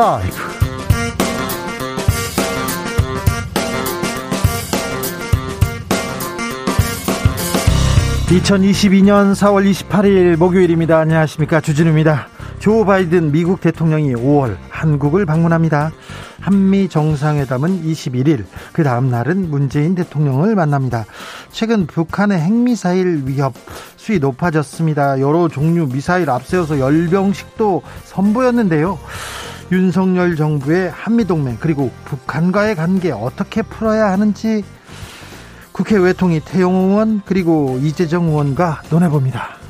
라이브 2022년 4월 28일 목요일입니다. 안녕하십니까. 주진우입니다. 조 바이든 미국 대통령이 5월 한국을 방문합니다. 한미 정상회담은 21일, 그 다음 날은 문재인 대통령을 만납니다. 최근 북한의 핵미사일 위협 수위 높아졌습니다. 여러 종류 미사일 앞세워서 열병식도 선보였는데요. 윤석열 정부의 한미동맹 그리고 북한과의 관계 어떻게 풀어야 하는지 국회 외통위 태용 의원 그리고 이재정 의원과 논해봅니다.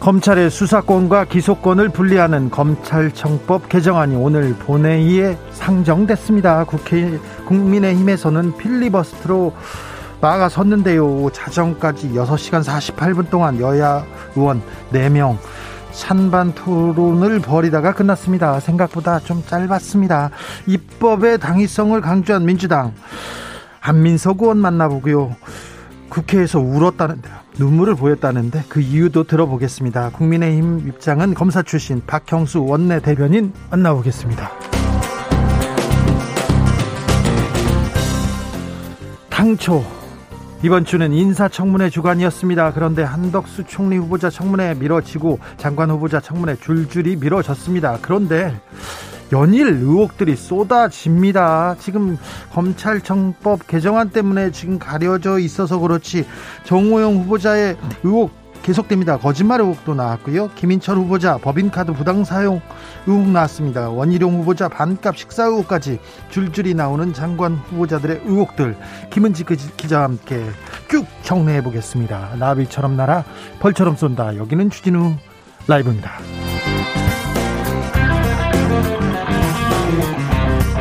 검찰의 수사권과 기소권을 분리하는 검찰청법 개정안이 오늘 본회의에 상정됐습니다. 국회 국민의힘에서는 필리버스트로 막아섰는데요. 자정까지 6시간 48분 동안 여야 의원 4명 찬반 토론을 벌이다가 끝났습니다. 생각보다 좀 짧았습니다. 입법의 당위성을 강조한 민주당 안민석 의원 만나보고요. 국회에서 울었다는데요. 눈물을 보였다는데 그 이유도 들어보겠습니다. 국민의힘 입장은 검사 출신 박형수 원내 대변인 만나보겠습니다. 당초 이번 주는 인사청문회 주간이었습니다. 그런데 한덕수 총리 후보자 청문회 미뤄지고 장관 후보자 청문회 줄줄이 미뤄졌습니다. 그런데 연일 의혹들이 쏟아집니다. 지금 검찰청법 개정안 때문에 지금 가려져 있어서 그렇지 정호영 후보자의 의혹 계속됩니다. 거짓말 의혹도 나왔고요. 김인철 후보자 법인카드 부당 사용 의혹 나왔습니다. 원희룡 후보자 반값 식사 의혹까지 줄줄이 나오는 장관 후보자들의 의혹들 김은지 기자와 함께 쭉 정리해 보겠습니다. 나비처럼 날아 벌처럼 쏜다. 여기는 주진우 라이브입니다.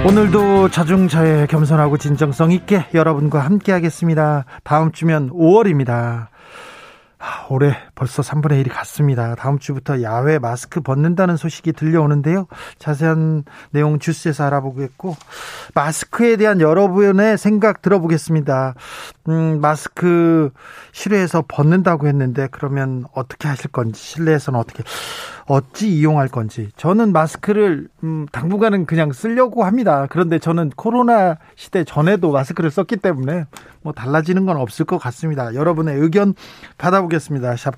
오늘도 자중차에 겸손하고 진정성 있게 여러분과 함께 하겠습니다. 다음 주면 5월입니다. 아, 올해 벌써 3분의 1이 갔습니다. 다음 주부터 야외 마스크 벗는다는 소식이 들려오는데요. 자세한 내용 주스에서 알아보겠고, 마스크에 대한 여러분의 생각 들어보겠습니다. 음, 마스크 실외에서 벗는다고 했는데, 그러면 어떻게 하실 건지, 실내에서는 어떻게, 어찌 이용할 건지. 저는 마스크를, 음, 당분간은 그냥 쓰려고 합니다. 그런데 저는 코로나 시대 전에도 마스크를 썼기 때문에 뭐 달라지는 건 없을 것 같습니다. 여러분의 의견 받아보겠습니다. 샵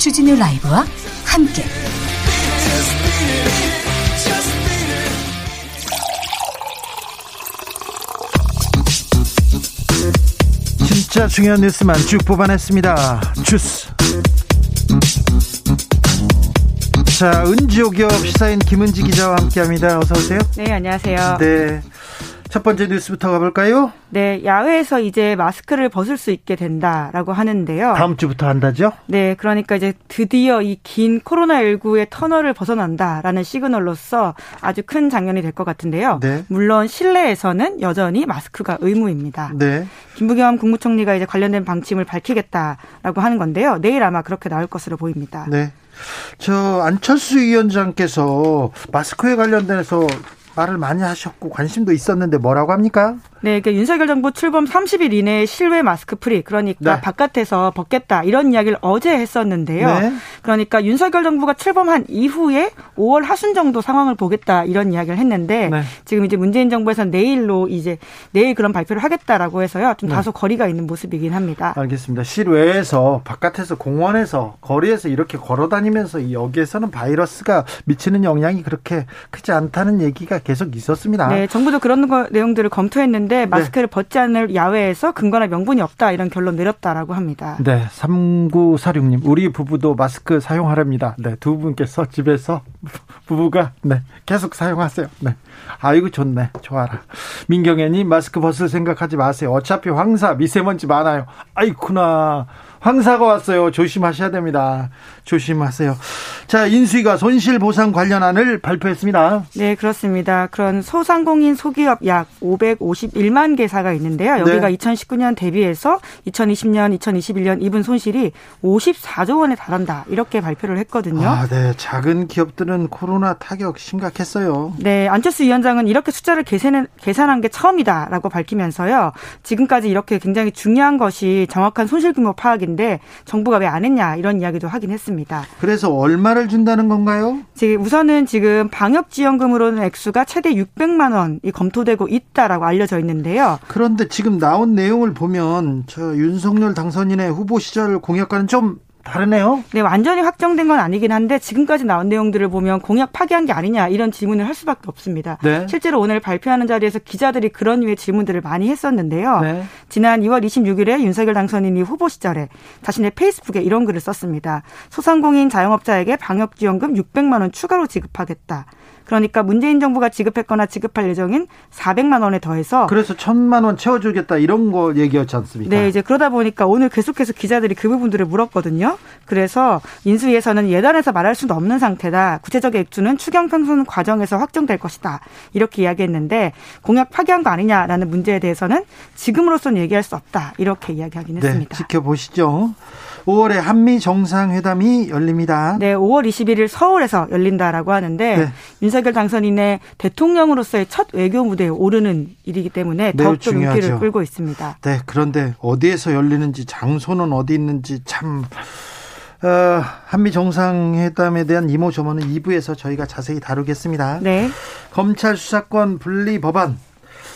주진우 라이브와 함께 진짜 중요한 뉴스만 쭉 뽑아냈습니다. 주스. 자, 은지오기업 시사인 김은지 기자와 함께합니다. 어서 오세요. 네, 안녕하세요. 네. 첫 번째 뉴스부터 가볼까요? 네, 야외에서 이제 마스크를 벗을 수 있게 된다라고 하는데요. 다음 주부터 한다죠? 네, 그러니까 이제 드디어 이 긴 코로나19의 터널을 벗어난다라는 시그널로서 아주 큰 장면이 될 것 같은데요. 네. 물론 실내에서는 여전히 마스크가 의무입니다. 네. 김부겸 국무총리가 이제 관련된 방침을 밝히겠다라고 하는 건데요. 내일 아마 그렇게 나올 것으로 보입니다. 네. 저 안철수 위원장께서 마스크에 관련돼서 말을 많이 하셨고 관심도 있었는데 뭐라고 합니까? 네, 그러니까 윤석열 정부 출범 30일 이내에 실외 마스크 free 그러니까 네. 바깥에서 벗겠다 이런 이야기를 어제 했었는데요. 네. 그러니까 윤석열 정부가 출범한 이후에 5월 하순 정도 상황을 보겠다 이런 이야기를 했는데 네. 지금 이제 문재인 정부에서 내일로 이제 내일 그런 발표를 하겠다라고 해서요. 좀 네. 다소 거리가 있는 모습이긴 합니다. 알겠습니다. 실외에서 바깥에서 공원에서 거리에서 이렇게 걸어 다니면서 여기에서는 바이러스가 미치는 영향이 그렇게 크지 않다는 얘기가 계속 있었습니다. 네, 정부도 그런 거, 내용들을 검토했는데 네. 마스크를 네. 벗지 않을 야외에서 근거나 명분이 없다 이런 결론 내렸다라고 합니다. 네, 3946님 우리 부부도 마스크 사용하랍니다. 네, 두 분께서 집에서 부부가 네 계속 사용하세요. 네, 아이고 좋네, 좋아라. 민경애님 마스크 벗을 생각하지 마세요. 어차피 황사 미세먼지 많아요. 아이쿠나 황사가 왔어요. 조심하셔야 됩니다. 조심하세요. 자, 인수위가 손실보상 관련안을 발표했습니다. 네, 그렇습니다. 그런 소상공인 소기업 약 551만 개사가 있는데요. 여기가 네. 2019년 대비해서 2020년, 2021년 입은 손실이 54조 원에 달한다. 이렇게 발표를 했거든요. 아, 네. 작은 기업들은 코로나 타격 심각했어요. 네, 안철수 위원장은 이렇게 숫자를 계산한, 계산한 게 처음이다라고 밝히면서요. 지금까지 이렇게 굉장히 중요한 것이 정확한 손실 규모 파악인 데 정부가 왜 안 했냐 이런 이야기도 하긴 했습니다. 그래서 얼마를 준다는 건가요? 지금 우선은 지금 방역 지원금으로는 액수가 최대 600만 원이 검토되고 있다라고 알려져 있는데요. 그런데 지금 나온 내용을 보면 저 윤석열 당선인의 후보 시절 공약과는 좀 다르네요. 네, 완전히 확정된 건 아니긴 한데 지금까지 나온 내용들을 보면 공약 파기한 게 아니냐 이런 질문을 할 수밖에 없습니다. 네. 실제로 오늘 발표하는 자리에서 기자들이 그런 류의 질문들을 많이 했었는데요. 네. 지난 2월 26일에 윤석열 당선인이 후보 시절에 자신의 페이스북에 이런 글을 썼습니다. 소상공인 자영업자에게 방역지원금 600만 원 추가로 지급하겠다. 그러니까 문재인 정부가 지급했거나 지급할 예정인 400만 원에 더해서 그래서 1000만 원 채워주겠다 이런 거 얘기였지 않습니까? 네, 이제 그러다 보니까 오늘 계속해서 기자들이 그 부분들을 물었거든요. 그래서 인수위에서는 예단해서 말할 수는 없는 상태다. 구체적 액수는 추경 평선 과정에서 확정될 것이다. 이렇게 이야기했는데 공약 파기한 거 아니냐라는 문제에 대해서는 지금으로서는 얘기할 수 없다. 이렇게 이야기하긴 네, 했습니다. 지켜보시죠. 5월에 한미 정상회담이 열립니다. 네, 5월 21일 서울에서 열린다라고 하는데 네. 윤석열 당선인의 대통령으로서의 첫 외교 무대에 오르는 일이기 때문에 더욱더 눈길을 끌고 있습니다. 네, 그런데 어디에서 열리는지 장소는 어디 있는지 참 어, 한미 정상회담에 대한 이모저모는 2부에서 저희가 자세히 다루겠습니다. 네. 검찰 수사권 분리 법안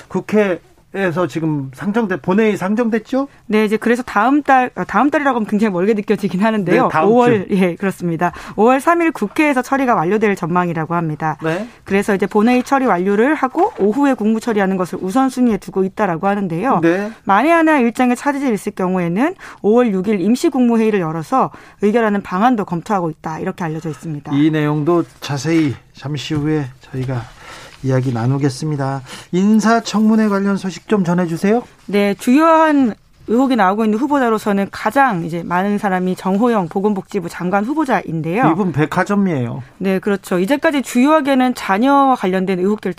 국회 에서 지금 상정돼 본회의 상정됐죠? 네, 이제 그래서 다음 달 아, 다음 달이라고 하면 굉장히 멀게 느껴지긴 하는데요. 네, 5월 주. 예, 그렇습니다. 5월 3일 국회에서 처리가 완료될 전망이라고 합니다. 네. 그래서 이제 본회의 처리 완료를 하고 오후에 국무 처리하는 것을 우선순위에 두고 있다라고 하는데요. 네. 만에 하나 일정에 차질이 있을 경우에는 5월 6일 임시 국무회의를 열어서 의결하는 방안도 검토하고 있다. 이렇게 알려져 있습니다. 이 내용도 자세히 잠시 후에 저희가 이야기 나누겠습니다. 인사청문회 관련 소식 좀 전해주세요. 네, 주요한 의혹이 나오고 있는 후보자로서는 가장 이제 많은 사람이 정호영 보건복지부 장관 후보자인데요. 이분 백화점이에요. 네, 그렇죠. 이제까지 주요하게는 자녀와 관련된 의혹들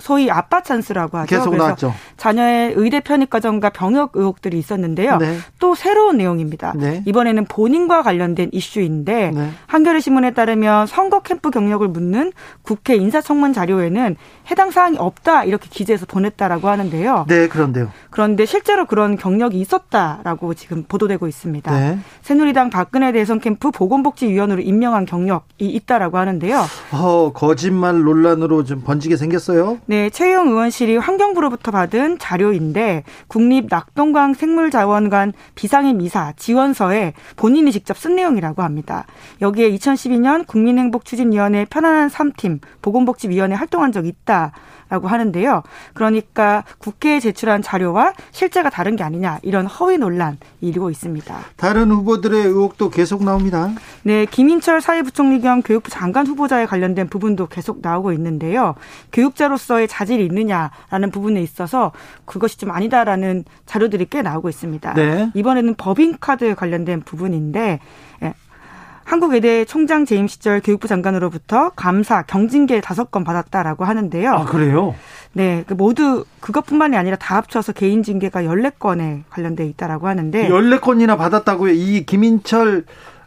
소위 아빠 찬스라고 하죠. 계속 나왔죠. 자녀의 의대 편입 과정과 병역 의혹들이 있었는데요. 네. 또 새로운 내용입니다. 네. 이번에는 본인과 관련된 이슈인데 네. 한겨레 신문에 따르면 선거 캠프 경력을 묻는 국회 인사청문 자료에는 해당 사항이 없다 이렇게 기재해서 보냈다라고 하는데요. 네, 그런데요. 그런데 실제로 그런 경력이 있었다라고 지금 보도되고 있습니다. 네. 새누리당 박근혜 대선 캠프 보건복지위원으로 임명한 경력이 있다라고 하는데요. 어, 거짓말 논란으로 좀 번지게 생겼어요. 네, 최영 의원실이 환경부로부터 받은 자료인데 국립 낙동강 생물자원관 비상의 미사 지원서에 본인이 직접 쓴 내용이라고 합니다. 여기에 2012년 국민행복추진위원회 편안한 3팀 보건복지위원회 활동한 적이 있다. 라고 하는데요. 그러니까 국회에 제출한 자료와 실제가 다른 게 아니냐 이런 허위 논란이 일고 있습니다. 다른 후보들의 의혹도 계속 나옵니다. 네, 김인철 사회부총리 겸 교육부 장관 후보자에 관련된 부분도 계속 나오고 있는데요. 교육자로서의 자질이 있느냐라는 부분에 있어서 그것이 좀 아니다라는 자료들이 꽤 나오고 있습니다. 네. 이번에는 법인카드 관련된 부분인데 한국외대 총장 재임 시절 교육부 장관으로부터 감사, 경징계 다섯 건 받았다라고 하는데요. 아, 그래요? 네, 그 모두 그것뿐만이 아니라 다 합쳐서 개인 징계가 열네 건에 관련돼 있다라고 하는데 열네 건이나 받았다고요? 이 김인철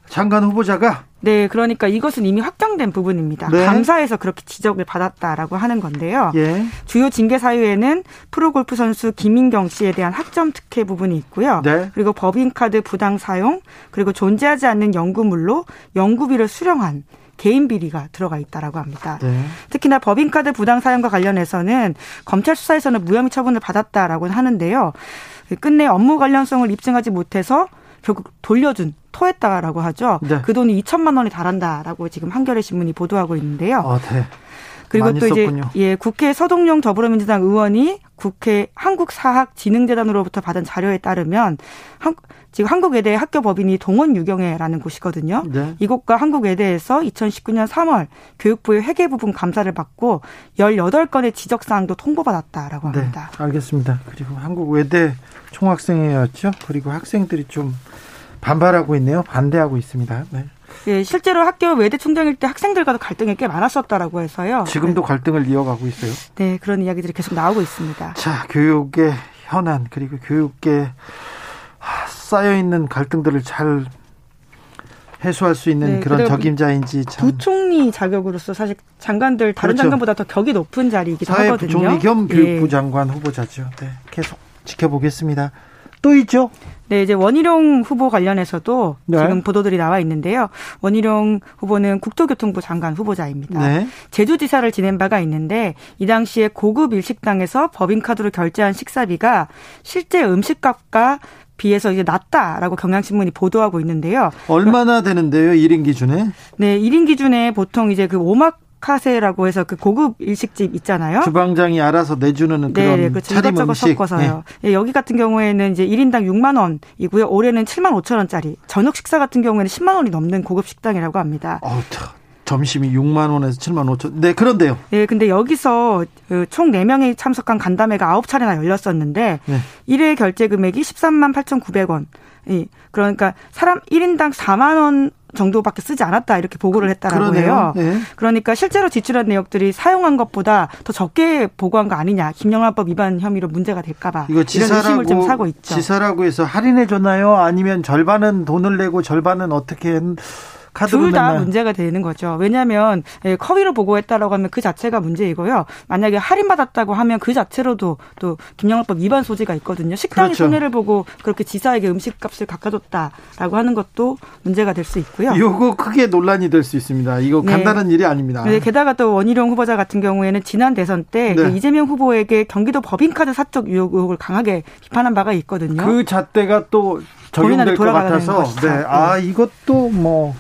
장관 후보자가 네, 그러니까 이것은 이미 확정된 부분입니다. 네. 감사에서 그렇게 지적을 받았다라고 하는 건데요. 예. 주요 징계 사유에는 프로골프 선수 김인경 씨에 대한 학점 특혜 부분이 있고요. 네. 그리고 법인카드 부당 사용, 그리고 존재하지 않는 연구물로 연구비를 수령한 개인 비리가 들어가 있다라고 합니다. 네. 특히나 법인카드 부당 사용과 관련해서는 검찰 수사에서는 무혐의 처분을 받았다라고 하는데요. 끝내 업무 관련성을 입증하지 못해서 결국 돌려준 토했다라고 하죠. 네. 그 돈이 2천만 원이 달한다라고 지금 한겨레 신문이 보도하고 있는데요. 아, 네. 그리고 또 썼군요. 이제 예 국회 서동용 더불어민주당 의원이 국회 한국사학진흥재단으로부터 받은 자료에 따르면 한, 지금 한국외대 학교법인이 동원유경회라는 곳이거든요. 네. 이곳과 한국외대에서 2019년 3월 교육부의 회계 부분 감사를 받고 18건의 지적사항도 통보받았다라고 네, 합니다. 네, 알겠습니다. 그리고 한국외대 총학생회였죠. 그리고 학생들이 좀 반발하고 있네요. 반대하고 있습니다. 네. 예, 실제로 학교 외대 총장일 때 학생들과도 갈등이 꽤 많았었다라고 해서요. 지금도 네. 갈등을 이어가고 있어요. 네, 그런 이야기들이 계속 나오고 있습니다. 자, 교육의 현안 그리고 교육계 쌓여 있는 갈등들을 잘 해소할 수 있는 네, 그런 적임자인지 참. 부총리 자격으로서 사실 장관들 다른 그렇죠. 장관보다 더 격이 높은 자리이기도 하거든요. 부총리 겸 교육부 예. 장관 후보자죠. 네, 계속 지켜보겠습니다. 또 있죠? 네, 이제 원희룡 후보 관련해서도 네. 지금 보도들이 나와 있는데요. 원희룡 후보는 국토교통부 장관 후보자입니다. 네. 제주지사를 지낸 바가 있는데 이 당시에 고급 일식당에서 법인카드로 결제한 식사비가 실제 음식값과 비해서 이제 낮다라고 경향신문이 보도하고 있는데요. 얼마나 되는데요, 1인 기준에? 네, 1인 기준에 보통 이제 그 오막 카세라고 해서 그 고급 일식집 있잖아요. 주방장이 알아서 내주는 그런 네, 네 그렇죠. 차림 음식. 섞어서요. 네. 예, 여기 같은 경우에는 이제 1인당 6만 원이고요. 올해는 7만 5천 원짜리. 저녁 식사 같은 경우에는 10만 원이 넘는 고급 식당이라고 합니다. 어, 점심이 6만 원에서 7만 5천. 네, 그런데요. 네, 근데 여기서 그총 4명이 참석한 간담회가 9차례나 열렸었는데 네. 1회 결제 금액이 13만 8,900원. 예. 그러니까 사람 1인당 4만 원 정도밖에 쓰지 않았다 이렇게 보고를 했다라고 그러네요. 해요. 네. 그러니까 실제로 지출한 내역들이 사용한 것보다 더 적게 보고한 거 아니냐. 김영란법 위반 혐의로 문제가 될까봐 이거 지사라고 좀 사고 있죠. 지사라고 해서 할인해 줬나요? 아니면 절반은 돈을 내고 절반은 어떻게 둘 다 문제가 되는 거죠. 왜냐하면 예, 커위로 보고했다라고 하면 그 자체가 문제이고요. 만약에 할인받았다고 하면 그 자체로도 또 김영란법 위반 소지가 있거든요. 식당이 그렇죠. 손해를 보고 그렇게 지사에게 음식값을 깎아줬다라고 하는 것도 문제가 될 수 있고요. 이거 크게 논란이 될 수 있습니다. 이거 네. 간단한 일이 아닙니다. 네, 게다가 또 원희룡 후보자 같은 경우에는 지난 대선 때 네. 그 이재명 후보에게 경기도 법인카드 사적 유혹 의혹을 강하게 비판한 바가 있거든요. 그 잣대가 또 적용될 것 같아서 네. 아 이것도 뭐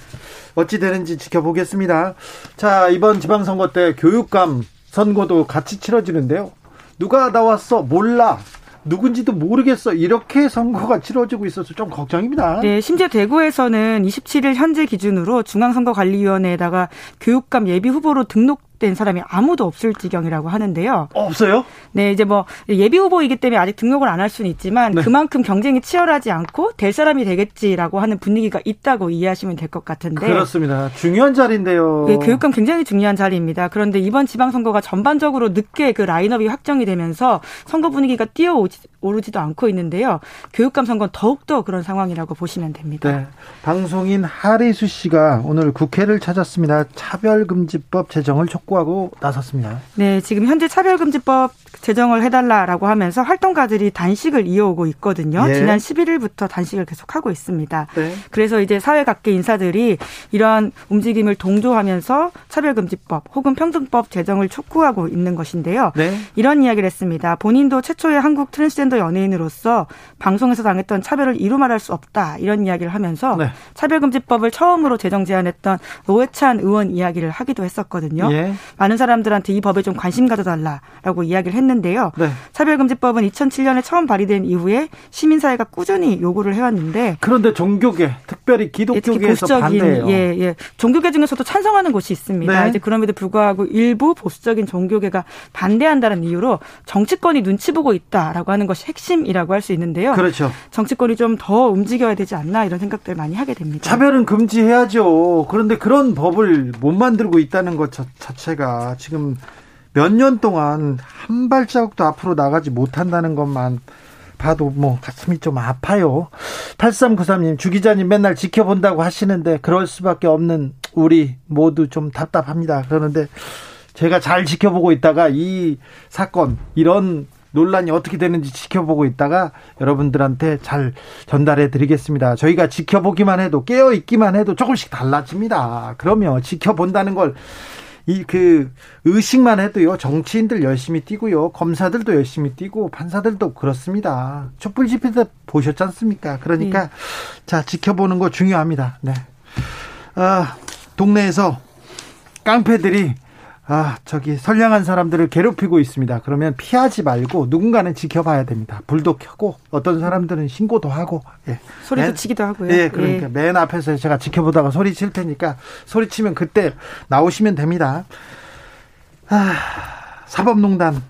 어찌 되는지 지켜보겠습니다. 자, 이번 지방선거 때 교육감 선거도 같이 치러지는데요. 누가 나왔어? 몰라. 누군지도 모르겠어. 이렇게 선거가 치러지고 있어서 좀 걱정입니다. 네, 심지어 대구에서는 27일 현재 기준으로 중앙선거관리위원회에다가 교육감 예비 후보로 등록 된 사람이 아무도 없을 지경이라고 하는데요. 없어요? 네, 이제 뭐 예비 후보이기 때문에 아직 등록을 안 할 수는 있지만 네. 그만큼 경쟁이 치열하지 않고 될 사람이 되겠지라고 하는 분위기가 있다고 이해하시면 될 것 같은데. 그렇습니다. 중요한 자리인데요. 네, 교육감 굉장히 중요한 자리입니다. 그런데 이번 지방선거가 전반적으로 늦게 그 라인업이 확정이 되면서 선거 분위기가 뛰어오 르지도 않고 있는데요. 교육감 선거는 더욱더 그런 상황이라고 보시면 됩니다. 네. 방송인 하리수 씨가 오늘 국회를 찾았습니다. 차별금지법 제정을 촉구 촉구하고 나섰습니다. 네, 지금 현재 차별금지법 제정을 해달라라고 하면서 활동가들이 단식을 이어오고 있거든요. 예. 지난 11일부터 단식을 계속하고 있습니다. 네. 그래서 이제 사회 각계 인사들이 이러한 움직임을 동조하면서 차별금지법 혹은 평등법 제정을 촉구하고 있는 것인데요. 네. 이런 이야기를 했습니다. 본인도 최초의 한국 트랜스젠더 연예인으로서 방송에서 당했던 차별을 이루 말할 수 없다 이런 이야기를 하면서 네. 차별금지법을 처음으로 제정 제안했던 노회찬 의원 이야기를 하기도 했었거든요. 예. 많은 사람들한테 이 법에 좀 관심 가져달라라고 이야기를 했는데 했는데요. 네. 차별금지법은 2007년에 처음 발의된 이후에 시민사회가 꾸준히 요구를 해왔는데 그런데 종교계, 특별히 기독교계에서 예, 반대예요. 예, 예. 종교계 중에서도 찬성하는 곳이 있습니다. 네. 이제 그럼에도 불구하고 일부 보수적인 종교계가 반대한다는 이유로 정치권이 눈치 보고 있다라고 하는 것이 핵심이라고 할 수 있는데요. 그렇죠. 정치권이 좀 더 움직여야 되지 않나 이런 생각들 많이 하게 됩니다. 차별은 금지해야죠. 그런데 그런 법을 못 만들고 있다는 것 자체가 지금 몇 년 동안 한 발자국도 앞으로 나가지 못한다는 것만 봐도 뭐 가슴이 좀 아파요. 8393님, 주 기자님 맨날 지켜본다고 하시는데 그럴 수밖에 없는 우리 모두 좀 답답합니다. 그러는데 제가 잘 지켜보고 있다가 이 사건, 이런 논란이 어떻게 되는지 지켜보고 있다가 여러분들한테 잘 전달해 드리겠습니다. 저희가 지켜보기만 해도 깨어 있기만 해도 조금씩 달라집니다. 그러면 지켜본다는 걸 이 그 의식만 해도요 정치인들 열심히 뛰고요 검사들도 열심히 뛰고 판사들도 그렇습니다 촛불 집회 때 보셨지 않습니까 그러니까 네. 자 지켜보는 거 중요합니다 네 아, 동네에서 깡패들이 아, 저기 선량한 사람들을 괴롭히고 있습니다. 그러면 피하지 말고 누군가는 지켜봐야 됩니다. 불도 켜고 어떤 사람들은 신고도 하고 예. 소리도 맨, 치기도 하고요. 예, 그러니까 예. 맨 앞에서 제가 지켜보다가 소리 칠 테니까 소리 치면 그때 나오시면 됩니다. 아, 사법농단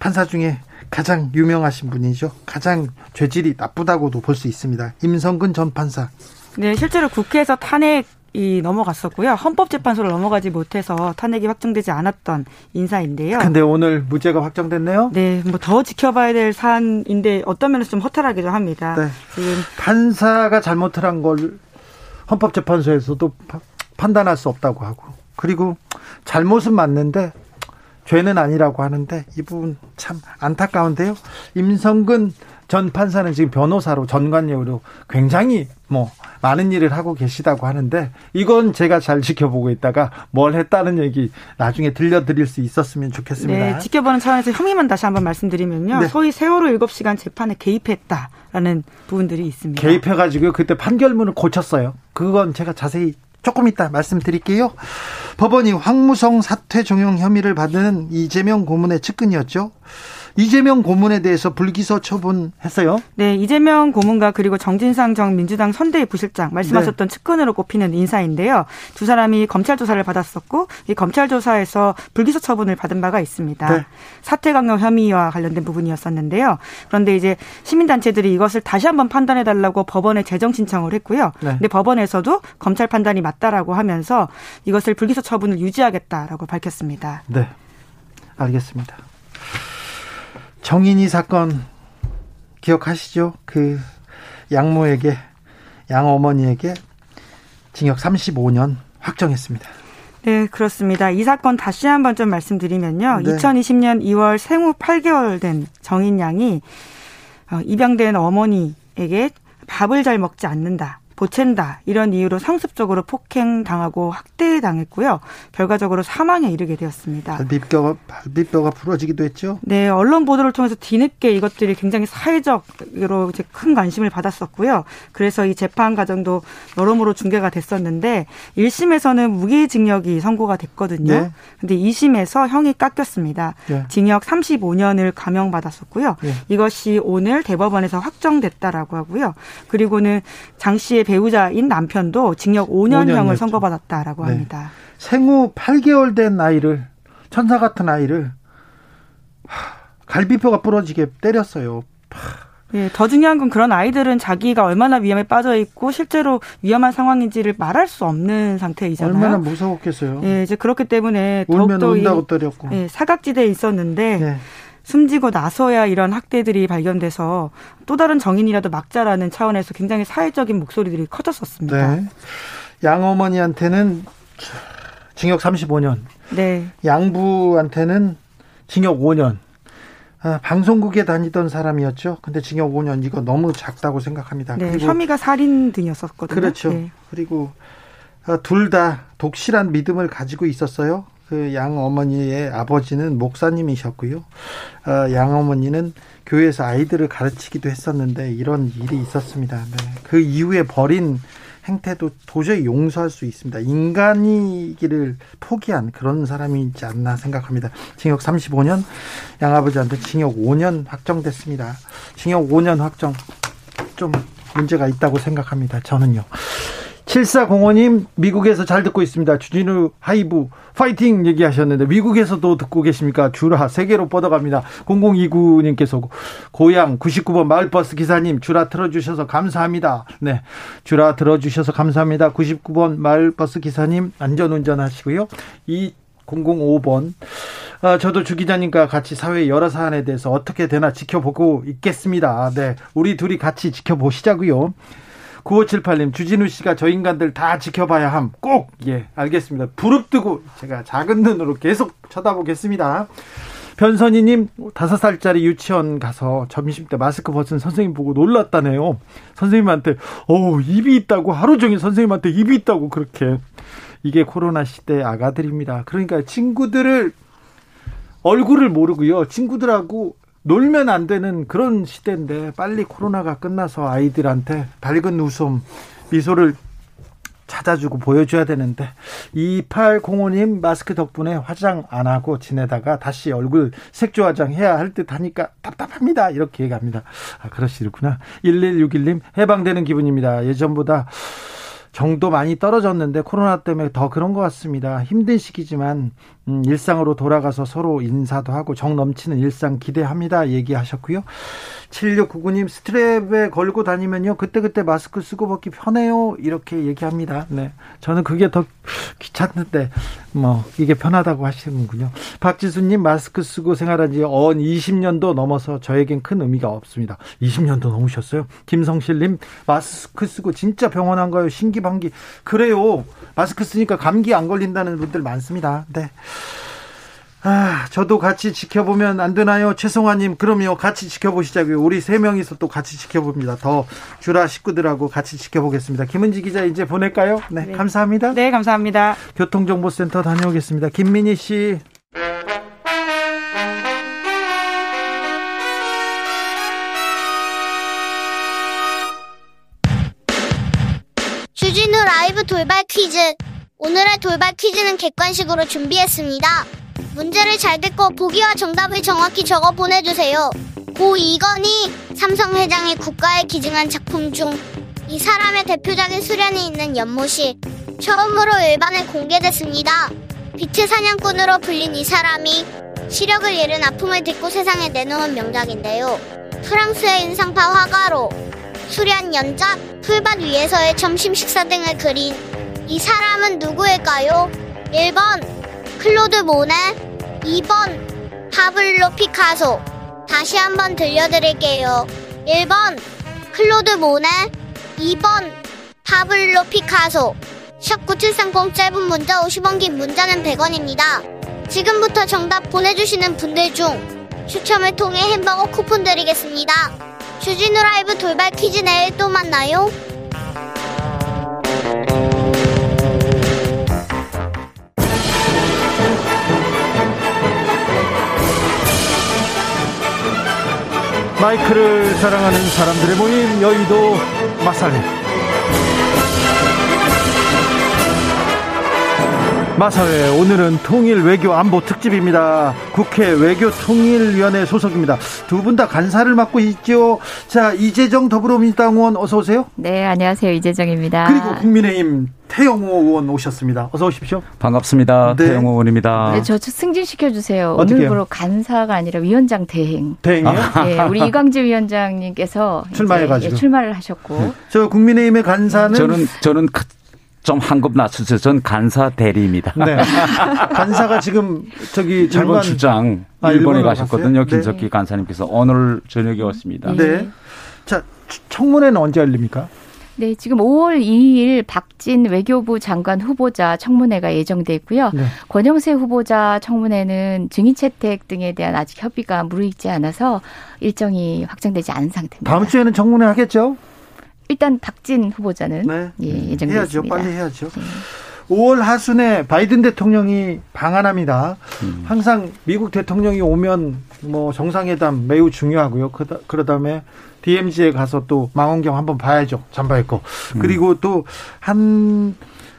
판사 중에 가장 유명하신 분이죠. 가장 죄질이 나쁘다고도 볼 수 있습니다. 임성근 전 판사. 네, 실제로 국회에서 탄핵 이 넘어갔었고요. 헌법재판소를 넘어가지 못해서 탄핵이 확정되지 않았던 인사인데요. 근데 오늘 무죄가 확정됐네요. 네, 뭐 더 지켜봐야 될 사안인데 어떤 면에서 좀 허탈하기도 합니다. 네. 지금 판사가 잘못을 한 걸 헌법재판소에서도 판단할 수 없다고 하고 그리고 잘못은 맞는데 죄는 아니라고 하는데 이 부분 참 안타까운데요. 임성근 전 판사는 지금 변호사로 전관료로 굉장히 뭐 많은 일을 하고 계시다고 하는데 이건 제가 잘 지켜보고 있다가 뭘 했다는 얘기 나중에 들려드릴 수 있었으면 좋겠습니다. 네, 지켜보는 차원에서 혐의만 다시 한번 말씀드리면요. 네. 소위 세월호 7시간 재판에 개입했다라는 부분들이 있습니다. 개입해가지고 그때 판결문을 고쳤어요. 그건 제가 자세히 조금 이따 말씀드릴게요. 법원이 황무성 사퇴 종용 혐의를 받은 이재명 고문의 측근이었죠. 이재명 고문에 대해서 불기소 처분했어요. 네, 이재명 고문과 그리고 정진상 전 민주당 선대위 부실장 말씀하셨던 네. 측근으로 꼽히는 인사인데요. 두 사람이 검찰 조사를 받았었고 이 검찰 조사에서 불기소 처분을 받은 바가 있습니다. 네. 사퇴 강요 혐의와 관련된 부분이었었는데요. 그런데 이제 시민단체들이 이것을 다시 한번 판단해 달라고 법원에 재정 신청을 했고요. 네. 근데 법원에서도 검찰 판단이 맞다라고 하면서 이것을 불기소 처분을 유지하겠다라고 밝혔습니다. 네. 알겠습니다. 정인이 사건 기억하시죠? 그 양모에게 양어머니에게 징역 35년 확정했습니다. 네, 그렇습니다. 이 사건 다시 한번 좀 말씀드리면요. 네. 2020년 2월 생후 8개월 된 정인 양이 어, 입양된 어머니에게 밥을 잘 먹지 않는다. 보챈다 이런 이유로 상습적으로 폭행당하고 학대당했고요. 결과적으로 사망에 이르게 되었습니다. 발비뼈가 발비뼈가 부러지기도 했죠. 네, 언론 보도를 통해서 뒤늦게 이것들이 굉장히 사회적으로 이제 큰 관심을 받았었고요. 그래서 이 재판 과정도 여러모로 중계가 됐었는데 1심에서는 무기징역이 선고가 됐거든요. 네. 근데 2심에서 형이 깎였습니다. 네. 징역 35년을 감형받았었고요. 네. 이것이 오늘 대법원에서 확정됐다라고 하고요. 그리고는 장 씨의 배우자인 남편도 징역 5년형을 5년 선고받았다라고 네. 합니다. 생후 8개월 된 아이를 천사 같은 아이를 갈비뼈가 부러지게 때렸어요. 예, 더 중요한 건 그런 아이들은 자기가 얼마나 위험에 빠져 있고 실제로 위험한 상황인지를 말할 수 없는 상태이잖아요. 얼마나 무서웠겠어요. 예, 이제 그렇기 때문에 더욱더 운다고 때렸고. 예, 사각지대에 있었는데 네. 숨지고 나서야 이런 학대들이 발견돼서 또 다른 정인이라도 막자라는 차원에서 굉장히 사회적인 목소리들이 커졌었습니다. 네. 양어머니한테는 징역 35년. 네. 양부한테는 징역 5년. 아, 방송국에 다니던 사람이었죠. 근데 징역 5년 이거 너무 작다고 생각합니다. 네, 그리고 혐의가 살인 등이었었거든요. 그렇죠. 네. 그리고 아, 둘다 독실한 믿음을 가지고 있었어요. 그 양 어머니의 아버지는 목사님이셨고요. 어, 양 어머니는 교회에서 아이들을 가르치기도 했었는데 이런 일이 있었습니다. 네. 그 이후에 벌인 행태도 도저히 용서할 수 있습니다. 인간이기를 포기한 그런 사람이지 않나 생각합니다. 징역 35년, 양아버지한테 징역 5년 확정됐습니다. 징역 5년 확정 좀 문제가 있다고 생각합니다. 저는요. 7405님, 미국에서 잘 듣고 있습니다. 주진우 하이브, 파이팅 얘기하셨는데, 미국에서도 듣고 계십니까? 주라, 세계로 뻗어갑니다. 0029님께서, 고향 99번 마을버스 기사님, 주라 틀어주셔서 감사합니다. 네. 주라 들어주셔서 감사합니다. 99번 마을버스 기사님, 안전운전 하시고요. 이 005번. 아, 저도 주 기자님과 같이 사회 여러 사안에 대해서 어떻게 되나 지켜보고 있겠습니다. 네. 우리 둘이 같이 지켜보시자고요. 9578님, 주진우 씨가 저 인간들 다 지켜봐야 함. 꼭! 예, 알겠습니다. 부릅뜨고 제가 작은 눈으로 계속 쳐다보겠습니다. 변선희님, 다섯 살짜리 유치원 가서 점심 때 마스크 벗은 선생님 보고 놀랐다네요. 선생님한테, 어 입이 있다고, 하루 종일 선생님한테 입이 있다고, 그렇게. 이게 코로나 시대 아가들입니다. 그러니까 친구들을, 얼굴을 모르고요. 친구들하고 놀면 안 되는 그런 시대인데 빨리 코로나가 끝나서 아이들한테 밝은 웃음, 미소를 찾아주고 보여줘야 되는데 2805님 마스크 덕분에 화장 안 하고 지내다가 다시 얼굴 색조 화장 해야 할 듯 하니까 답답합니다. 이렇게 얘기합니다. 아 그러시구나. 1161님 해방되는 기분입니다. 예전보다 정도 많이 떨어졌는데 코로나 때문에 더 그런 것 같습니다. 힘든 시기지만 음, 일상으로 돌아가서 서로 인사도 하고 정 넘치는 일상 기대합니다. 얘기하셨고요. 7699님 스트랩에 걸고 다니면요. 그때그때 마스크 쓰고 벗기 편해요. 이렇게 얘기합니다. 네. 저는 그게 더 귀찮은데 뭐 이게 편하다고 하시는군요. 박지수님 마스크 쓰고 생활한 지 언 20년도 넘어서 저에겐 큰 의미가 없습니다. 20년도 넘으셨어요. 김성실님 마스크 쓰고 진짜 병원 안 가요. 신기방기. 그래요. 마스크 쓰니까 감기 안 걸린다는 분들 많습니다. 네. 아, 저도 같이 지켜보면 안 되나요? 최송아님, 그럼요. 같이 지켜보시자고요. 우리 세 명이서 또 같이 지켜봅니다. 더 주라 식구들하고 같이 지켜보겠습니다. 김은지 기자 이제 보낼까요? 네, 네. 감사합니다. 네, 감사합니다. 교통정보센터 다녀오겠습니다. 김민희 씨. 주진우 라이브 돌발 퀴즈. 오늘의 돌발 퀴즈는 객관식으로 준비했습니다. 문제를 잘 듣고 보기와 정답을 정확히 적어 보내주세요. 고 이건희 삼성 회장이 국가에 기증한 작품 중 이 사람의 대표적인 수련이 있는 연못이 처음으로 일반에 공개됐습니다. 빛의 사냥꾼으로 불린 이 사람이 시력을 잃은 아픔을 딛고 세상에 내놓은 명작인데요. 프랑스의 인상파 화가로 수련 연작, 풀밭 위에서의 점심 식사 등을 그린 이 사람은 누구일까요? 1번 클로드 모네. 2번 파블로 피카소. 다시 한번 들려드릴게요. 1번 클로드 모네. 2번 파블로 피카소. 샵9730 짧은 문자 50원 긴 문자는 100원입니다. 지금부터 정답 보내주시는 분들 중 추첨을 통해 햄버거 쿠폰 드리겠습니다. 주진우 라이브 돌발 퀴즈 내일 또 만나요 마이크를 사랑하는 사람들의 모임 여의도 마살회 마사회 오늘은 통일 외교 안보 특집입니다. 국회 외교 통일위원회 소속입니다. 두 분 다 간사를 맡고 있죠. 자 이재정 더불어민주당 의원 어서 오세요. 네 안녕하세요 이재정입니다. 그리고 국민의힘 태영호 의원 오셨습니다. 어서 오십시오. 반갑습니다. 네. 태영호 의원입니다. 네, 저 승진시켜 주세요. 오늘부로 간사가 아니라 위원장 대행. 대행이요? 네, 우리 이광재 위원장님께서 출마해 가지고 예, 출마를 하셨고. 네. 저 국민의힘의 간사는 저는 저는 좀 한급 낮추세요. 전 간사 대리입니다. 네. 간사가 지금 저기 일본 출장 아, 일본에 가셨거든요. 갔어요? 김석기 네. 간사님께서 오늘 저녁에 왔습니다. 네. 자 청문회는 언제 열립니까? 네, 지금 5월 2일 박진 외교부 장관 후보자 청문회가 예정돼 있고요. 네. 권영세 후보자 청문회는 증인 채택 등에 대한 아직 협의가 무르익지 않아서 일정이 확정되지 않은 상태입니다. 다음 주에는 청문회 하겠죠? 일단 박진 후보자는 네. 예, 예정돼 해야죠. 있습니다. 빨리 해야죠. 네. 5월 하순에 바이든 대통령이 방한합니다. 음. 항상 미국 대통령이 오면 뭐 정상회담 매우 중요하고요. 그다, 그러다음에 DMZ에 가서 또 망원경 한번 봐야죠. 잠바입고. 음. 그리고 또 한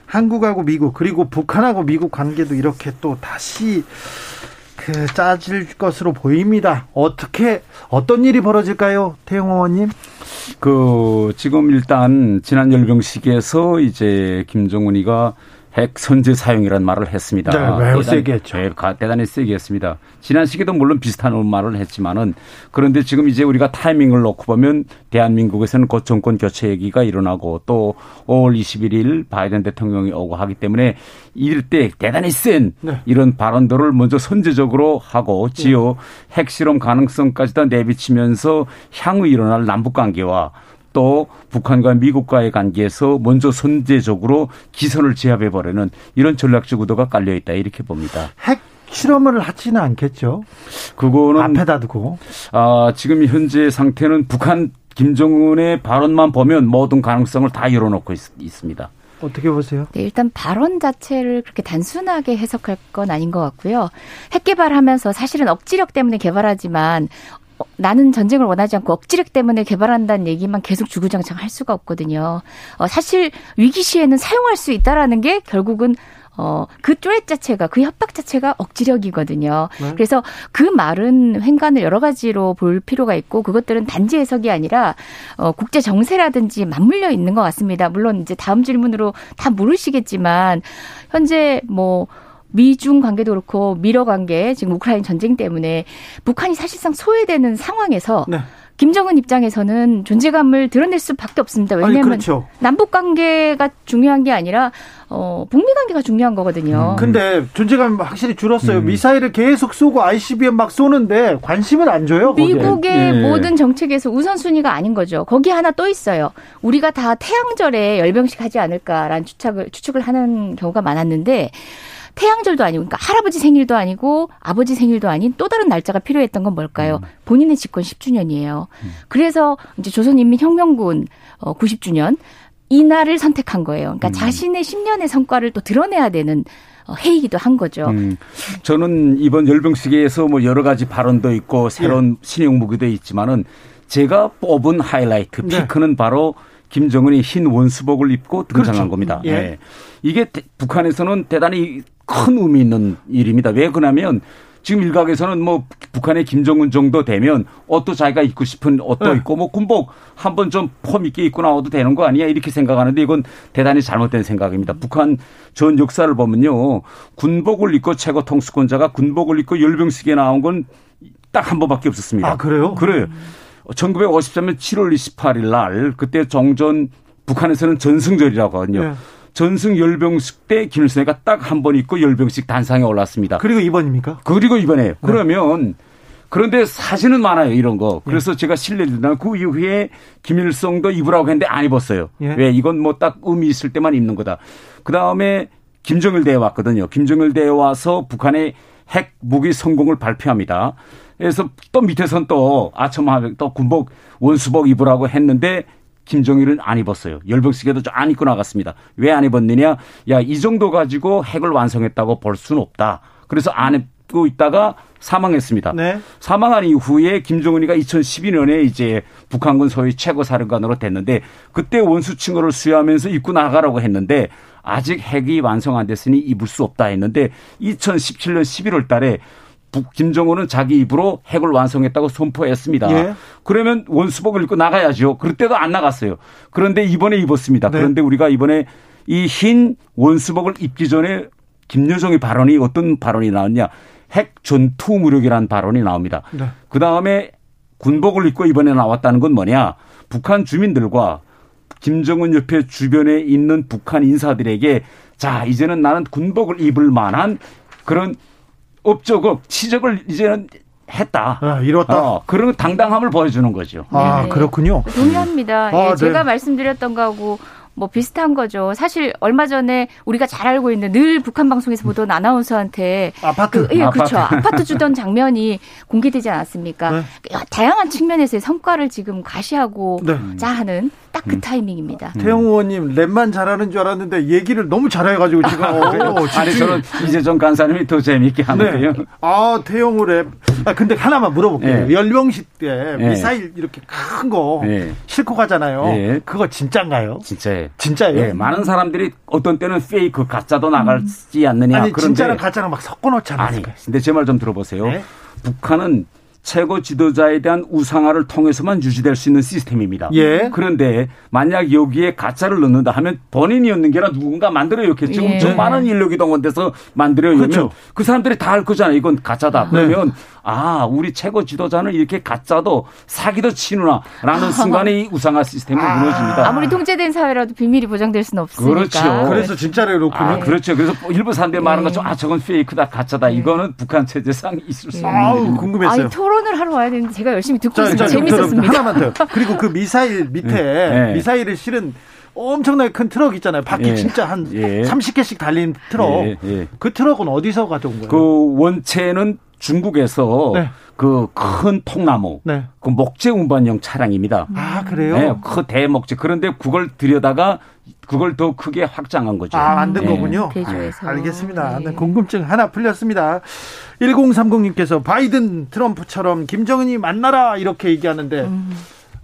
한국하고 미국 그리고 북한하고 미국 관계도 이렇게 또 다시 그 짜질 것으로 보입니다. 어떻게 어떤 일이 벌어질까요, 태영 의원님? 그 지금 일단 지난 열병식에서 이제 김정은이가 핵 선제 사용이라는 말을 했습니다. 네, 매우 세게 했죠. 네, 대단히 세게 했습니다. 지난 시기도 물론 비슷한 말을 했지만은 그런데 지금 이제 우리가 타이밍을 놓고 보면 대한민국에서는 곧 정권 교체 얘기가 일어나고 또 5월 21일 바이든 대통령이 오고 하기 때문에 이럴 때 대단히 센 네. 이런 발언들을 먼저 선제적으로 하고 지요 네. 핵실험 가능성까지 다 내비치면서 향후 일어날 남북 관계와 또 북한과 미국과의 관계에서 먼저 선제적으로 기선을 제압해 버리는 이런 전략적 의도가 깔려 있다 이렇게 봅니다. 핵 실험을 하지는 않겠죠. 그거는 앞에다 두고. 아, 지금 현재 상태는 북한 김정은의 발언만 보면 모든 가능성을 다 열어놓고 있, 습니다 어떻게 보세요? 네, 일단 발언 자체를 그렇게 단순하게 해석할 건 아닌 것 같고요. 핵 개발하면서 사실은 억지력 때문에 개발하지만 어, 나는 전쟁을 원하지 않고 억지력 때문에 개발한다는 얘기만 계속 주구장창 할 수가 없거든요. 어, 사실 위기 시에는 사용할 수 있다라는 게 결국은 어, 그 쪼렛 자체가, 그 협박 자체가 억지력이거든요. 네. 그래서 그 말은 횡간을 여러 가지로 볼 필요가 있고, 그것들은 단지 해석이 아니라, 어, 국제 정세라든지 맞물려 있는 것 같습니다. 물론 이제 다음 질문으로 다 모르시겠지만, 현재 뭐, 미중 관계도 그렇고 미러 관계 지금 우크라이나 전쟁 때문에 북한이 사실상 소외되는 상황에서 네. 김정은 입장에서는 존재감을 드러낼 수밖에 없습니다. 왜냐하면 그렇죠. 남북 관계가 중요한 게 아니라 어, 북미 관계가 중요한 거거든요. 음. 근데 존재감 확실히 줄었어요. 음. 미사일을 계속 쏘고 ICBM 막 쏘는데 관심을 안 줘요. 미국의 네. 모든 정책에서 우선순위가 아닌 거죠. 거기 하나 또 있어요. 우리가 다 태양절에 열병식 하지 않을까라는 추측을 추측을 하는 경우가 많았는데 태양절도 아니고 그러니까 할아버지 생일도 아니고 아버지 생일도 아닌 또 다른 날짜가 필요했던 건 뭘까요? 음. 본인의 집권 10주년이에요. 음. 그래서 이제 조선인민혁명군 어 90주년 이 날을 선택한 거예요. 그러니까 음. 자신의 10년의 성과를 또 드러내야 되는 어, 해이기도 한 거죠. 음, 저는 이번 열병식에서 뭐 여러 가지 발언도 있고 새로운 네. 신형 무기도 있지만은 제가 뽑은 하이라이트 네. 피크는 네. 바로 김정은이 흰 원수복을 입고 등장한 그렇죠. 겁니다. 예. 네. 이게 북한에서는 대단히 큰 의미 있는 일입니다. 왜 그러냐면 지금 일각에서는 뭐 북한의 김정은 정도 되면 옷도 자기가 입고 싶은 옷도 네. 입고 뭐 군복 한번 좀 폼 있게 입고 나와도 되는 거 아니야 이렇게 생각하는데 이건 대단히 잘못된 생각입니다. 북한 전 역사를 보면요 군복을 입고 최고 통수권자가 군복을 입고 열병식에 나온 건 딱 한 번밖에 없었습니다. 아 그래요? 그래요. 1953년 7월 28일 날 그때 정전 북한에서는 전승절이라고 하거든요. 네. 전승 열병식 때 김일성이가 딱 한 번 있고 열병식 단상에 올랐습니다. 그리고 이번입니까? 그리고 이번에 네. 그러면 그런데 사진은 많아요 이런 거. 그래서 네. 제가 실례를 그 이후에 김일성도 입으라고 했는데 안 입었어요. 네. 왜 이건 뭐 딱 의미 있을 때만 입는 거다. 그 다음에 김정일 대회 왔거든요. 김정일 대회 와서 북한의 핵 무기 성공을 발표합니다. 그래서 또 밑에선 또 아첨하면 또 군복 원수복 입으라고 했는데 김정일은 안 입었어요. 열병식에도 안 입고 나갔습니다. 왜 안 입었느냐? 야, 이 정도 가지고 핵을 완성했다고 볼 수는 없다. 그래서 안 입고 있다가 사망했습니다. 네. 사망한 이후에 김정은이가 2012년에 이제 북한군 소위 최고 사령관으로 됐는데 그때 원수 친구를 수여하면서 입고 나가라고 했는데 아직 핵이 완성 안 됐으니 입을 수 없다 했는데 2017년 11월 달에 북 김정은은 자기 입으로 핵을 완성했다고 선포했습니다. 예. 그러면 원수복을 입고 나가야죠. 그럴 때도 안 나갔어요. 그런데 이번에 입었습니다. 네. 그런데 우리가 이번에 이 흰 원수복을 입기 전에 김여정의 발언이 어떤 발언이 나왔냐? 핵 전투 무력이라는 발언이 나옵니다. 네. 그 다음에 군복을 입고 이번에 나왔다는 건 뭐냐? 북한 주민들과 김정은 옆에 주변에 있는 북한 인사들에게 자 이제는 나는 군복을 입을 만한 그런 업적업 치적을 이제는 했다. 아, 이뤘다. 어, 그런 당당함을 보여주는 거죠. 아, 네. 그렇군요. 동의합니다. 아, 예, 제가 네. 말씀드렸던 거하고 뭐 비슷한 거죠. 사실 얼마 전에 우리가 잘 알고 있는 늘 북한 방송에서 보던 아나운서한테 아파트, 그, 예, 그렇죠. 아파트 주던 장면이 공개되지 않았습니까? 네. 다양한 측면에서의 성과를 지금 가시화하고 네. 자 하는 딱그 음. 타이밍입니다. 음. 태영호 의원님 랩만 잘하는 줄 알았는데 얘기를 너무 잘해가지고 지금 어, 아니 저는 이재정 간사님이 더 재미있게 하는데요. 네. 아 태영호 랩. 아 근데 하나만 물어볼게요. 네. 열병식 때 네. 미사일 이렇게 큰거 네. 싣고 가잖아요. 네. 그거 진짜인가요? 진짜예요. 진짜예요? 네. 많은 사람들이 어떤 때는 fake 가짜도 나가지 음. 않느냐. 아니 그런데 진짜랑 가짜랑 막 섞어 놓잖아요. 아니 근데 제 말 좀 들어보세요. 북한은 최고 지도자에 대한 우상화를 통해서만 유지될 수 있는 시스템입니다. 예. 그런데 만약 여기에 가짜를 넣는다 하면 본인이 었는 게라 누군가 만들어였겠죠. 지금 예. 많은 인력이 동원돼서 만들어요. 그렇죠. 그 사람들이 다 알 거잖아요. 이건 가짜다. 그러면 네. 아, 우리 최고 지도자는 이렇게 가짜도 사기도 치누나라는 순간에 이 우상화 시스템이 아. 무너집니다. 아무리 통제된 사회라도 비밀이 보장될 수는 없으니까. 그렇죠. 그래서 진짜를 놓고 아, 그렇죠. 그래서 일부 사람들이 말하는 네. 것처럼 아, 저건 페이크다, 가짜다. 네. 이거는 북한 체제상 있을 수 없는 아 궁금했어요. 아니, 토론을 하러 와야 되는데 제가 열심히 듣고 있어서 재밌었습니다. 하나만 더. 그리고 그 미사일 밑에 네. 미사일을 실은 엄청나게 큰 트럭 있잖아요. 바퀴 예. 진짜 한 예. 30개씩 달린 트럭. 예. 예. 그 트럭은 어디서 가져온 거예요? 그 원체는 중국에서 네. 그큰 통나무, 네. 그 목재 운반용 차량입니다. 아 그래요? 네, 그 대목재. 그런데 그걸 들여다가 그걸 더 크게 확장한 거죠. 아 만든 네. 거군요. 대조해서. 아, 알겠습니다. 네. 궁금증 하나 풀렸습니다. 1030님께서 바이든 트럼프처럼 김정은이 만나라 이렇게 얘기하는데. 음.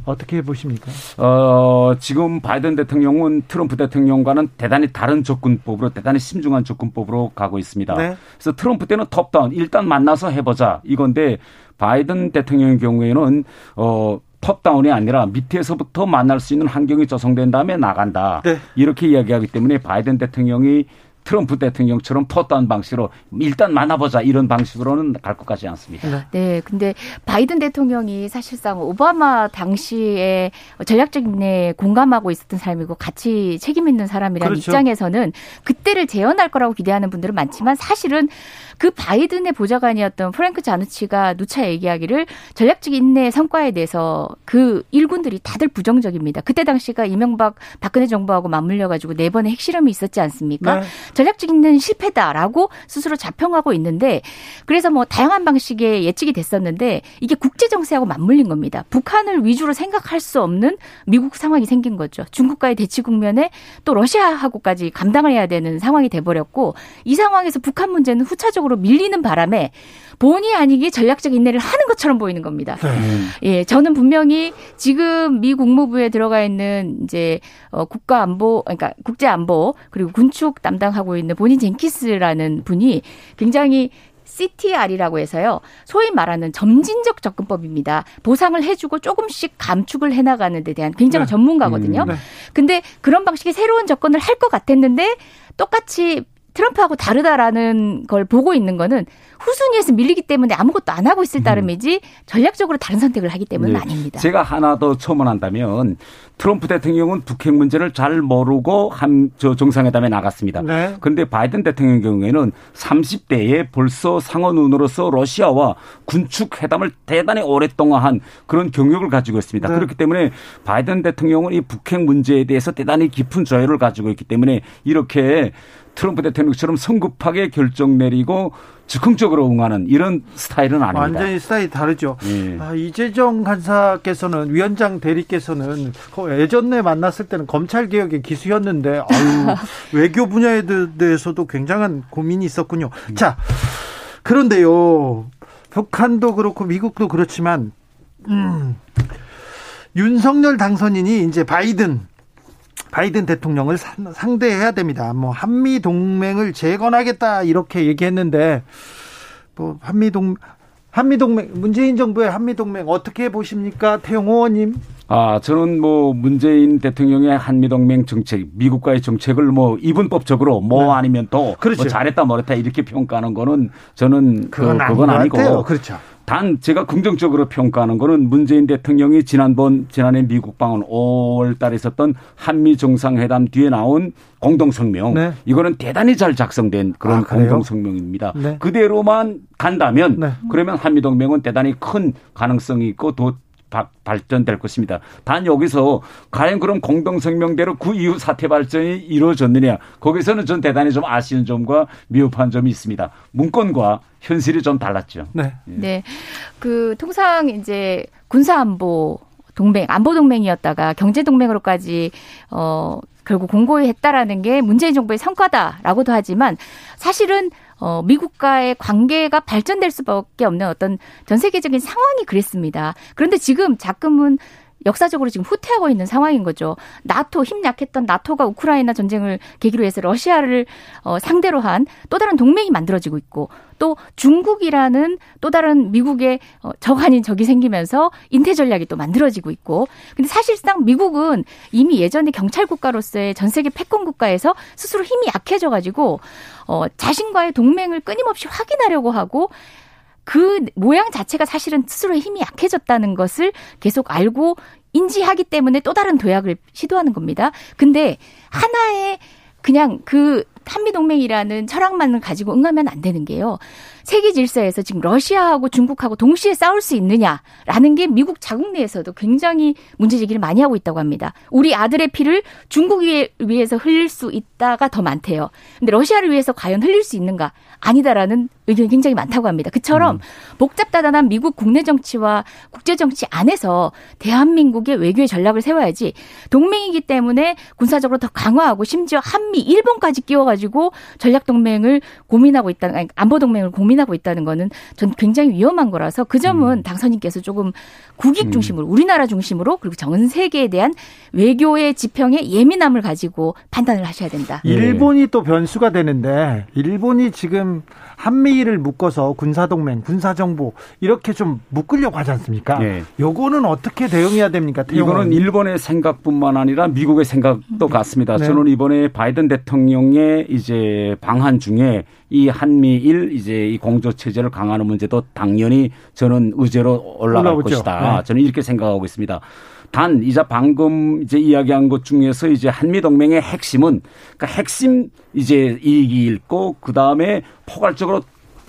어떻게 보십니까? 어, 지금 바이든 대통령은 트럼프 대통령과는 대단히 다른 접근법으로 대단히 신중한 접근법으로 가고 있습니다. 네. 그래서 트럼프 때는 톱다운 일단 만나서 해보자 이건데 바이든 대통령의 경우에는 어 톱다운이 아니라 밑에서부터 만날 수 있는 환경이 조성된 다음에 나간다. 네. 이렇게 이야기하기 때문에 바이든 대통령이 트럼프 대통령처럼 포토한 방식으로 일단 만나보자 이런 방식으로는 갈 것 같지 않습니다. 네. 네. 근데 바이든 대통령이 사실상 오바마 당시에 전략적인 내 공감하고 있었던 사람이고 같이 책임 있는 사람이라는 그렇죠. 입장에서는 그때를 재현할 거라고 기대하는 분들은 많지만 사실은 그 바이든의 보좌관이었던 프랭크 자누치가 누차 얘기하기를 전략적 인내 성과에 대해서 그 일군들이 다들 부정적입니다. 그때 당시가 이명박 박근혜 정부하고 맞물려 가지고 네 번의 핵실험이 있었지 않습니까? 네. 전략적 인내는 실패다라고 스스로 자평하고 있는데 그래서 뭐 다양한 방식의 예측이 됐었는데 이게 국제 정세하고 맞물린 겁니다. 북한을 위주로 생각할 수 없는 미국 상황이 생긴 거죠. 중국과의 대치 국면에 또 러시아하고까지 감당을 해야 되는 상황이 돼 버렸고 이 상황에서 북한 문제는 후차적으로 밀리는 바람에 본의 아니게 전략적 인내를 하는 것처럼 보이는 겁니다. 네. 예, 저는 분명히 지금 미 국무부에 들어가 있는 이제 어 국가 안보 그러니까 국제 안보 그리고 군축 담당하고 있는 본인 젠키스라는 분이 굉장히 CTR이라고 해서요. 소위 말하는 점진적 접근법입니다. 보상을 해주고 조금씩 감축을 해나가는 데 대한 굉장히 네. 전문가거든요. 음, 네. 근데 그런 방식의 새로운 접근을 할 것 같았는데 똑같이 트럼프하고 다르다라는 걸 보고 있는 거는 후순위에서 밀리기 때문에 아무것도 안 하고 있을 음. 따름이지 전략적으로 다른 선택을 하기 때문은 네. 아닙니다. 제가 하나 더 첨언한다면 트럼프 대통령은 북핵 문제를 잘 모르고 한 저 정상회담에 나갔습니다. 네. 그런데 바이든 대통령 경우에는 30대에 벌써 상원의원으로서 러시아와 군축 회담을 대단히 오랫동안 한 그런 경력을 가지고 있습니다. 네. 그렇기 때문에 바이든 대통령은 이 북핵 문제에 대해서 대단히 깊은 저해를 가지고 있기 때문에 이렇게 트럼프 대통령처럼 성급하게 결정 내리고 즉흥적으로 응하는 이런 스타일은 아닙니다. 완전히 스타일이 다르죠. 예. 아, 이재정 간사께서는 위원장 대리께서는 예전에 만났을 때는 검찰 개혁의 기수였는데 아유, 외교 분야에 대해서도 굉장한 고민이 있었군요. 음. 자, 그런데요. 북한도 그렇고 미국도 그렇지만 음, 윤석열 당선인이 이제 바이든 바이든 대통령을 상대해야 됩니다. 뭐 한미 동맹을 재건하겠다 이렇게 얘기했는데 뭐 한미 동 한미 동맹 문재인 정부의 한미 동맹 어떻게 보십니까, 태용 의원님? 아 저는 뭐 문재인 대통령의 한미 동맹 정책, 미국과의 정책을 뭐 이분법적으로 뭐 네. 아니면 또뭐 잘했다 뭐랬다 이렇게 평가하는 거는 저는 그건, 그, 그건 아니고 그렇죠. 단 제가 긍정적으로 평가하는 거는 문재인 대통령이 지난번 지난해 미국 방문 5월 달에 있었던 한미 정상회담 뒤에 나온 공동 성명 네. 이거는 대단히 잘 작성된 그런 아, 공동 성명입니다. 네. 그대로만 간다면 네. 그러면 한미 동맹은 대단히 큰 가능성이 있고 또 발전될 것입니다. 단 여기서 과연 그런 공동성명대로 그 이후 사태 발전이 이루어졌느냐 거기서는 전 대단히 좀 아쉬운 점과 미흡한 점이 있습니다. 문건과 현실이 좀 달랐죠. 네. 예. 네. 그 통상 이제 군사안보 동맹, 안보 동맹이었다가 경제 동맹으로까지 어 결국 공고히 했다라는 게 문재인 정부의 성과다라고도 하지만 사실은 어, 미국과의 관계가 발전될 수밖에 없는 어떤 전 세계적인 상황이 그랬습니다. 그런데 지금 자금은 역사적으로 지금 후퇴하고 있는 상황인 거죠. 나토 힘 약했던 나토가 우크라이나 전쟁을 계기로 해서 러시아를 어, 상대로 한 또 다른 동맹이 만들어지고 있고 또 중국이라는 또 다른 미국의 어, 적 아닌 적이 생기면서 인태 전략이 또 만들어지고 있고 근데 사실상 미국은 이미 예전에 경찰 국가로서의 전 세계 패권 국가에서 스스로 힘이 약해져 가지고 어, 자신과의 동맹을 끊임없이 확인하려고 하고 그 모양 자체가 사실은 스스로의 힘이 약해졌다는 것을 계속 알고 인지하기 때문에 또 다른 도약을 시도하는 겁니다. 근데 하나의 그냥 그 한미동맹이라는 철학만을 가지고 응하면 안 되는 게요. 세계 질서에서 지금 러시아하고 중국하고 동시에 싸울 수 있느냐라는 게 미국 자국 내에서도 굉장히 문제 제기를 많이 하고 있다고 합니다. 우리 아들의 피를 중국 에 위해서 흘릴 수 있다가 더 많대요. 근데 러시아를 위해서 과연 흘릴 수 있는가? 아니다라는 의견이 굉장히 많다고 합니다. 그처럼 음. 복잡다단한 미국 국내 정치와 국제 정치 안에서 대한민국의 외교의 전략을 세워야지 동맹이기 때문에 군사적으로 더 강화하고 심지어 한미 일본까지 끼워가지고 전략 동맹을 고민하고 있다는 안보 동맹을 고민 고민하고 있다는 거는 전 굉장히 위험한 거라서 그 점은 음. 당선인께서 조금 국익 음. 중심으로 우리나라 중심으로 그리고 전 세계에 대한 외교의 지평에 예민함을 가지고 판단을 하셔야 된다. 일본이 또 변수가 되는데 일본이 지금 한미일을 묶어서 군사동맹, 군사정보 이렇게 좀 묶으려고 하지 않습니까? 네. 요거는 어떻게 대응해야 됩니까? 태용은? 이거는 일본의 생각뿐만 아니라 미국의 생각도 같습니다. 네. 저는 이번에 바이든 대통령의 이제 방한 중에 이 한미일 이제 이 공조 체제를 강화하는 문제도 당연히 저는 의제로 올라갈 올라오죠. 것이다. 네. 저는 이렇게 생각하고 있습니다. 단 이제 방금 이제 이야기한 것 중에서 이제 한미 동맹의 핵심은 그러니까 핵심 이제 이익이 있고 그 다음에 포괄적으로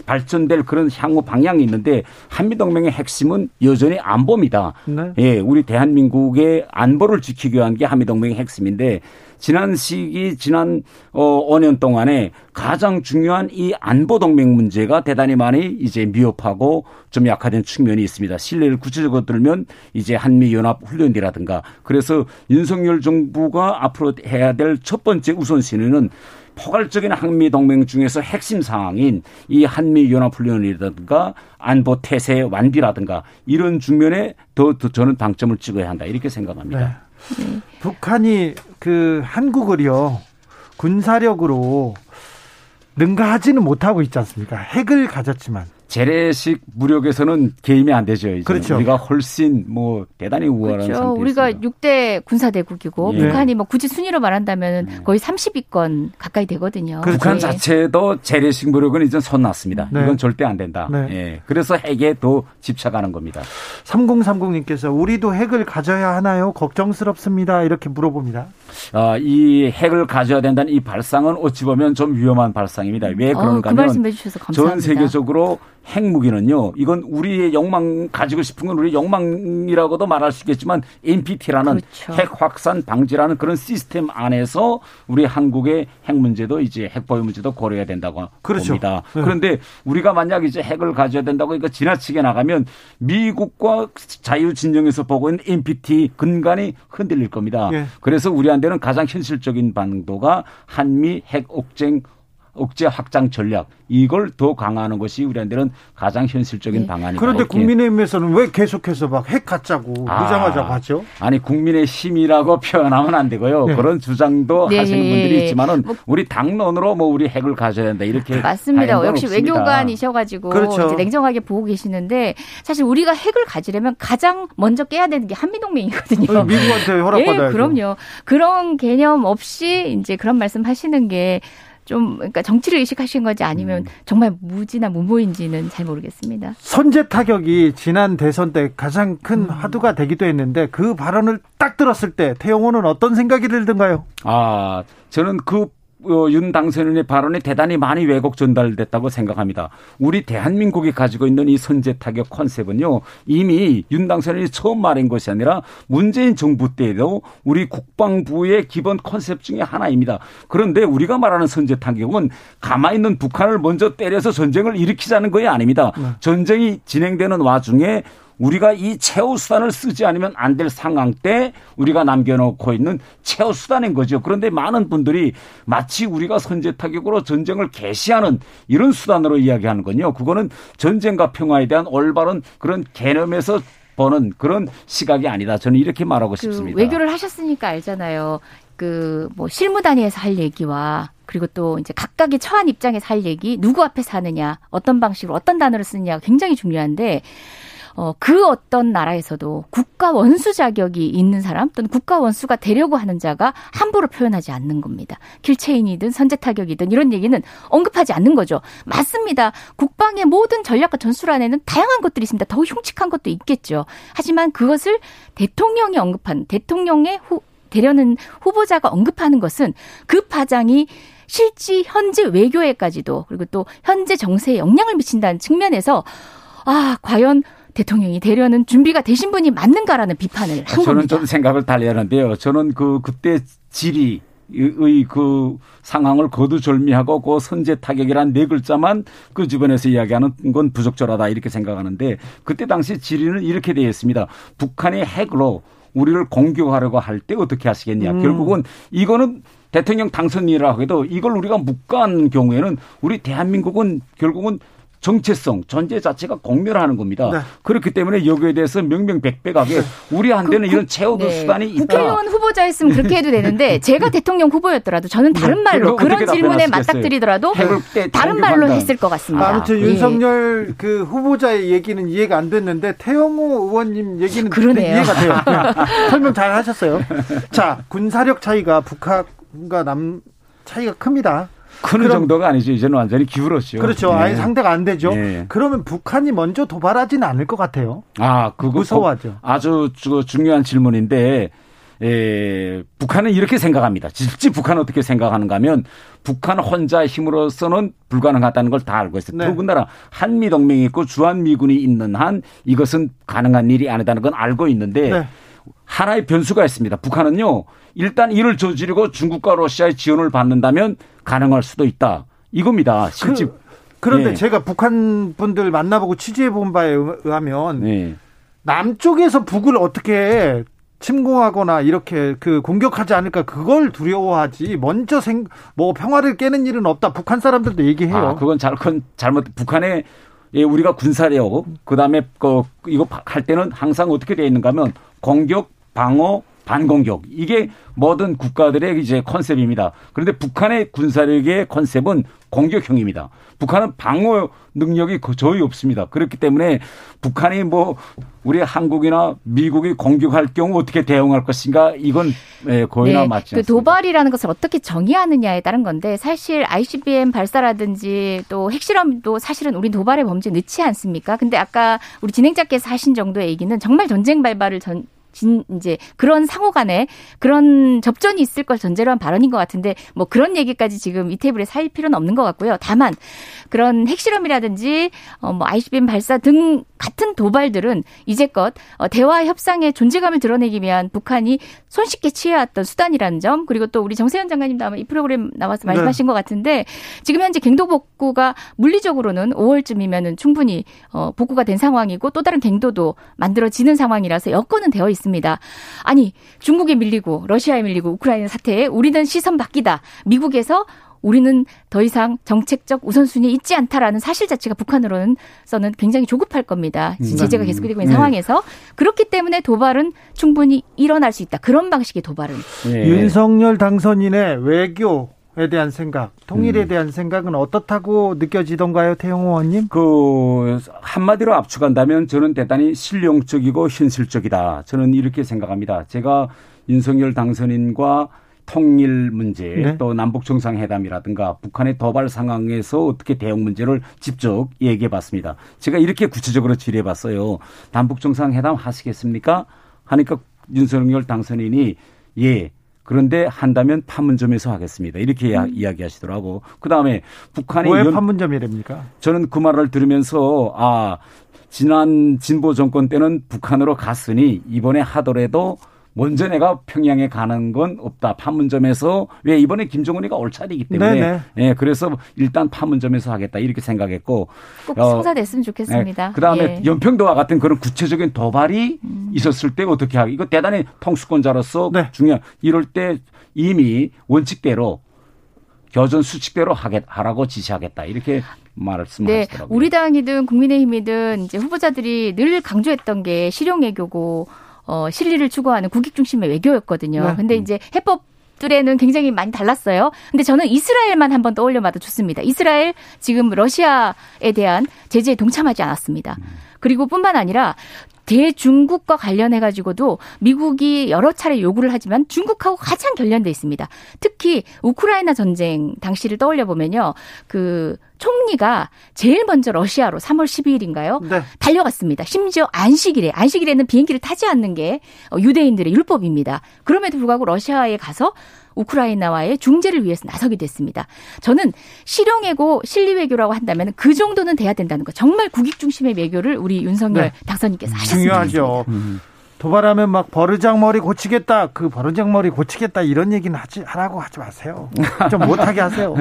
발전될 그런 향후 방향이 있는데 한미 동맹의 핵심은 여전히 안보입니다. 네. 예, 우리 대한민국의 안보를 지키기 위한 게 한미 동맹의 핵심인데 지난 시기 지난 어 5년 동안에 가장 중요한 이 안보 동맹 문제가 대단히 많이 이제 미흡하고 좀 약화된 측면이 있습니다. 신뢰를 구체적으로 들면 이제 한미 연합 훈련이라든가 그래서 윤석열 정부가 앞으로 해야 될 첫 번째 우선순위는 포괄적인 한미 동맹 중에서 핵심 상황인 이 한미 연합 훈련이라든가 안보 태세 완비라든가 이런 중면에 더, 더 저는 방점을 찍어야 한다 이렇게 생각합니다. 네. 네. 북한이 그 한국을요 군사력으로 능가하지는 못하고 있지 않습니까? 핵을 가졌지만 재래식 무력에서는 개임이 안 되죠. 이제. 그렇죠. 우리가 훨씬 뭐 대단히 우월한 그렇죠. 상태입니다. 우리가 6대 군사대국이고 예. 북한이 뭐 굳이 순위로 말한다면 네. 거의 30위권 가까이 되거든요. 그렇죠. 북한 네. 자체도 재래식 무력은 이제 손 놨습니다. 네. 이건 절대 안 된다. 네. 예. 그래서 핵에 더 집착하는 겁니다. 3030님께서 우리도 핵을 가져야 하나요? 걱정스럽습니다. 이렇게 물어봅니다. 아, 이 핵을 가져야 된다는 이 발상은 어찌 보면 좀 위험한 발상입니다. 왜 어, 그런가 하면 어, 그 전 세계적으로 핵무기는요. 이건 우리의 욕망 가지고 싶은 건 우리의 욕망이라고도 말할 수 있겠지만 NPT라는 그렇죠. 핵 확산 방지라는 그런 시스템 안에서 우리 한국의 핵 문제도 이제 핵 보유 문제도 고려해야 된다고 그렇죠. 봅니다. 네. 그런데 우리가 만약 이제 핵을 가져야 된다고 이거 지나치게 나가면 미국과 자유 진영에서 보고 있는 NPT 근간이 흔들릴 겁니다. 네. 그래서 우리한테는 가장 현실적인 방도가 한미 핵 옥쟁 억제 확장 전략 이걸 더 강화하는 것이 우리한테는 가장 현실적인 네. 방안이다. 그런데 국민의힘에서는 왜 계속해서 막 핵 갖자고 아, 무장하자고 하죠? 아니 국민의 힘이라고 표현하면 안 되고요. 네. 그런 주장도 네. 하시는 분들이 있지만은 뭐, 우리 당론으로 뭐 우리 핵을 가져야 된다 이렇게 맞습니다. 역시 없습니다. 외교관이셔가지고 그렇죠. 냉정하게 보고 계시는데 사실 우리가 핵을 가지려면 가장 먼저 깨야 되는 게 한미동맹이거든요. 어, 미국한테 허락받아야 예, 그럼요. 그런 개념 없이 이제 그런 말씀하시는 게 좀 그러니까 정치를 의식하신 건지 아니면 음. 정말 무지나 무모인지는 잘 모르겠습니다. 선제 타격이 지난 대선 때 가장 큰 음. 화두가 되기도 했는데 그 발언을 딱 들었을 때 태영호는 어떤 생각이 들던가요? 아 저는 그 어, 윤 당선인의 발언이 대단히 많이 왜곡 전달됐다고 생각합니다. 우리 대한민국이 가지고 있는 이 선제 타격 컨셉은요, 이미 윤 당선인이 처음 말한 것이 아니라 문재인 정부 때에도 우리 국방부의 기본 컨셉 중에 하나입니다. 그런데 우리가 말하는 선제 타격은 가만히 있는 북한을 먼저 때려서 전쟁을 일으키자는 거이 아닙니다. 네. 전쟁이 진행되는 와중에 우리가 이 최후 수단을 쓰지 않으면 안 될 상황 때 우리가 남겨놓고 있는 최후 수단인 거죠. 그런데 많은 분들이 마치 우리가 선제 타격으로 전쟁을 개시하는 이런 수단으로 이야기하는 건요. 그거는 전쟁과 평화에 대한 올바른 그런 개념에서 보는 그런 시각이 아니다. 저는 이렇게 말하고 그 싶습니다. 외교를 하셨으니까 알잖아요. 그 뭐 실무 단위에서 할 얘기와 그리고 또 이제 각각의 처한 입장에서 할 얘기, 누구 앞에서 하느냐, 어떤 방식으로 어떤 단어를 쓰느냐가 굉장히 중요한데 어, 그 어떤 나라에서도 국가 원수 자격이 있는 사람 또는 국가 원수가 되려고 하는 자가 함부로 표현하지 않는 겁니다. 킬체인이든 선제 타격이든 이런 얘기는 언급하지 않는 거죠. 맞습니다. 국방의 모든 전략과 전술 안에는 다양한 것들이 있습니다. 더 흉측한 것도 있겠죠. 하지만 그것을 대통령이 언급한 대통령의 후, 되려는 후보자가 언급하는 것은 그 파장이 실제 현재 외교에까지도 그리고 또 현재 정세에 영향을 미친다는 측면에서 아 과연 대통령이 되려는 준비가 되신 분이 맞는가라는 비판을 한 저는 겁니다. 좀 생각을 달리 하는데요. 저는 그 그때 질의 의그 상황을 거두절미하고 그 선제 타격이란 네 글자만 그 주변에서 이야기하는 건 부적절하다 이렇게 생각하는데 그때 당시 질의는 이렇게 되어 있습니다. 북한이 핵으로 우리를 공격하려고 할 때 어떻게 하시겠냐. 음. 결국은 이거는 대통령 당선이라 해도 이걸 우리가 묵과한 경우에는 우리 대한민국은 결국은 정체성, 존재 자체가 공멸하는 겁니다. 네. 그렇기 때문에 여기에 대해서 명명백백하게 네. 우리한테는 그, 이런 최후도 네. 수단이 있다. 국회의원 후보자였으면 그렇게 해도 되는데 제가 대통령 후보였더라도 저는 다른 네. 말로 그런 질문에 맞닥뜨리더라도 다른 말로 했을 것 같습니다. 아무튼 예. 윤석열 그 후보자의 얘기는 이해가 안 됐는데 태영호 의원님 얘기는 그러네요. 이해가 돼요. 설명 잘 하셨어요. 자, 군사력 차이가 북한과 남 차이가 큽니다. 큰 정도가 아니죠. 이제는 완전히 기울었죠. 그렇죠. 네. 아예 상대가 안 되죠. 네. 그러면 북한이 먼저 도발하지는 않을 것 같아요. 아, 그거 무서워하죠. 아주 중요한 질문인데 에, 북한은 이렇게 생각합니다. 실제 북한은 어떻게 생각하는가 하면 북한 혼자 힘으로서는 불가능하다는 걸 다 알고 있어요. 네. 더군다나 한미동맹이 있고 주한미군이 있는 한 이것은 가능한 일이 아니다는 건 알고 있는데 네. 하나의 변수가 있습니다. 북한은요, 일단 이를 저지르고 중국과 러시아의 지원을 받는다면 가능할 수도 있다. 이겁니다. 실제. 그, 그런데 네. 제가 북한 분들 만나보고 취재해 본 바에 의하면 네. 남쪽에서 북을 어떻게 침공하거나 이렇게 그 공격하지 않을까 그걸 두려워하지 먼저 생 뭐 평화를 깨는 일은 없다 북한 사람들도 얘기해요. 아, 그건 잘, 그건 잘못 북한의 예, 우리가 군사력 그다음에 그 이거 할 때는 항상 어떻게 되어 있는가 하면 공격, 방어, 반공격 이게 모든 국가들의 이제 컨셉입니다. 그런데 북한의 군사력의 컨셉은 공격형입니다. 북한은 방어 능력이 거의 없습니다. 그렇기 때문에 북한이 뭐 우리 한국이나 미국이 공격할 경우 어떻게 대응할 것인가 이건 예, 거의나 네, 맞지 그 않습니다. 도발이라는 것을 어떻게 정의하느냐에 따른 건데 사실 ICBM 발사라든지 또 핵실험도 사실은 우리 도발의 범죄 넣지 않습니까? 근데 아까 우리 진행자께서 하신 정도의 얘기는 정말 전쟁 발발을 전, 진 이제 그런 상호 간에 그런 접전이 있을 걸 전제로 한 발언인 것 같은데 뭐 그런 얘기까지 지금 이 테이블에 살 필요는 없는 것 같고요. 다만 그런 핵실험이라든지 어뭐 ICBM 발사 등 같은 도발들은 이제껏 어 대화 협상의 존재감을 드러내기 위한 북한이 손쉽게 취해왔던 수단이라는 점 그리고 또 우리 정세현 장관님도 아마 이 프로그램 나와서 말씀하신 네. 것 같은데 지금 현재 갱도 복구가 물리적으로는 5월쯤이면은 충분히 어 복구가 된 상황이고 또 다른 갱도도 만들어지는 상황이라서 여건은 되어. 있습니다. 아니 중국에 밀리고 러시아에 밀리고 우크라이나 사태에 우리는 시선 바뀌다. 미국에서 우리는 더 이상 정책적 우선순위에 있지 않다라는 사실 자체가 북한으로는 서는 굉장히 조급할 겁니다. 음. 제재가 계속되고 있는 네. 상황에서 그렇기 때문에 도발은 충분히 일어날 수 있다. 그런 방식의 도발은. 네. 윤석열 당선인의 외교 에 대한 생각, 통일에 음. 대한 생각은 어떻다고 느껴지던가요, 태영 의원님? 그 한마디로 압축한다면 저는 대단히 실용적이고 현실적이다. 저는 이렇게 생각합니다. 제가 윤석열 당선인과 통일 문제, 네. 또 남북 정상회담이라든가 북한의 도발 상황에서 어떻게 대응 문제를 직접 얘기해 봤습니다. 제가 이렇게 구체적으로 질의해 봤어요. 남북 정상회담 하시겠습니까? 하니까 윤석열 당선인이 예, 그런데 한다면 판문점에서 하겠습니다. 이렇게 음. 이야기하시더라고. 그 다음에 북한이 왜 판문점이랍니까? 저는 그 말을 들으면서 아 지난 진보 정권 때는 북한으로 갔으니 이번에 하더라도 먼저 내가 평양에 가는 건 없다. 판문점에서 왜 이번에 김정은이가 올 차례이기 때문에 네네. 예, 그래서 일단 판문점에서 하겠다 이렇게 생각했고 꼭 어, 성사됐으면 좋겠습니다. 예, 그다음에 예. 연평도와 같은 그런 구체적인 도발이 음. 있었을 때 어떻게 하기 이거 대단히 통수권자로서 네. 중요한 이럴 때 이미 원칙대로 교전 수칙대로 하겠 하라고 지시하겠다 이렇게 말씀하시더라고요. 네, 우리 당이든 국민의힘이든 이제 후보자들이 늘 강조했던 게 실용 외교고 어, 실리를 추구하는 국익 중심의 외교였거든요. 네. 근데 이제 해법 들에는 굉장히 많이 달랐어요. 근데 저는 이스라엘만 한번 떠올려봐도 좋습니다. 이스라엘 지금 러시아에 대한 제재에 동참하지 않았습니다. 그리고 뿐만 아니라 대중국과 관련해 가지고도 미국이 여러 차례 요구를 하지만 중국하고 가장 결련돼 있습니다. 특히 우크라이나 전쟁 당시를 떠올려 보면요. 그 총리가 제일 먼저 러시아로 3월 12일인가요? 네. 달려갔습니다. 심지어 안식일에 안식일에는 비행기를 타지 않는 게 유대인들의 율법입니다. 그럼에도 불구하고 러시아에 가서 우크라이나와의 중재를 위해서 나서게 됐습니다. 저는 실용외고 실리외교라고 한다면 그 정도는 돼야 된다는 거. 정말 국익 중심의 외교를 우리 윤석열 네. 당선인께서 하셨습니다. 중요하죠. 음. 도발하면 막 버르장머리 고치겠다, 그 버르장머리 고치겠다 이런 얘기는 하지 하라고 하지 마세요. 좀 못하게 하세요.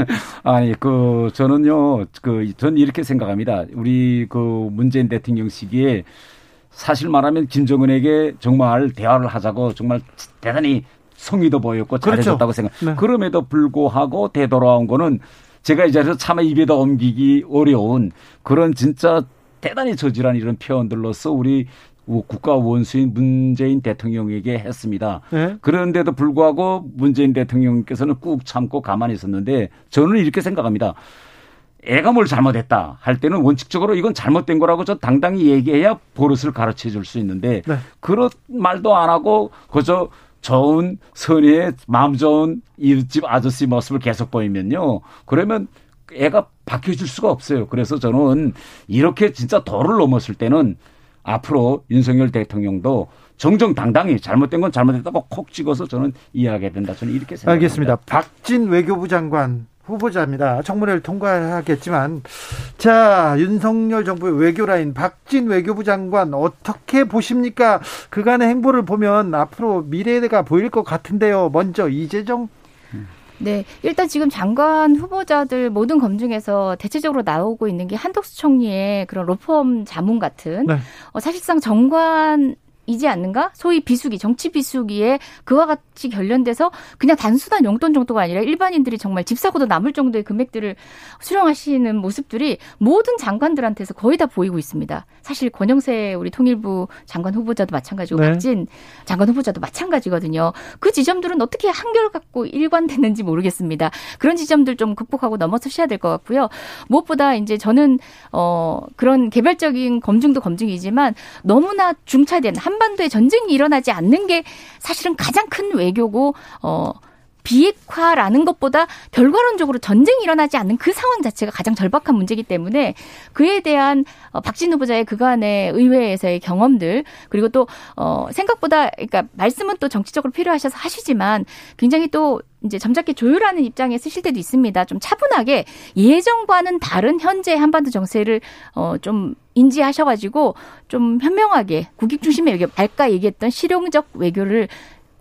아니 그 저는요, 그 전 이렇게 생각합니다. 우리 그 문재인 대통령 시기에 사실 말하면 김정은에게 정말 대화를 하자고 정말 대단히 성의도 보였고 그렇죠. 잘해줬다고 그렇죠. 생각. 네. 그럼에도 불구하고 되돌아온 거는 제가 이 자리에서 차마 입에다 옮기기 어려운 그런 진짜 대단히 저질한 이런 표현들로서 우리 국가 원수인 문재인 대통령에게 했습니다. 네. 그런데도 불구하고 문재인 대통령께서는 꾹 참고 가만히 있었는데 저는 이렇게 생각합니다. 애가 뭘 잘못했다 할 때는 원칙적으로 이건 잘못된 거라고 저 당당히 얘기해야 버릇을 가르쳐 줄 수 있는데 네. 그런 말도 안 하고 그저 좋은 선의의 마음 좋은 이웃집 아저씨 모습을 계속 보이면요. 그러면 애가 바뀌어줄 수가 없어요. 그래서 저는 이렇게 진짜 도를 넘었을 때는 앞으로 윤석열 대통령도 정정당당히 잘못된 건 잘못했다고 콕 찍어서 저는 이해하게 된다. 저는 이렇게 생각합니다. 알겠습니다. 박진 외교부 장관 후보자입니다. 청문회를 통과하겠지만 자 윤석열 정부의 외교 라인 박진 외교부 장관 어떻게 보십니까? 그간의 행보를 보면 앞으로 미래가 보일 것 같은데요. 먼저 이재정 네, 일단 지금 장관 후보자들 모든 검증에서 대체적으로 나오고 있는 게 한덕수 총리의 그런 로펌 자문 같은 네. 어, 사실상 정관 이지 않는가? 소위 비수기, 정치 비수기에 그와 같이 결련돼서 그냥 단순한 용돈 정도가 아니라 일반인들이 정말 집 사고도 남을 정도의 금액들을 수령하시는 모습들이 모든 장관들한테서 거의 다 보이고 있습니다. 사실 권영세 우리 통일부 장관 후보자도 마찬가지고 네. 박진 장관 후보자도 마찬가지거든요. 그 지점들은 어떻게 한결 갖고 일관됐는지 모르겠습니다. 그런 지점들 좀 극복하고 넘어서셔야 될 것 같고요. 무엇보다 이제 저는 어 그런 개별적인 검증도 검증이지만 너무나 중차된 한한 반도에 전쟁이 일어나지 않는 게 사실은 가장 큰 외교고 어 비핵화라는 것보다 결과론적으로 전쟁이 일어나지 않는 그 상황 자체가 가장 절박한 문제이기 때문에 그에 대한 어, 박진 후보자의 그간의 의회에서의 경험들 그리고 또 어, 생각보다 그러니까 말씀은 또 정치적으로 필요하셔서 하시지만 굉장히 또 이제 점잖게 조율하는 입장에 쓰실 때도 있습니다. 좀 차분하게 예전과는 다른 현재 한반도 정세를 어좀 인지하셔가지고 좀 현명하게 국익 중심의 외교, 아까 얘기했던 실용적 외교를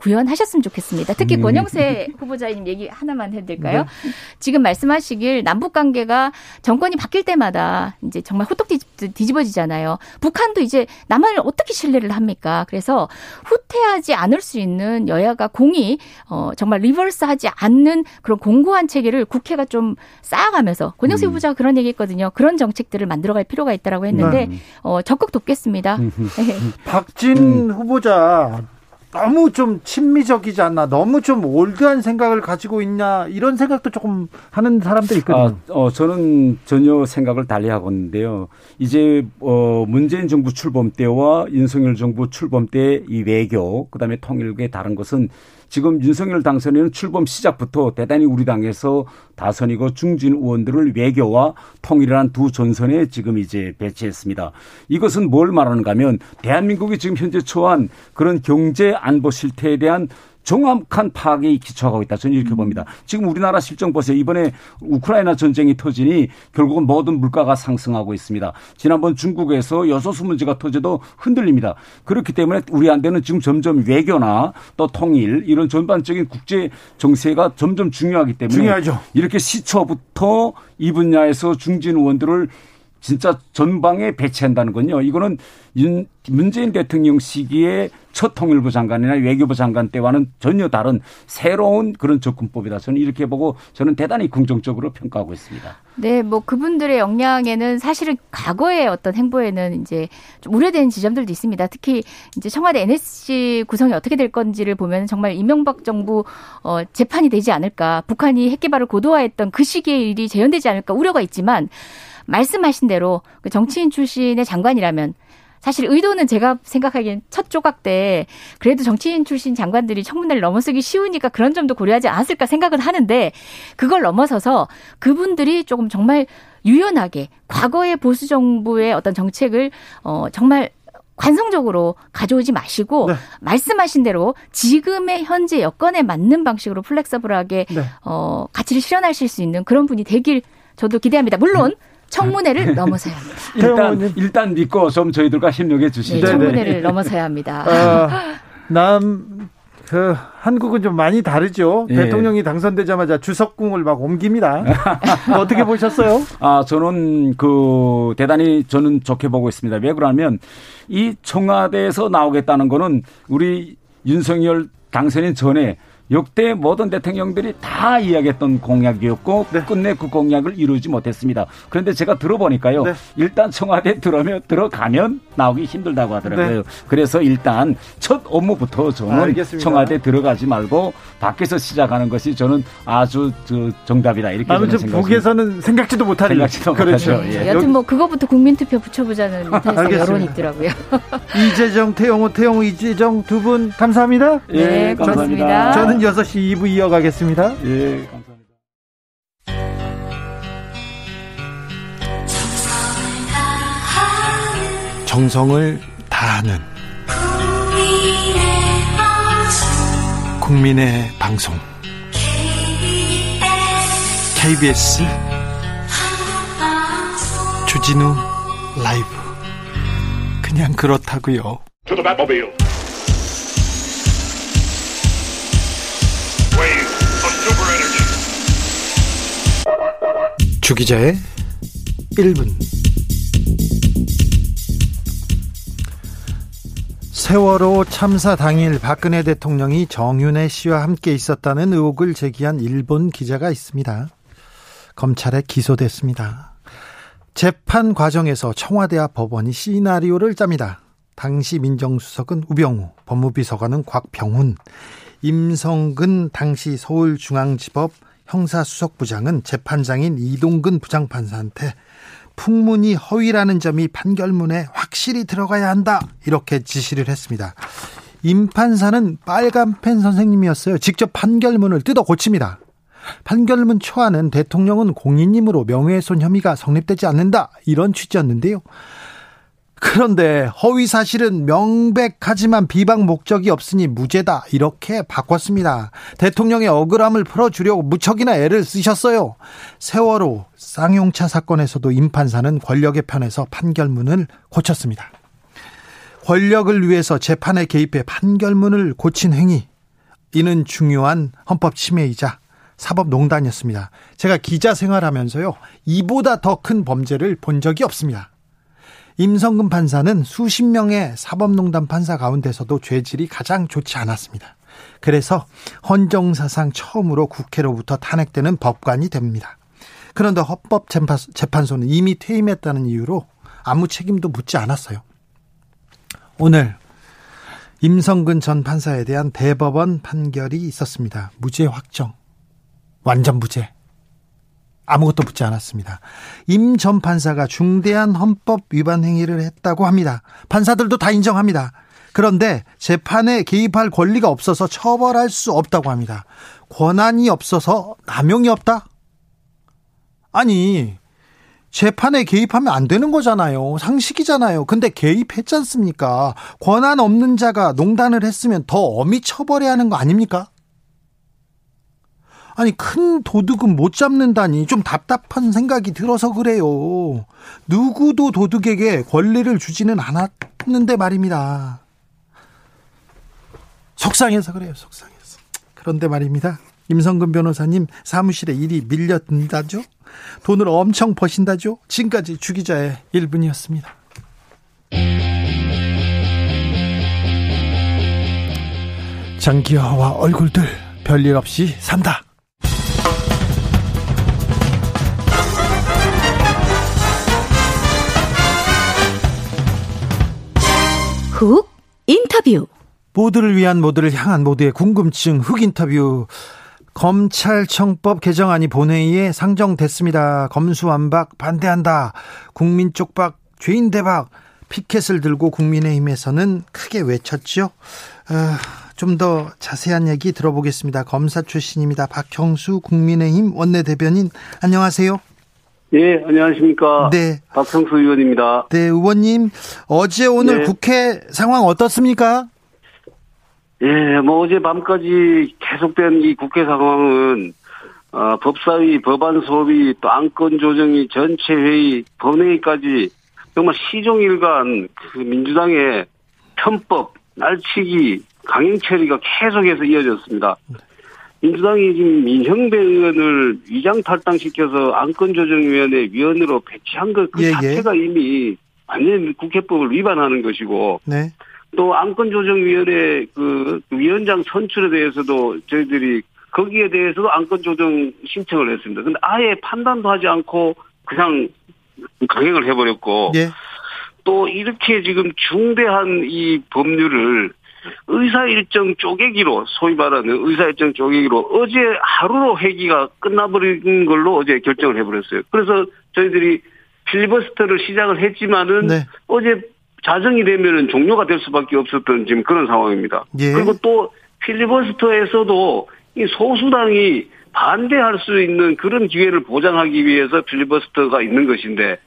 구현하셨으면 좋겠습니다. 특히 음. 권영세 후보자님 얘기 하나만 해드릴까요? 네. 지금 말씀하시길 남북 관계가 정권이 바뀔 때마다 이제 정말 호떡 뒤집어지잖아요. 북한도 이제 남한을 어떻게 신뢰를 합니까? 그래서 후퇴하지 않을 수 있는 여야가 공이 어, 정말 리버스하지 않는 그런 공고한 체계를 국회가 좀 쌓아가면서 권영세 음. 후보자가 그런 얘기했거든요. 그런 정책들을 만들어갈 필요가 있다라고 했는데 네. 어, 적극 돕겠습니다. 네. 박진 음. 후보자 너무 좀 친미적이지 않나, 너무 좀 올드한 생각을 가지고 있냐 이런 생각도 조금 하는 사람들이 있거든요. 아, 어, 저는 전혀 생각을 달리하고 있는데요. 이제 어, 문재인 정부 출범 때와 윤석열 정부 출범 때 이 외교, 그다음에 통일국의 다른 것은 지금 윤석열 당선인은 출범 시작부터 대단히 우리 당에서 다선이고 중진 의원들을 외교와 통일이라는 두 전선에 지금 이제 배치했습니다. 이것은 뭘 말하는가 하면 대한민국이 지금 현재 처한 그런 경제 안보 실태에 대한 정확한 파악에 기초하고 있다. 저는 이렇게 봅니다. 지금 우리나라 실정 보세요. 이번에 우크라이나 전쟁이 터지니 결국은 모든 물가가 상승하고 있습니다. 지난번 중국에서 여소수 문제가 터져도 흔들립니다. 그렇기 때문에 우리한테는 지금 점점 외교나 또 통일 이런 전반적인 국제 정세가 점점 중요하기 때문에 중요하죠. 이렇게 시초부터 이 분야에서 중진 의원들을 진짜 전방에 배치한다는 건요. 이거는 윤, 문재인 대통령 시기에 첫 통일부 장관이나 외교부 장관 때와는 전혀 다른 새로운 그런 접근법이다. 저는 이렇게 보고 저는 대단히 긍정적으로 평가하고 있습니다. 네, 뭐 그분들의 역량에는 사실은 과거의 어떤 행보에는 이제 좀 우려되는 지점들도 있습니다. 특히 이제 청와대 NSC 구성이 어떻게 될 건지를 보면 정말 이명박 정부 어 재판이 되지 않을까. 북한이 핵 개발을 고도화했던 그 시기의 일이 재현되지 않을까 우려가 있지만 말씀하신 대로 그 정치인 출신의 장관이라면 사실 의도는 제가 생각하기엔 첫 조각 때 그래도 정치인 출신 장관들이 청문회를 넘어서기 쉬우니까 그런 점도 고려하지 않았을까 생각은 하는데 그걸 넘어서서 그분들이 조금 정말 유연하게 과거의 보수 정부의 어떤 정책을 어 정말 관성적으로 가져오지 마시고 네. 말씀하신 대로 지금의 현재 여건에 맞는 방식으로 플렉서블하게 네. 어 가치를 실현하실 수 있는 그런 분이 되길 저도 기대합니다. 물론 음. 청문회를 네. 넘어서야 합니다. 일단 일단 믿고 좀 저희들과 협력해 주시죠. 네, 청문회를 네. 넘어서야 합니다. 어, 남. 그 한국은 좀 많이 다르죠. 예. 대통령이 당선되자마자 주석궁을 막 옮깁니다. 어떻게 보셨어요? 아 저는 그 대단히 저는 좋게 보고 있습니다. 왜 그러냐면 이 청와대에서 나오겠다는 거는 우리 윤석열 당선인 전에 역대 모든 대통령들이 다 이야기했던 공약이었고 네. 끝내 그 공약을 이루지 못했습니다. 그런데 제가 들어보니까요. 네. 일단 청와대 들어면 들어가면 나오기 힘들다고 하더라고요. 네. 그래서 일단 첫 업무부터 저는 알겠습니다. 청와대 들어가지 말고 밖에서 시작하는 것이 저는 아주 정답이다 이렇게 저는 생각합니다. 북에서는 생각지도 못하는 생각지도 그렇죠. 못하죠. 예. 여튼 뭐 그거부터 국민투표 붙여보자는 여론이 있더라고요. 이재정, 태영호, 태영호, 이재정 두 분 감사합니다. 예, 네, 고맙습니다. 저는 6시 2부 이어가겠습니다. 예, 감사합니다. 정성을 다하는 국민의 방송 KBS 주진우 라이브 그냥 그렇다고요. 주기자의 1분 세월호 참사 당일 박근혜 대통령이 정윤혜 씨와 함께 있었다는 의혹을 제기한 일본 기자가 있습니다. 검찰에 기소됐습니다. 재판 과정에서 청와대 와 법원이 시나리오를 짭니다. 당시 민정수석은 우병우, 법무비서관은 곽병훈, 임성근 당시 서울중앙지법 형사수석부장은 재판장인 이동근 부장판사한테 풍문이 허위라는 점이 판결문에 확실히 들어가야 한다. 이렇게 지시를 했습니다. 임 판사는 빨간펜 선생님이었어요. 직접 판결문을 뜯어 고칩니다. 판결문 초안은 대통령은 공인님으로 명예훼손 혐의가 성립되지 않는다. 이런 취지였는데요. 그런데 허위 사실은 명백하지만 비방 목적이 없으니 무죄다. 이렇게 바꿨습니다. 대통령의 억울함을 풀어주려고 무척이나 애를 쓰셨어요. 세월호 쌍용차 사건에서도 임판사는 권력의 편에서 판결문을 고쳤습니다. 권력을 위해서 재판에 개입해 판결문을 고친 행위. 이는 중요한 헌법 침해이자 사법농단이었습니다. 제가 기자 생활하면서요, 이보다 더 큰 범죄를 본 적이 없습니다. 임성근 판사는 수십 명의 사법농단 판사 가운데서도 죄질이 가장 좋지 않았습니다. 그래서 헌정사상 처음으로 국회로부터 탄핵되는 법관이 됩니다. 그런데 헌법재판소는 이미 퇴임했다는 이유로 아무 책임도 묻지 않았어요. 오늘 임성근 전 판사에 대한 대법원 판결이 있었습니다. 무죄 확정. 완전 무죄. 아무것도 묻지 않았습니다. 임 전 판사가 중대한 헌법 위반 행위를 했다고 합니다. 판사들도 다 인정합니다. 그런데 재판에 개입할 권리가 없어서 처벌할 수 없다고 합니다. 권한이 없어서 남용이 없다? 아니, 재판에 개입하면 안 되는 거잖아요. 상식이잖아요. 근데 개입했지 않습니까? 권한 없는 자가 농단을 했으면 더 엄히 처벌해야 하는 거 아닙니까? 아니 큰 도둑은 못 잡는다니 좀 답답한 생각이 들어서 그래요. 누구도 도둑에게 권리를 주지는 않았는데 말입니다. 속상해서 그래요. 속상해서. 그런데 말입니다. 임성근 변호사님 사무실에 일이 밀려든다죠? 돈을 엄청 버신다죠? 지금까지 주기자의 1분이었습니다. 장기화와 얼굴들 별일 없이 산다. 훅 인터뷰. 모두를 위한 모두를 향한 모두의 궁금증 훅 인터뷰. 검찰청법 개정안이 본회의에 상정됐습니다. 검수완박 반대한다. 국민 쪽박 죄인 대박 피켓을 들고 국민의힘에서는 크게 외쳤죠. 어, 좀더 자세한 얘기 들어보겠습니다. 검사 출신입니다. 박형수 국민의힘 원내대변인 안녕하세요. 예, 안녕하십니까. 네. 박성수 의원입니다. 네, 의원님. 어제 오늘 네. 국회 상황 어떻습니까? 예, 뭐 어제 밤까지 계속된 이 국회 상황은, 어, 법사위, 법안 소위, 또 안건 조정이 전체 회의, 본회의까지 정말 시종일관 그 민주당의 편법, 날치기, 강행 처리가 계속해서 이어졌습니다. 민주당이 지금 민형배 의원을 위장 탈당시켜서 안건조정위원회 위원으로 배치한 것그 예, 예. 자체가 예. 이미 완전 국회법을 위반하는 것이고 네. 또 안건조정위원회 그 위원장 선출에 대해서도 저희들이 거기에 대해서도 안건조정 신청을 했습니다. 근데 아예 판단도 하지 않고 그냥 강행을 해버렸고 예. 또 이렇게 지금 중대한 이 법률을 의사 일정 쪼개기로 소위 말하는 의사 일정 쪼개기로 어제 하루로 회기가 끝나버린 걸로 어제 결정을 해버렸어요. 그래서 저희들이 필리버스터를 시작을 했지만은 네. 어제 자정이 되면은 종료가 될 수밖에 없었던 지금 그런 상황입니다. 예. 그리고 또 필리버스터에서도 이 소수당이 반대할 수 있는 그런 기회를 보장하기 위해서 필리버스터가 있는 것인데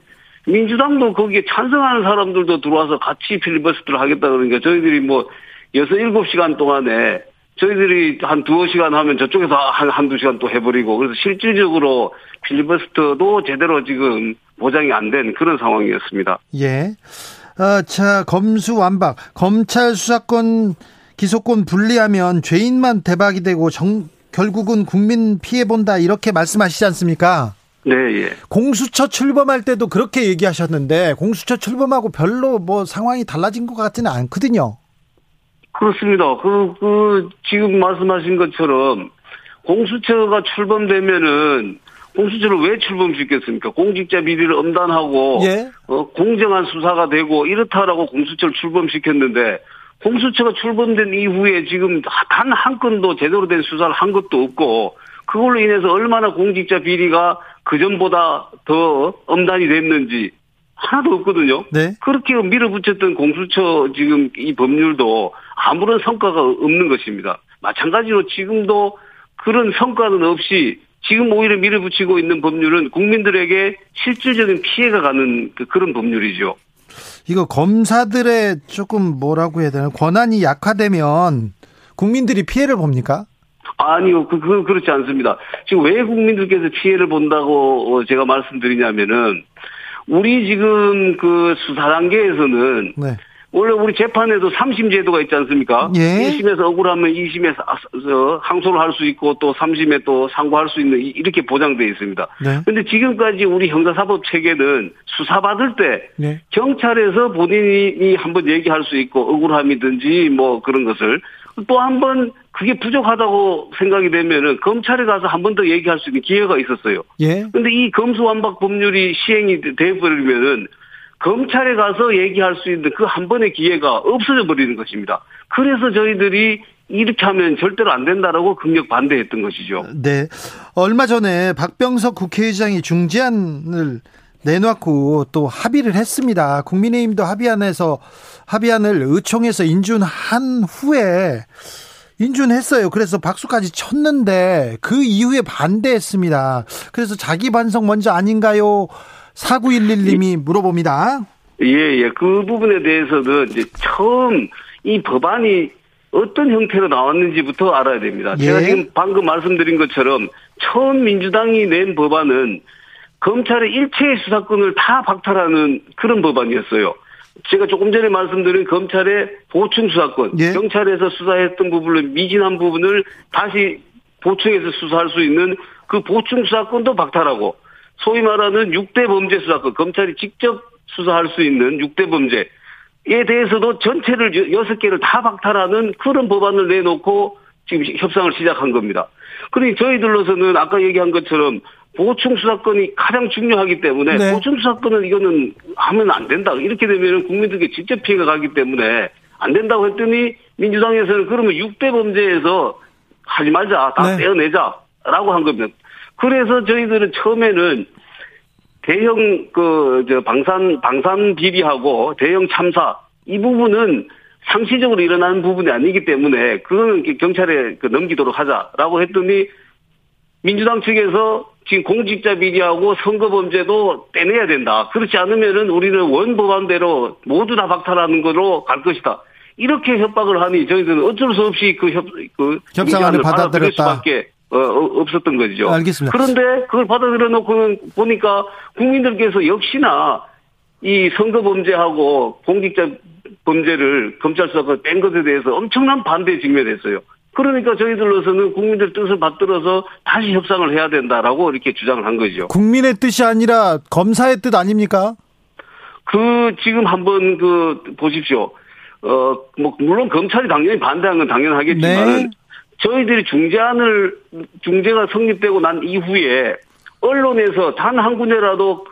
민주당도 거기에 찬성하는 사람들도 들어와서 같이 필리버스터를 하겠다 그러니까 저희들이 뭐 여섯 일곱 시간 동안에 저희들이 한 두어 시간 하면 저쪽에서 한, 한두 시간 또 해버리고 그래서 실질적으로 필리버스터도 제대로 지금 보장이 안 된 그런 상황이었습니다. 예. 어, 자, 검수 완박. 검찰 수사권, 기소권 분리하면 죄인만 대박이 되고 정, 결국은 국민 피해본다. 이렇게 말씀하시지 않습니까? 네, 예. 공수처 출범할 때도 그렇게 얘기하셨는데, 공수처 출범하고 별로 뭐 상황이 달라진 것 같지는 않거든요. 그렇습니다. 그, 그, 지금 말씀하신 것처럼 공수처가 출범되면은 공수처를 왜 출범시켰습니까? 공직자 비리를 엄단하고 예. 어, 공정한 수사가 되고 이렇다라고 공수처를 출범시켰는데 공수처가 출범된 이후에 지금 단 한 건도 제대로 된 수사를 한 것도 없고 그걸로 인해서 얼마나 공직자 비리가 그 전보다 더 엄단이 됐는지 하나도 없거든요. 네. 그렇게 밀어붙였던 공수처 지금 이 법률도 아무런 성과가 없는 것입니다. 마찬가지로 지금도 그런 성과는 없이 지금 오히려 밀어붙이고 있는 법률은 국민들에게 실질적인 피해가 가는 그- 그런 법률이죠. 이거 검사들의 조금 뭐라고 해야 되나, 권한이 약화되면 국민들이 피해를 봅니까? 아니요, 그, 그, 그렇지 않습니다. 지금 왜 국민들께서 피해를 본다고 어, 제가 말씀드리냐면은, 우리 지금 그 수사 단계에서는 네. 원래 우리 재판에도 3심 제도가 있지 않습니까? 예. 1심에서 억울하면 2심에서 항소를 할 수 있고 또 3심에 또 상고할 수 있는 이- 이렇게 보장되어 있습니다. 네. 근데 지금까지 우리 형사사법 체계는 수사받을 때 네. 경찰에서 본인이 한번 얘기할 수 있고 억울함이든지 뭐 그런 것을 또 한 번 그게 부족하다고 생각이 되면은 검찰에 가서 한 번 더 얘기할 수 있는 기회가 있었어요. 예. 근데 이 검수완박 법률이 시행이 돼버리면은 검찰에 가서 얘기할 수 있는 그 한 번의 기회가 없어져 버리는 것입니다. 그래서 저희들이 이렇게 하면 절대로 안 된다라고 극력 반대했던 것이죠. 네. 얼마 전에 박병석 국회의장이 중재안을 내놓고 또 합의를 했습니다. 국민의힘도 합의안에서 합의안을 의총에서 인준한 후에 인준했어요. 그래서 박수까지 쳤는데 그 이후에 반대했습니다. 그래서 자기 반성 먼저 아닌가요? 4911님이 물어봅니다. 예, 예. 그 부분에 대해서는 이제 처음 이 법안이 어떤 형태로 나왔는지부터 알아야 됩니다. 예. 제가 지금 방금 말씀드린 것처럼 처음 민주당이 낸 법안은 검찰의 일체의 수사권을 다 박탈하는 그런 법안이었어요. 제가 조금 전에 말씀드린 검찰의 보충 수사권, 예. 경찰에서 수사했던 부분을 미진한 부분을 다시 보충해서 수사할 수 있는 그 보충 수사권도 박탈하고 소위 말하는 6대 범죄 수사권, 검찰이 직접 수사할 수 있는 6대 범죄에 대해서도 전체를 여섯 개를 다 박탈하는 그런 법안을 내놓고 지금 협상을 시작한 겁니다. 그러니 저희들로서는 아까 얘기한 것처럼 보충 수사권이 가장 중요하기 때문에 네. 보충 수사권은 이거는 하면 안 된다. 이렇게 되면 국민들께 직접 피해가 가기 때문에 안 된다고 했더니 민주당에서는 그러면 6대 범죄에서 하지 말자. 다 네. 떼어내자라고 한 겁니다. 그래서 저희들은 처음에는 대형 그 저 방산 방산 비리하고 대형 참사 이 부분은 상시적으로 일어나는 부분이 아니기 때문에 그거는 경찰에 그 넘기도록 하자라고 했더니 민주당 측에서 지금 공직자 비리하고 선거 범죄도 떼내야 된다. 그렇지 않으면은 우리는 원 법안대로 모두 다 박탈하는 거로 갈 것이다. 이렇게 협박을 하니 저희들은 어쩔 수 없이 그 협, 그 협상안을 받아들일. 수밖에 어, 어, 없었던 거죠. 알겠습니다. 그런데 그걸 받아들여 놓고는 보니까 국민들께서 역시나 이 선거 범죄하고 공직자 범죄를 검찰 수사가 뺀 것에 대해서 엄청난 반대에 직면했어요. 그러니까 저희들로서는 국민들 뜻을 받들어서 다시 협상을 해야 된다라고 이렇게 주장을 한 거죠. 국민의 뜻이 아니라 검사의 뜻 아닙니까? 그 지금 한번 그 보십시오. 어, 뭐, 물론 검찰이 당연히 반대하는 건 당연하겠지만, 네. 저희들이 중재안을, 중재가 성립되고 난 이후에, 언론에서 단 한 군데라도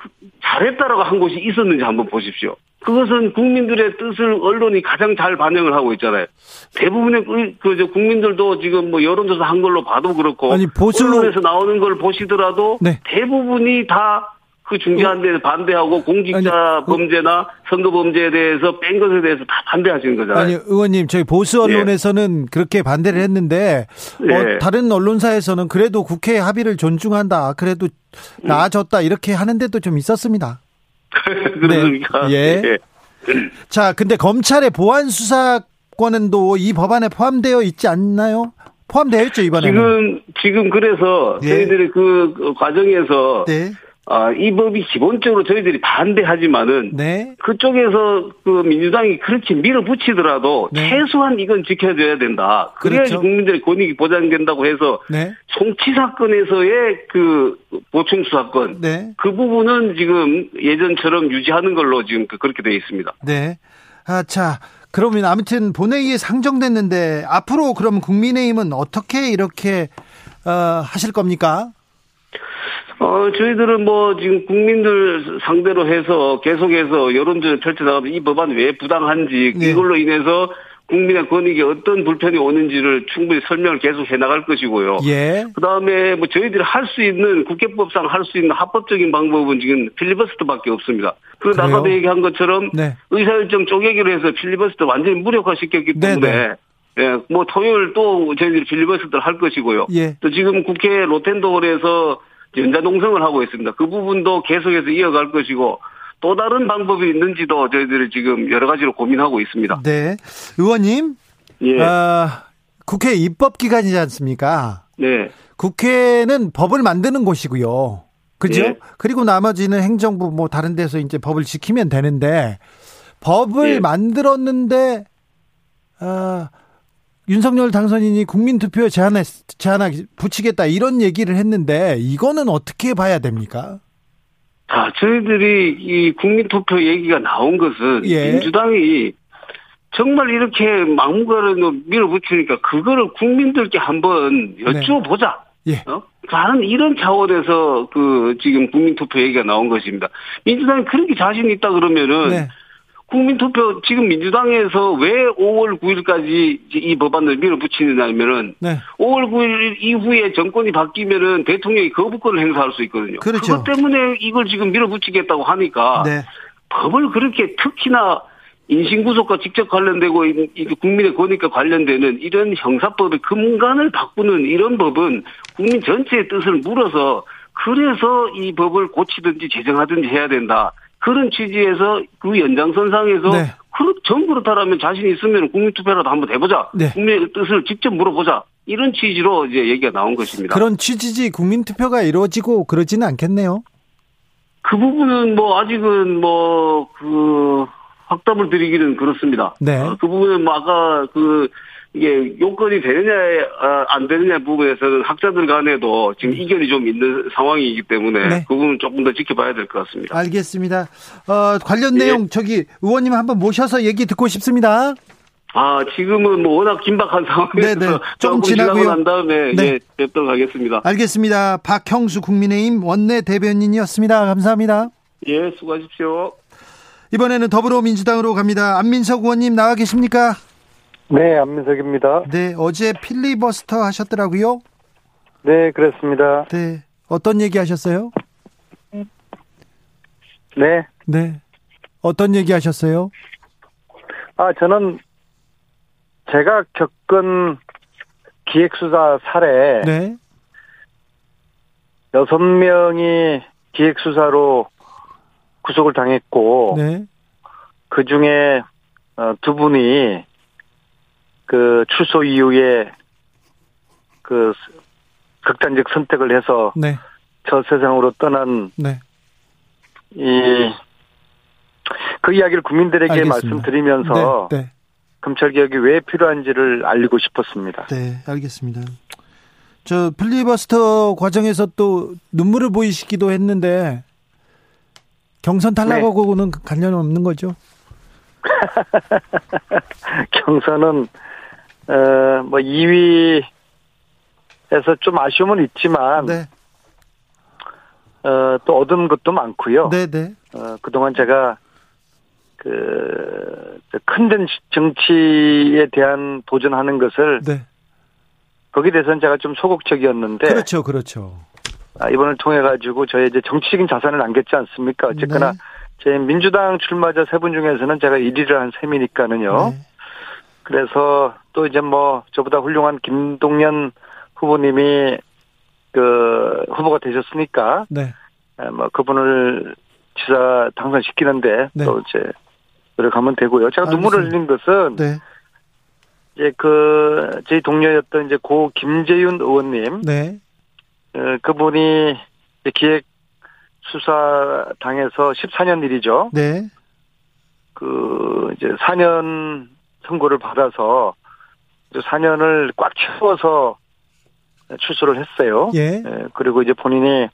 잘했다라고 한 곳이 있었는지 한번 보십시오. 그것은 국민들의 뜻을 언론이 가장 잘 반영을 하고 있잖아요. 대부분의 그, 저 국민들도 지금 뭐 여론조사 한 걸로 봐도 그렇고 아니, 보수... 언론에서 나오는 걸 보시더라도 네. 대부분이 다 그 중재한 데 반대하고 공직자 아니, 어- 범죄나 선거 범죄에 대해서 뺀 것에 대해서 다 반대하시는 거잖아요. 아니 의원님 저희 보수 예. 언론에서는 네. 그렇게 반대를 했는데 네. 어, 예. 다른 언론사에서는 그래도 국회 합의를 존중한다. 그래도 나아졌다 이렇게 하는데도 좀 있었습니다. 그러니까. 네. 예. 예. 자, 근데 검찰의 보안 수사권은도 이 법안에 포함되어 있지 않나요? 포함되어 있죠 이번에 지금 지금 그래서 예. 저희들이 그, 그 과정에서 네. 아, 이 법이 기본적으로 저희들이 반대하지만은 네. 그쪽에서 그 민주당이 그렇게 밀어붙이더라도 네. 최소한 이건 지켜줘야 된다. 그래야지 그렇죠. 국민들의 권익이 보장된다고 해서 네. 송치 사건에서의 그 보충 수사권 네. 그 부분은 지금 예전처럼 유지하는 걸로 지금 그 그렇게 되어 있습니다. 네. 아, 자. 그러면 아무튼 본회의에 상정됐는데 앞으로 그럼 국민의힘은 어떻게 이렇게 어, 하실 겁니까? 어, 저희들은 뭐 지금 국민들 상대로 해서 계속해서 여론전을 펼쳐 나가도 이 법안이 왜 부당한지 네. 이걸로 인해서 국민의 권익에 어떤 불편이 오는지를 충분히 설명을 계속 해 나갈 것이고요. 예. 그다음에 뭐 저희들이 할 수 있는 국회법상 할 수 있는 합법적인 방법은 지금 필리버스터밖에 없습니다. 그리고 아까도 얘기한 것처럼 네. 의사일정 쪼개기로 해서 필리버스터 완전히 무력화시켰기 네, 때문에 네네. 예, 뭐 토요일 또 저희들이 필리버스터를 할 것이고요. 예. 또 지금 국회 로텐도홀에서 연자동성을 하고 있습니다. 그 부분도 계속해서 이어갈 것이고 또 다른 방법이 있는지도 저희들이 지금 여러 가지로 고민하고 있습니다. 네. 의원님. 예. 어, 국회 입법 기관이지 않습니까? 네. 국회는 법을 만드는 곳이고요. 그죠? 예. 그리고 나머지는 행정부 뭐 다른 데서 이제 법을 지키면 되는데 법을 예. 만들었는데 어, 윤석열 당선인이 국민투표 제안에 제안하 붙이겠다 이런 얘기를 했는데 이거는 어떻게 봐야 됩니까? 자, 저희들이 이 국민투표 얘기가 나온 것은 예. 민주당이 정말 이렇게 막무가내로 밀어붙이니까 그거를 국민들께 한번 여쭤보자. 네. 예. 어? 라는 이런 차원에서 그 지금 국민투표 얘기가 나온 것입니다. 민주당이 그렇게 자신 있다 그러면은 네. 국민투표 지금 민주당에서 왜 5월 9일까지 이 법안을 밀어붙이느냐면은 네. 5월 9일 이후에 정권이 바뀌면은 대통령이 거부권을 행사할 수 있거든요. 그렇죠. 그것 때문에 이걸 지금 밀어붙이겠다고 하니까 네. 법을 그렇게 특히나 인신구속과 직접 관련되고 국민의 권익과 관련되는 이런 형사법의 근간을 바꾸는 이런 법은 국민 전체의 뜻을 물어서 그래서 이 법을 고치든지 제정하든지 해야 된다. 그런 취지에서 그 연장선상에서 네. 그, 전 그렇다라면 자신 있으면 국민투표라도 한번 해보자. 네. 국민의 뜻을 직접 물어보자. 이런 취지로 이제 얘기가 나온 것입니다. 그런 취지지 국민투표가 이루어지고 그러지는 않겠네요. 그 부분은 뭐 아직은 뭐 그 확답을 드리기는 그렇습니다. 네. 그 부분은 뭐 아까 그 이게 요건이 되느냐 아, 안 되느냐 부분에서는 학자들 간에도 지금 이견이 좀 있는 상황이기 때문에 네. 그 부분 조금 더 지켜봐야 될 것 같습니다. 알겠습니다. 어, 관련 예. 내용 저기 의원님 한번 모셔서 얘기 듣고 싶습니다. 아 지금은 뭐 워낙 긴박한 상황에서 네네. 조금 지나고요. 난 다음에 네. 예, 뵙도록 하겠습니다. 알겠습니다. 박형수 국민의힘 원내 대변인이었습니다. 감사합니다. 예, 수고하십시오. 이번에는 더불어민주당으로 갑니다. 안민석 의원님 나와 계십니까? 네, 안민석입니다. 네, 어제 필리버스터 하셨더라고요. 네, 그렇습니다. 네, 어떤 얘기 하셨어요? 네. 네. 어떤 얘기 하셨어요? 아, 저는 제가 겪은 기획수사 사례. 네. 여섯 명이 기획수사로 구속을 당했고. 네. 그 중에 어, 두 분이 그 출소 이후에 그 극단적 선택을 해서 네. 저 세상으로 떠난 네. 이그 이야기를 국민들에게 알겠습니다. 말씀드리면서 네, 네. 검찰 개혁이 왜 필요한지를 알리고 싶었습니다. 네, 알겠습니다. 저 필리버스터 과정에서 또 눈물을 보이시기도 했는데 경선 탈락하고는 네. 관련 없는 거죠? 경선은 어, 뭐 2위에서 좀 아쉬움은 있지만 네. 어, 또 얻은 것도 많고요. 네, 네. 어, 그동안 제가 그큰 정치에 대한 도전하는 것을 네. 거기에 대해서는 제가 좀 소극적이었는데 그렇죠, 그렇죠. 아, 이번을 통해 가지고 저의 이제 정치적인 자산을 남겼지 않습니까? 어쨌거나 네. 제 민주당 출마자 세 분 중에서는 제가 1위를 한 셈이니까는요. 네. 그래서 또 이제 뭐 저보다 훌륭한 김동연 후보님이 그 후보가 되셨으니까 네. 아, 뭐 그분을 지사 당선시키는데 네. 또 이제 노력하면 되고요. 제가 알겠습니다. 눈물을 흘린 것은 네. 이제 그 저희 동료였던 이제 고 김재윤 의원님, 네. 어, 그분이 기획 수사 당에서 14년 일이죠. 네. 그 이제 4년 선고를 받아서 4년을 꽉 채워서 출소를 했어요. 예. 예. 그리고 이제 본인이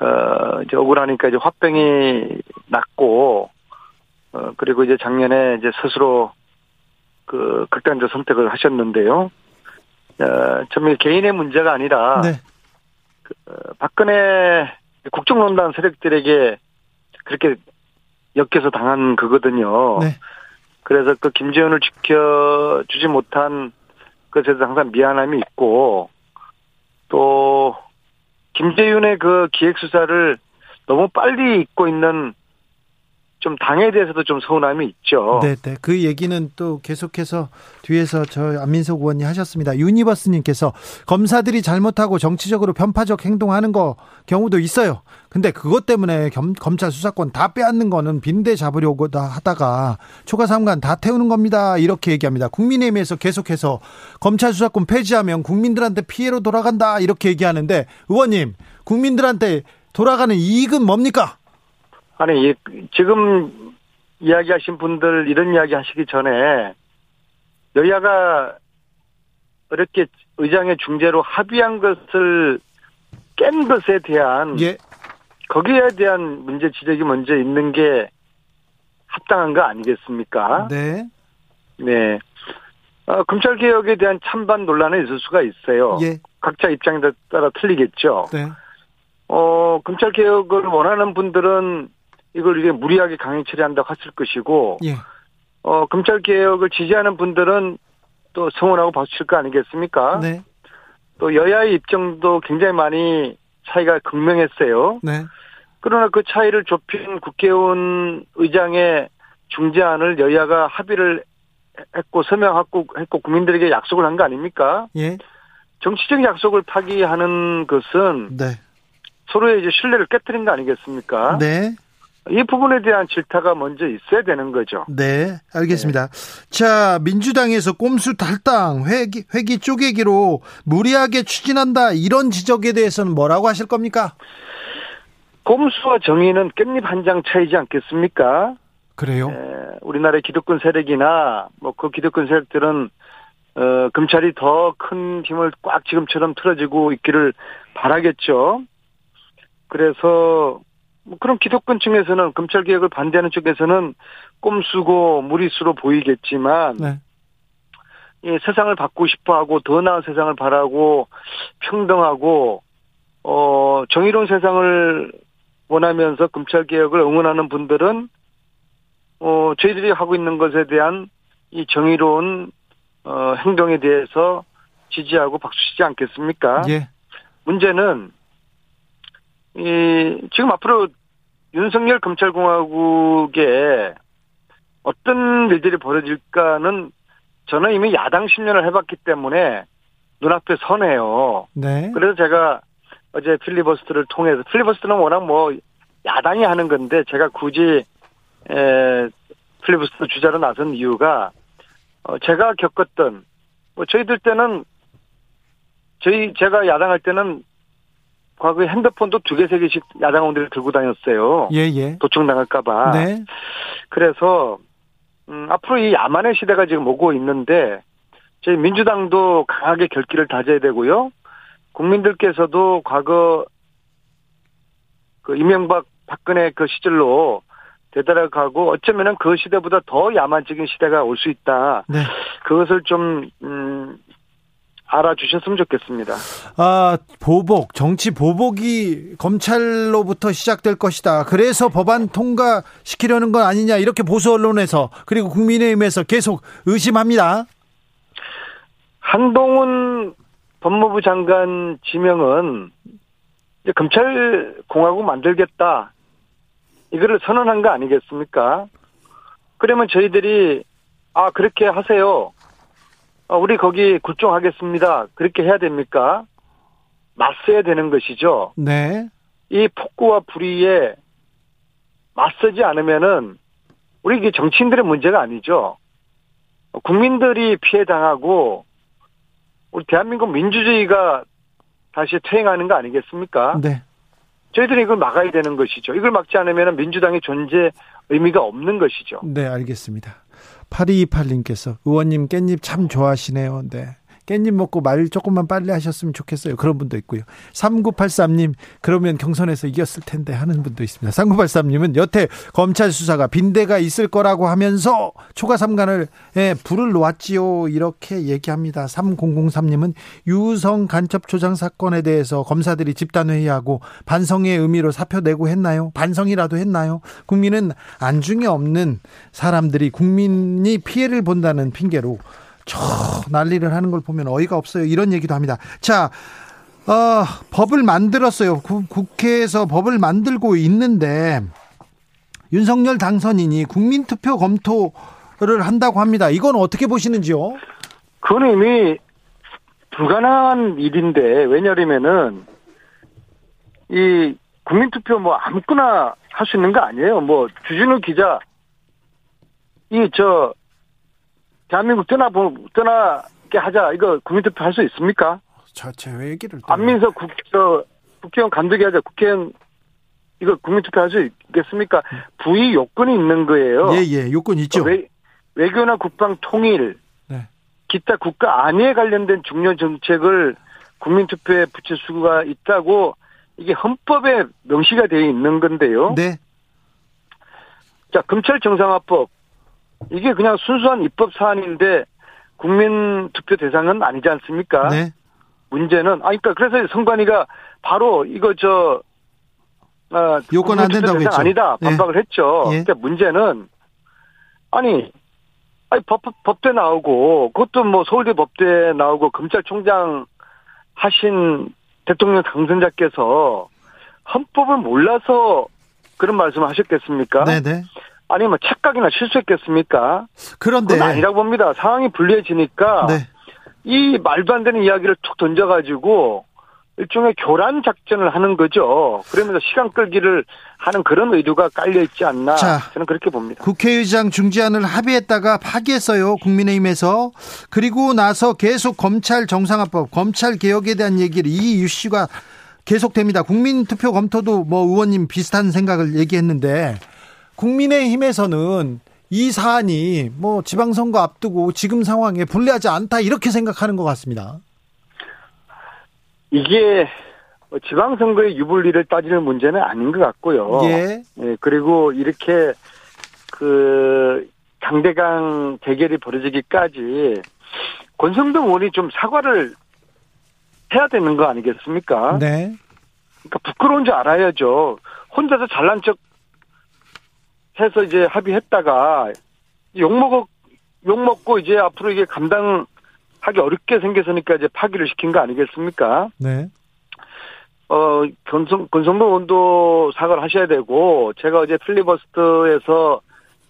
어 이제 억울하니까 이제 화병이 났고 어 그리고 이제 작년에 이제 스스로 그 극단적 선택을 하셨는데요. 어, 좀 개인의 문제가 아니라 네. 그, 어, 박근혜 국정농단 세력들에게 그렇게 엮여서 당한 그거든요. 네. 그래서 그 김재현을 지켜주지 못한 것에 대해서 항상 미안함이 있고 또 김재윤의 그 기획수사를 너무 빨리 잊고 있는 좀 당에 대해서도 좀 서운함이 있죠. 네, 네. 그 얘기는 또 계속해서 뒤에서 저 안민석 의원님 하셨습니다. 유니버스님께서 검사들이 잘못하고 정치적으로 편파적 행동하는 거 경우도 있어요. 근데 그것 때문에 겸, 검찰 수사권 다 빼앗는 거는 빈대 잡으려고 다 하다가 초과 삼관 다 태우는 겁니다. 이렇게 얘기합니다. 국민의힘에서 계속해서 검찰 수사권 폐지하면 국민들한테 피해로 돌아간다 이렇게 얘기하는데 의원님 국민들한테 돌아가는 이익은 뭡니까? 아니, 지금 이야기하신 분들 이런 이야기 하시기 전에 여야가 어렵게 의장의 중재로 합의한 것을 깬 것에 대한 예. 거기에 대한 문제 지적이 먼저 있는 게 합당한 거 아니겠습니까? 네. 네. 어, 검찰 개혁에 대한 찬반 논란은 있을 수가 있어요. 예. 각자 입장에 따라 틀리겠죠. 네. 어, 검찰 개혁을 원하는 분들은 이걸 이게 무리하게 강행 처리한다고 했을 것이고, 예. 어, 검찰 개혁을 지지하는 분들은 또 성원하고 박수칠 거 아니겠습니까? 네. 또 여야의 입장도 굉장히 많이 차이가 극명했어요. 네. 그러나 그 차이를 좁힌 국회의원 의장의 중재안을 여야가 합의를 했고 서명하고 했고 국민들에게 약속을 한 거 아닙니까? 예. 정치적 약속을 파기하는 것은 네. 서로의 이제 신뢰를 깨뜨린 거 아니겠습니까? 네. 이 부분에 대한 질타가 먼저 있어야 되는 거죠. 네, 알겠습니다. 네. 자, 민주당에서 꼼수 탈당, 회기, 회기 쪼개기로 무리하게 추진한다, 이런 지적에 대해서는 뭐라고 하실 겁니까? 꼼수와 정의는 깻잎 한 장 차이지 않겠습니까? 그래요? 에, 우리나라의 기득권 세력이나 뭐 그 기득권 세력들은 어, 검찰이 더 큰 힘을 꽉 지금처럼 틀어지고 있기를 바라겠죠. 그래서 뭐 그런 기득권 층에서는 검찰 개혁을 반대하는 쪽에서는 꼼수고 무리수로 보이겠지만 네. 예, 세상을 바꾸고 싶어하고 더 나은 세상을 바라고 평등하고 어 정의로운 세상을 원하면서 검찰 개혁을 응원하는 분들은 어 저희들이 하고 있는 것에 대한 이 정의로운 어 행동에 대해서 지지하고 박수치지 않겠습니까? 예. 문제는 이 지금 앞으로 윤석열 검찰공화국에 어떤 일들이 벌어질까는 저는 이미 야당 10년을 해봤기 때문에 눈앞에 서네요. 네. 그래서 제가 어제 필리버스트를 통해서 필리버스트는 워낙 뭐 야당이 하는 건데 제가 굳이 에, 필리버스터 주자로 나선 이유가 어, 제가 겪었던 뭐 저희들 때는 저희 제가 야당할 때는 과거에 핸드폰도 두 개, 세 개씩 야당원들이 들고 다녔어요. 예, 예. 도청당할까봐. 네. 그래서, 음, 앞으로 이 야만의 시대가 지금 오고 있는데, 저희 민주당도 강하게 결기를 다져야 되고요. 국민들께서도 과거, 그 이명박, 박근혜 그 시절로 되돌아가고 어쩌면은 그 시대보다 더 야만적인 시대가 올 수 있다. 네. 그것을 좀 음, 알아주셨으면 좋겠습니다. 아, 보복, 정치 보복이 검찰로부터 시작될 것이다. 그래서 법안 통과시키려는 건 아니냐. 이렇게 보수 언론에서 그리고 국민의힘에서 계속 의심합니다. 한동훈 법무부 장관 지명은 검찰 공화국 만들겠다. 이거를 선언한 거 아니겠습니까? 그러면 저희들이 아 그렇게 하세요. 어, 우리 거기 굴종하겠습니다. 그렇게 해야 됩니까? 맞서야 되는 것이죠. 네. 이 폭구와 불의에 맞서지 않으면은 우리 이게 정치인들의 문제가 아니죠. 국민들이 피해 당하고 우리 대한민국 민주주의가 다시 퇴행하는 거 아니겠습니까? 네. 저희들이 이걸 막아야 되는 것이죠. 이걸 막지 않으면 민주당의 존재 의미가 없는 것이죠. 네, 알겠습니다. 8228님께서 의원님 깻잎 참 좋아하시네요. 네. 깻잎 먹고 말 조금만 빨리 하셨으면 좋겠어요. 그런 분도 있고요. 3983님, 그러면 경선에서 이겼을 텐데 하는 분도 있습니다. 3983님은 여태 검찰 수사가 빈대가 있을 거라고 하면서 초과 삼간을 예, 불을 놓았지요. 이렇게 얘기합니다. 3003님은 유성 간첩 조장 사건에 대해서 검사들이 집단회의하고 반성의 의미로 사표 내고 했나요? 반성이라도 했나요? 국민은 안중에 없는 사람들이 국민이 피해를 본다는 핑계로 저 난리를 하는 걸 보면 어이가 없어요. 이런 얘기도 합니다. 자, 어, 법을 만들었어요. 구, 국회에서 법을 만들고 있는데 윤석열 당선인이 국민투표 검토를 한다고 합니다. 이건 어떻게 보시는지요? 그건 이미 불가능한 일인데 왜냐하면은 이 국민투표 뭐 아무거나 할 수 있는 거 아니에요. 뭐 주진우 기자 이 저 대한민국 떠나 떠나게 하자 이거 국민투표 할 수 있습니까? 자체 얘기를 안민석 국, 저, 국회의원 감독이 하자 국회의원 이거 국민투표 할 수 있겠습니까? 부의 요건이 있는 거예요. 예, 예, 요건 있죠. 외, 외교나 국방 통일, 네. 기타 국가 안위에 관련된 중요 정책을 국민투표에 붙일 수가 있다고 이게 헌법에 명시가 되어 있는 건데요. 네. 자, 검찰 정상화법 이게 그냥 순수한 입법 사안인데 국민 투표 대상은 아니지 않습니까? 네. 문제는 아 그러니까 그래서 선관위가 바로 이거 저 아, 요건 안 된다고 했죠. 아니다 네. 반박을 네. 했죠. 예. 그러니까 문제는 아니 아니 법 법대 나오고 그것도 뭐 서울대 법대 나오고 검찰총장 하신 대통령 당선자께서 헌법을 몰라서 그런 말씀을 하셨겠습니까? 네네. 네. 아니면 뭐 착각이나 실수했겠습니까? 그런데 그건 아니라고 봅니다. 상황이 불리해지니까 네. 이 말도 안 되는 이야기를 툭 던져가지고 일종의 교란 작전을 하는 거죠. 그러면서 시간 끌기를 하는 그런 의도가 깔려 있지 않나 자, 저는 그렇게 봅니다. 국회의장 중지안을 합의했다가 파기했어요. 국민의힘에서 그리고 나서 계속 검찰 정상화법, 검찰 개혁에 대한 얘기를 이 이슈가 계속됩니다. 국민투표 검토도 뭐 의원님 비슷한 생각을 얘기했는데 국민의힘에서는 이 사안이 뭐 지방선거 앞두고 지금 상황에 불리하지 않다 이렇게 생각하는 것 같습니다. 이게 뭐 지방선거의 유불리를 따지는 문제는 아닌 것 같고요. 예. 네, 그리고 이렇게 그 강대강 대결이 벌어지기까지 권성동 의원이 좀 사과를 해야 되는 거 아니겠습니까? 네. 그러니까 부끄러운 줄 알아야죠. 혼자서 잘난 척 해서 이제 합의했다가 욕먹어 욕먹고 이제 앞으로 이게 감당하기 어렵게 생겼으니까 이제 파기를 시킨 거 아니겠습니까? 네. 어, 권성, 권성동 원도 사과를 하셔야 되고, 제가 어제 필리버스터에서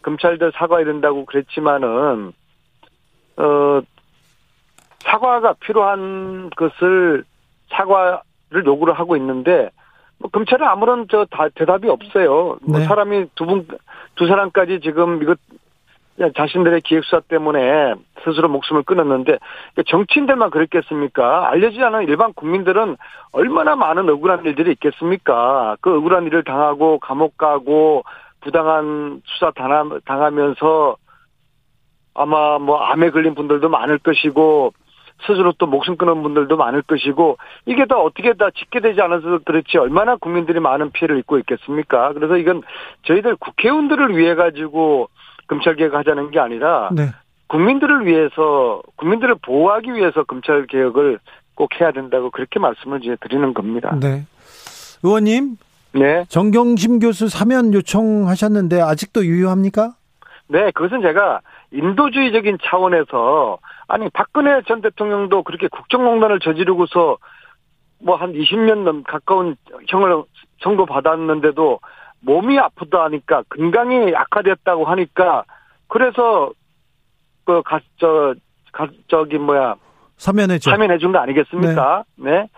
검찰들 사과해야 된다고 그랬지만은, 어, 사과가 필요한 것을 사과를 요구를 하고 있는데, 뭐 검찰은 아무런 저 다, 대답이 없어요. 뭐 네. 뭐 사람이 두 분, 두 사람까지 지금 이거 자신들의 기획수사 때문에 스스로 목숨을 끊었는데 정치인들만 그랬겠습니까? 알려지지 않은 일반 국민들은 얼마나 많은 억울한 일들이 있겠습니까? 그 억울한 일을 당하고 감옥 가고 부당한 수사 당하면서 아마 뭐 암에 걸린 분들도 많을 것이고 스스로 또 목숨 끊은 분들도 많을 것이고 이게 다 어떻게 다 짓게 되지 않아서 그렇지 얼마나 국민들이 많은 피해를 입고 있겠습니까? 그래서 이건 저희들 국회의원들을 위해 가지고 검찰 개혁하자는 게 아니라 네. 국민들을 위해서 국민들을 보호하기 위해서 검찰 개혁을 꼭 해야 된다고 그렇게 말씀을 이제 드리는 겁니다. 네. 의원님. 네. 정경심 교수 사면 요청하셨는데 아직도 유효합니까? 네, 그것은 제가 인도주의적인 차원에서 아니 박근혜 전 대통령도 그렇게 국정농단을 저지르고서 뭐 한 20년 넘 가까운 형을 선고 받았는데도 몸이 아프다 하니까 건강이 약화됐다고 하니까 그래서 그가저 가, 저기 뭐야 사면해줘 사면해 준 거 아니겠습니까? 네. 네.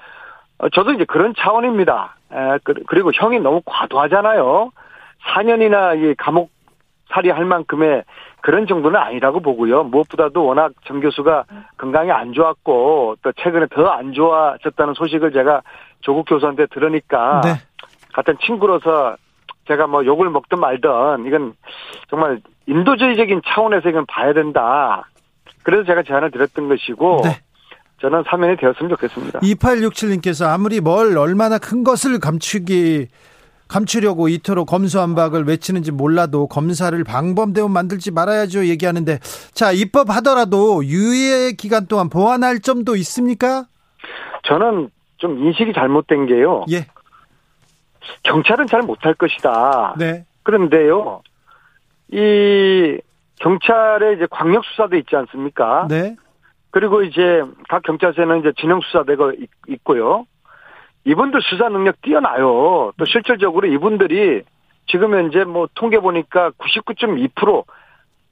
어, 저도 이제 그런 차원입니다. 에, 그, 그리고 형이 너무 과도하잖아요. 4년이나 이 감옥 살이 할 만큼의 그런 정도는 아니라고 보고요. 무엇보다도 워낙 정 교수가 건강이 안 좋았고 또 최근에 더 안 좋아졌다는 소식을 제가 조국 교수한테 들으니까 네. 같은 친구로서 제가 뭐 욕을 먹든 말든 이건 정말 인도주의적인 차원에서 이건 봐야 된다. 그래서 제가 제안을 드렸던 것이고 네. 저는 사면이 되었으면 좋겠습니다. 2867님께서 아무리 뭘 얼마나 큰 것을 감추기 감추려고 이토록 검수안박을 외치는지 몰라도 검사를 방범대원 만들지 말아야죠 얘기하는데 자 입법하더라도 유예 기간 동안 보완할 점도 있습니까? 저는 좀 인식이 잘못된 게요. 예. 경찰은 잘 못할 것이다. 네. 그런데요, 이 경찰의 이제 광역 수사대 있지 않습니까? 네. 그리고 이제 각 경찰서에는 이제 진영 수사대가 있고요. 이분들 수사 능력 뛰어나요. 또 실질적으로 이분들이 지금 현재 뭐 통계 보니까 99.2%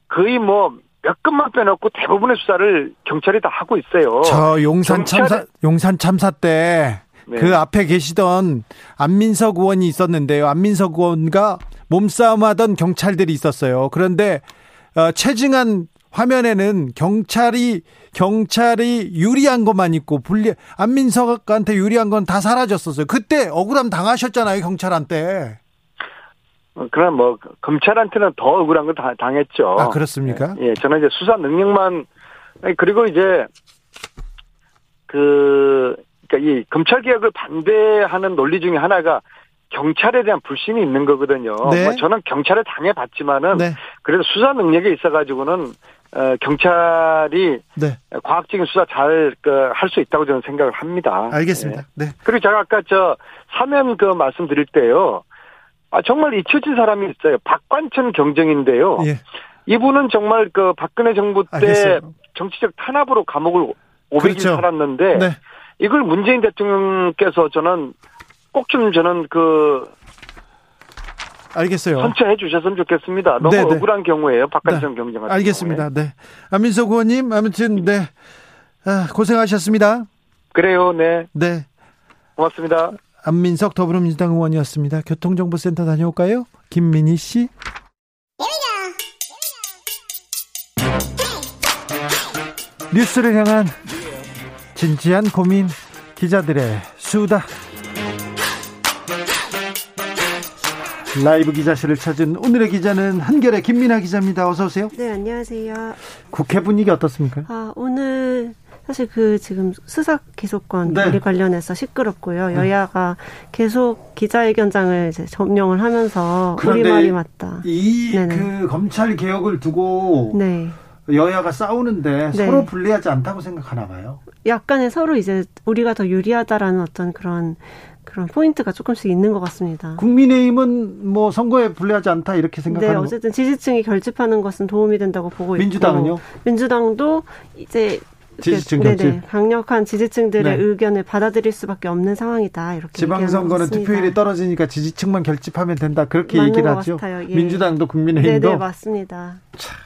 거의 뭐 몇 건만 빼놓고 대부분의 수사를 경찰이 다 하고 있어요. 저 용산 참사 용산 참사 때그 네. 앞에 계시던 안민석 의원이 있었는데요. 안민석 의원과 몸싸움하던 경찰들이 있었어요. 그런데 어, 최징한 화면에는 경찰이 경찰이 유리한 것만 있고 불리 안민석한테 유리한 건 다 사라졌었어요. 그때 억울함 당하셨잖아요 경찰한테. 어, 그럼 뭐 검찰한테는 더 억울한 걸 당했죠. 아 그렇습니까? 예, 예, 저는 이제 수사 능력만 그리고 이제 그 그러니까 이 검찰 개혁을 반대하는 논리 중에 하나가 경찰에 대한 불신이 있는 거거든요. 네. 뭐 저는 경찰에 당해봤지만은 네. 그래도 수사 능력에 있어가지고는 어, 경찰이 네. 과학적인 수사 잘 할수 그, 있다고 저는 생각을 합니다. 알겠습니다. 네. 네. 그리고 제가 아까 저 사면 그 말씀드릴 때요. 아 정말 잊혀진 사람이 있어요. 박관천 경정인데요. 예. 이분은 정말 그 박근혜 정부 때 알겠어요. 정치적 탄압으로 감옥을 500일 그렇죠. 살았는데 네. 이걸 문재인 대통령께서 저는 꼭 좀 저는 그 알겠어요. 선처해 주셨으면 좋겠습니다. 너무 네네. 네. 억울한 경우에요. 박관정 네. 경쟁 알겠습니다. 경우에. 네. 안민석 의원님 아무튼 네 아, 고생하셨습니다. 그래요. 네. 네. 고맙습니다. 안민석 더불어민주당 의원이었습니다. 교통정보센터 다녀올까요? 김민희 씨. 뉴스를 향한 진지한 고민 기자들의 수다. 라이브 기자실을 찾은 오늘의 기자는 한결의 김민아 기자입니다. 어서 오세요. 네, 안녕하세요. 국회 분위기 어떻습니까? 아, 오늘 사실 그 지금 수사 기소권 네. 리 관련해서 시끄럽고요. 네. 여야가 계속 기자회견장을 이제 점령을 하면서 우리 말이 맞다. 이 그 검찰 개혁을 두고 네. 여야가 싸우는데 네. 서로 불리하지 않다고 생각하나 봐요. 약간의 서로 이제 우리가 더 유리하다라는 어떤 그런 그런 포인트가 조금씩 있는 것 같습니다. 국민의힘은 뭐 선거에 불리하지 않다 이렇게 생각하는 네, 어쨌든 지지층이 결집하는 것은 도움이 된다고 보고 민주당은요? 있고 민주당도 이제 지지층 결집. 네네, 강력한 지지층들의 네. 의견을 받아들일 수밖에 없는 상황이다 이렇게 지방선거는 투표율이 떨어지니까 지지층만 결집하면 된다 그렇게 얘기를 하죠. 예. 민주당도 국민의힘도 네네 맞습니다. 참.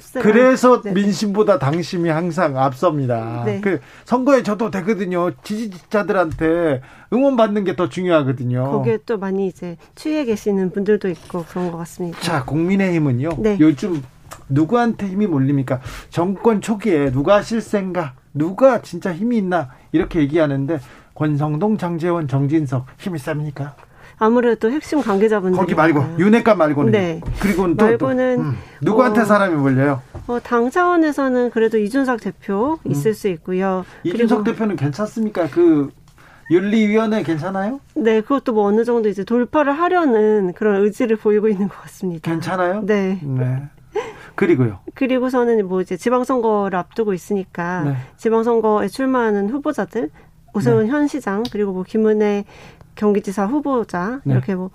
씁쓸한. 그래서 네 민심보다 당심이 항상 앞섭니다. 네. 그 선거에 저도 되거든요. 지지자들한테 응원받는 게 더 중요하거든요. 거기에 또 많이 이제 취해 계시는 분들도 있고 그런 것 같습니다. 자, 국민의힘은요. 네. 요즘 누구한테 힘이 몰립니까? 정권 초기에 누가 실세인가? 누가 진짜 힘이 있나? 이렇게 얘기하는데 권성동, 장재원, 정진석 힘이 셉니까? 아무래도 핵심 관계자분들 거기 말고 윤핵관 말고는 네. 그리고 또, 말고는 또, 음. 누구한테 어, 사람이 몰려요? 어, 당 차원에서는 그래도 이준석 대표 음. 있을 수 있고요. 이준석 대표는 괜찮습니까? 그 윤리위원회 괜찮아요? 네, 그것도 뭐 어느 정도 이제 돌파를 하려는 그런 의지를 보이고 있는 것 같습니다. 괜찮아요? 네. 네. 그리고요. 그리고서는 뭐 이제 지방선거를 앞두고 있으니까 네. 지방선거에 출마하는 후보자들 오세훈 네. 현 시장 그리고 뭐 김은혜 경기지사 후보자 네. 이렇게 뭐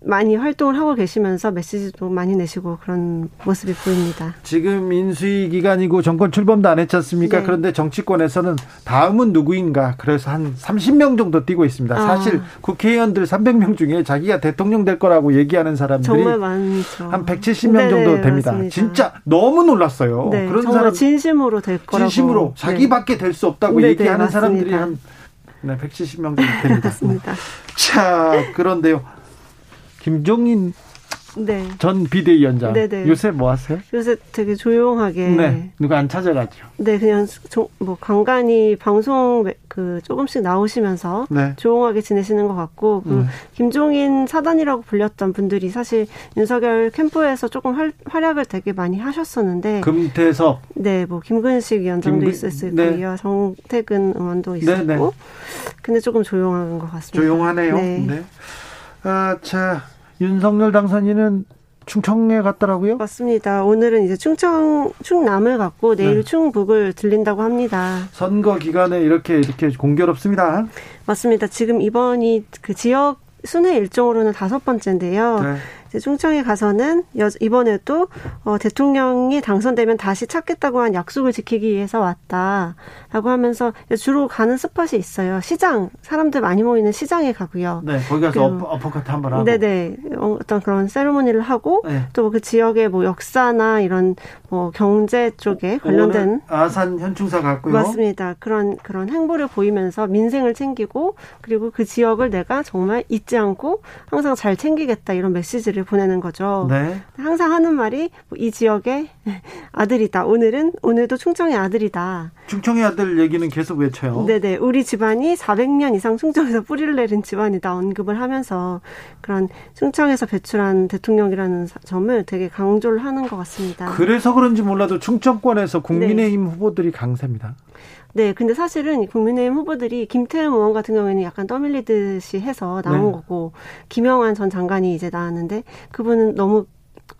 많이 활동을 하고 계시면서 메시지도 많이 내시고 그런 모습이 보입니다. 지금 인수위 기간이고 정권 출범도 안 했지 않습니까? 네. 그런데 정치권에서는 다음은 누구인가? 그래서 한 30명 정도 뛰고 있습니다. 아. 사실 국회의원들 300명 중에 자기가 대통령 될 거라고 얘기하는 사람들이 정말 많죠. 한 170명 네, 정도 됩니다. 맞습니다. 진짜 너무 놀랐어요. 네, 그런 사람 진심으로 될 거라고. 진심으로 자기밖에 될수 없다고 네, 얘기하는 사람들이 한 네, 170명 정도 됩니다. 맞습니다. 자, 그런데요. 김종인 네. 전 비대위원장. 네네. 요새 뭐 하세요? 요새 되게 조용하게. 네. 누가 안 찾아가죠. 네, 그냥 조, 뭐 간간히 방송 그 조금씩 나오시면서 네. 조용하게 지내시는 것 같고 그 음. 김종인 사단이라고 불렸던 분들이 사실 윤석열 캠프에서 조금 활, 활약을 되게 많이 하셨었는데. 금태섭. 네, 뭐 김근식 위원장도 김근, 있었을 네. 거고요. 정태근 의원도 있었고. 네, 네. 근데 조금 조용한 것 같습니다. 조용하네요. 네. 네. 아, 자. 윤석열 당선인은 충청에 갔더라고요? 맞습니다. 오늘은 이제 충청, 충남을 갔고 내일 네. 충북을 들린다고 합니다. 선거 기간에 이렇게 이렇게 공교롭습니다. 맞습니다. 지금 이번이 그 지역 순회 일정으로는 다섯 번째인데요. 네. 충청에 가서는 이번에 도 어, 대통령이 당선되면 다시 찾겠다고 한 약속을 지키기 위해서 왔다라고 하면서 주로 가는 스팟이 있어요. 시장 사람들 많이 모이는 시장에 가고요. 네, 거기 가서 어퍼카트 한번 하고. 네네 어떤 그런 세리머니를 하고 네. 또그 지역의 뭐 역사나 이런 뭐 경제 쪽에 관련된 아산 현충사 갔고요. 맞습니다. 그런 그런 행보를 보이면서 민생을 챙기고 그리고 그 지역을 내가 정말 잊지 않고 항상 잘 챙기겠다 이런 메시지를 보내는 거죠. 네. 항상 하는 말이 뭐이 지역의 아들이다. 오늘은 오늘도 충청의 아들이다. 충청의 아들 얘기는 계속 외쳐요. 네네. 우리 집안이 400년 이상 충청에서 뿌리를 내린 집안이다 언급을 하면서 그런 충청에서 배출한 대통령이라는 점을 되게 강조를 하는 것 같습니다. 그래서 그런지 몰라도 충청권에서 국민의힘 네. 후보들이 강세입니다. 네, 근데 사실은 국민의힘 후보들이 김태흠 의원 같은 경우에는 약간 떠밀리듯이 해서 나온 네. 거고 김영환 전 장관이 이제 나왔는데 그분은 너무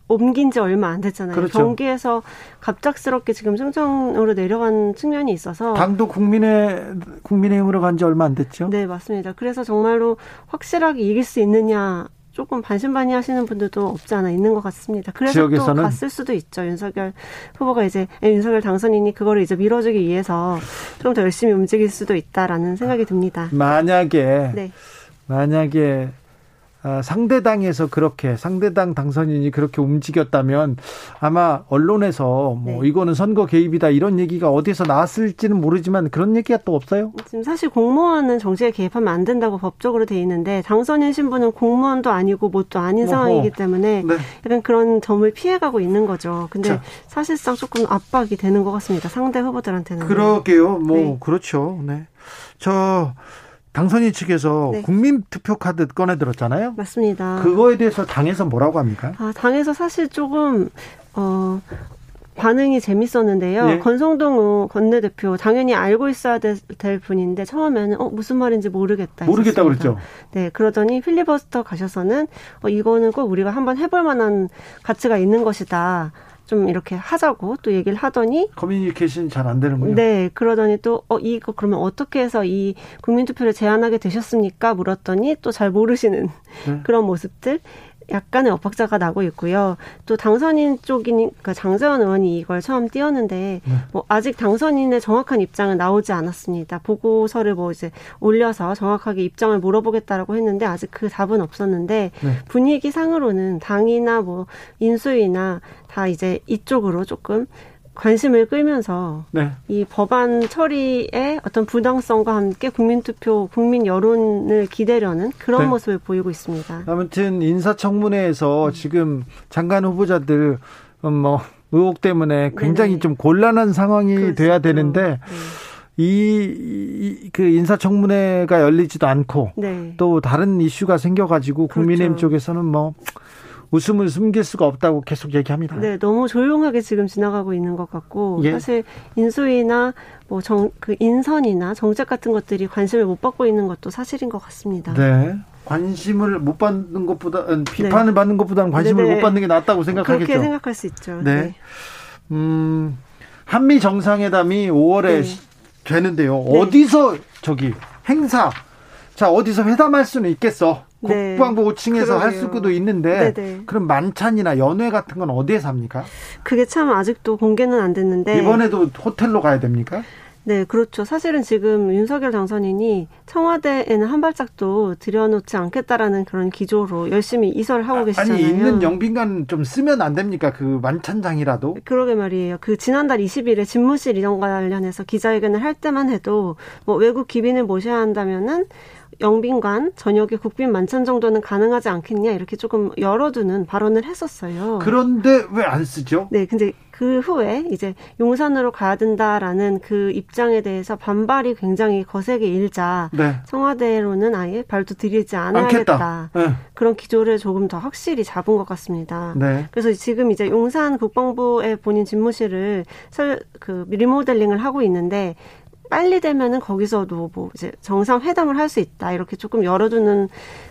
옮긴 지 얼마 안 됐잖아요. 그렇죠. 경기에서 갑작스럽게 지금 충청으로 내려간 측면이 있어서 당도 국민의 국민의힘으로 간 지 얼마 안 됐죠. 네, 맞습니다. 그래서 정말로 확실하게 이길 수 있느냐 조금 반신반의 하시는 분들도 없지 않아 있는 것 같습니다. 그래서 지역에서는? 또 갔을 수도 있죠. 윤석열 후보가 이제 예, 윤석열 당선인이 그거를 이제 밀어주기 위해서 좀 더 열심히 움직일 수도 있다라는 생각이 듭니다. 만약에 네. 만약에 아, 상대당에서 그렇게 상대당 당선인이 그렇게 움직였다면 아마 언론에서 뭐 네. 이거는 선거 개입이다 이런 얘기가 어디서 나왔을지는 모르지만 그런 얘기가 또 없어요? 지금 사실 공무원은 정치에 개입하면 안 된다고 법적으로 돼 있는데 당선인 신분은 공무원도 아니고 뭣도 아닌 어허. 상황이기 때문에 네. 약간 그런 점을 피해가고 있는 거죠. 근데 자. 사실상 조금 압박이 되는 것 같습니다. 상대 후보들한테는. 그러게요. 뭐 네. 그렇죠. 네. 저 당선인 측에서 네. 국민 투표 카드 꺼내 들었잖아요. 맞습니다. 그거에 대해서 당에서 뭐라고 합니까? 아, 당에서 사실 조금 어 반응이 재밌었는데요. 네. 권성동 원내대표 당연히 알고 있어야 될, 될, 분인데 처음에는 어 무슨 말인지 모르겠다. 모르겠다 그랬죠. 네, 그러더니 필리버스터 가셔서는 어 이거는 꼭 우리가 한번 해볼 만한 가치가 있는 것이다. 좀 이렇게 하자고 또 얘기를 하더니 커뮤니케이션 잘 안 되는군요. 네, 그러더니 또 어 이거 그러면 어떻게 해서 이 국민 투표를 제안하게 되셨습니까? 물었더니 또 잘 모르시는 네. 그런 모습들. 약간의 엇박자가 나고 있고요. 또 당선인 쪽이니까 그러니까 장재원 의원이 이걸 처음 띄웠는데 네. 뭐 아직 당선인의 정확한 입장은 나오지 않았습니다. 보고서를 뭐 이제 올려서 정확하게 입장을 물어보겠다라고 했는데 아직 그 답은 없었는데 네. 분위기 상으로는 당이나 뭐 인수위나 다 이제 이쪽으로 조금 관심을 끌면서 네. 이 법안 처리의 어떤 부당성과 함께 국민투표, 국민 여론을 기대려는 그런 네. 모습을 보이고 있습니다. 아무튼 인사청문회에서 음. 지금 장관 후보자들 음, 뭐 의혹 때문에 굉장히 네네. 좀 곤란한 상황이 그렇죠. 돼야 되는데 네. 이, 그 인사청문회가 열리지도 않고 네. 또 다른 이슈가 생겨가지고 국민의힘 그렇죠. 쪽에서는 뭐 웃음을 숨길 수가 없다고 계속 얘기합니다. 네, 너무 조용하게 지금 지나가고 있는 것 같고 예. 사실 인수위나 뭐 정 그 인선이나 정책 같은 것들이 관심을 못 받고 있는 것도 사실인 것 같습니다. 네. 관심을 못 받는 것보다 비판을 네. 받는 것보다는 관심을 네네. 못 받는 게 낫다고 생각하겠죠. 그렇게 생각할 수 있죠. 네. 네. 음, 한미 정상회담이 5월에 네. 되는데요. 네. 어디서 저기 행사 자 어디서 회담할 수는 있겠어. 네. 국방부 5층에서 할 수도 있는데 네네. 그럼 만찬이나 연회 같은 건 어디에서 합니까? 그게 참 아직도 공개는 안 됐는데 이번에도 호텔로 가야 됩니까? 네, 그렇죠. 사실은 지금 윤석열 당선인이 청와대에는 한 발짝도 들여놓지 않겠다라는 그런 기조로 열심히 이설을 하고 계시잖아요. 아니 있는 영빈관 좀 쓰면 안 됩니까? 그 만찬장이라도. 그러게 말이에요. 그 지난달 20일에 집무실 이전 관련해서 기자회견을 할 때만 해도 뭐 외국 기빈을 모셔야 한다면은 영빈관 저녁에 국빈 만찬 정도는 가능하지 않겠냐 이렇게 조금 열어두는 발언을 했었어요. 그런데 왜 안 쓰죠? 네, 근데 그 후에 이제 용산으로 가야 된다라는 그 입장에 대해서 반발이 굉장히 거세게 일자 네. 청와대로는 아예 발도 들이지 않아야겠다 네. 그런 기조를 조금 더 확실히 잡은 것 같습니다. 네. 그래서 지금 이제 용산 국방부의 본인 집무실을 설, 그 리모델링을 하고 있는데 빨리 되면은 거기서도 뭐 이제 정상 회담을 할 수 있다 이렇게 조금 열어두는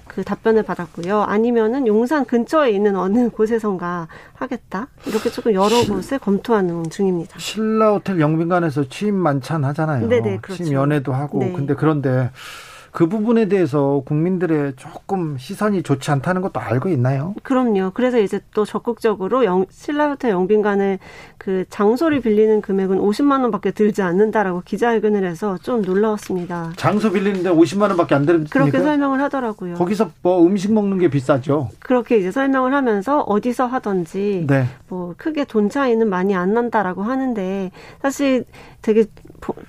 그 답변을 받았고요. 아니면은 용산 근처에 있는 어느 곳에선가 하겠다 이렇게 조금 여러 곳을 검토하는 중입니다. 신라 호텔 영빈관에서 취임 만찬 하잖아요. 네네 그렇죠. 취임 연회도 하고 네. 근데 그런데 그 부분에 대해서 국민들의 조금 시선이 좋지 않다는 것도 알고 있나요? 그럼요. 그래서 이제 또 적극적으로 영, 신라호텔 영빈관을 그 장소를 빌리는 금액은 50만 원밖에 들지 않는다라고 기자회견을 해서 좀 놀라웠습니다. 장소 빌리는데 50만 원밖에 안 들습니까? 그렇게 설명을 하더라고요. 거기서 뭐 음식 먹는 게 비싸죠. 그렇게 이제 설명을 하면서 어디서 하던지 네. 뭐 크게 돈 차이는 많이 안 난다라고 하는데 사실 되게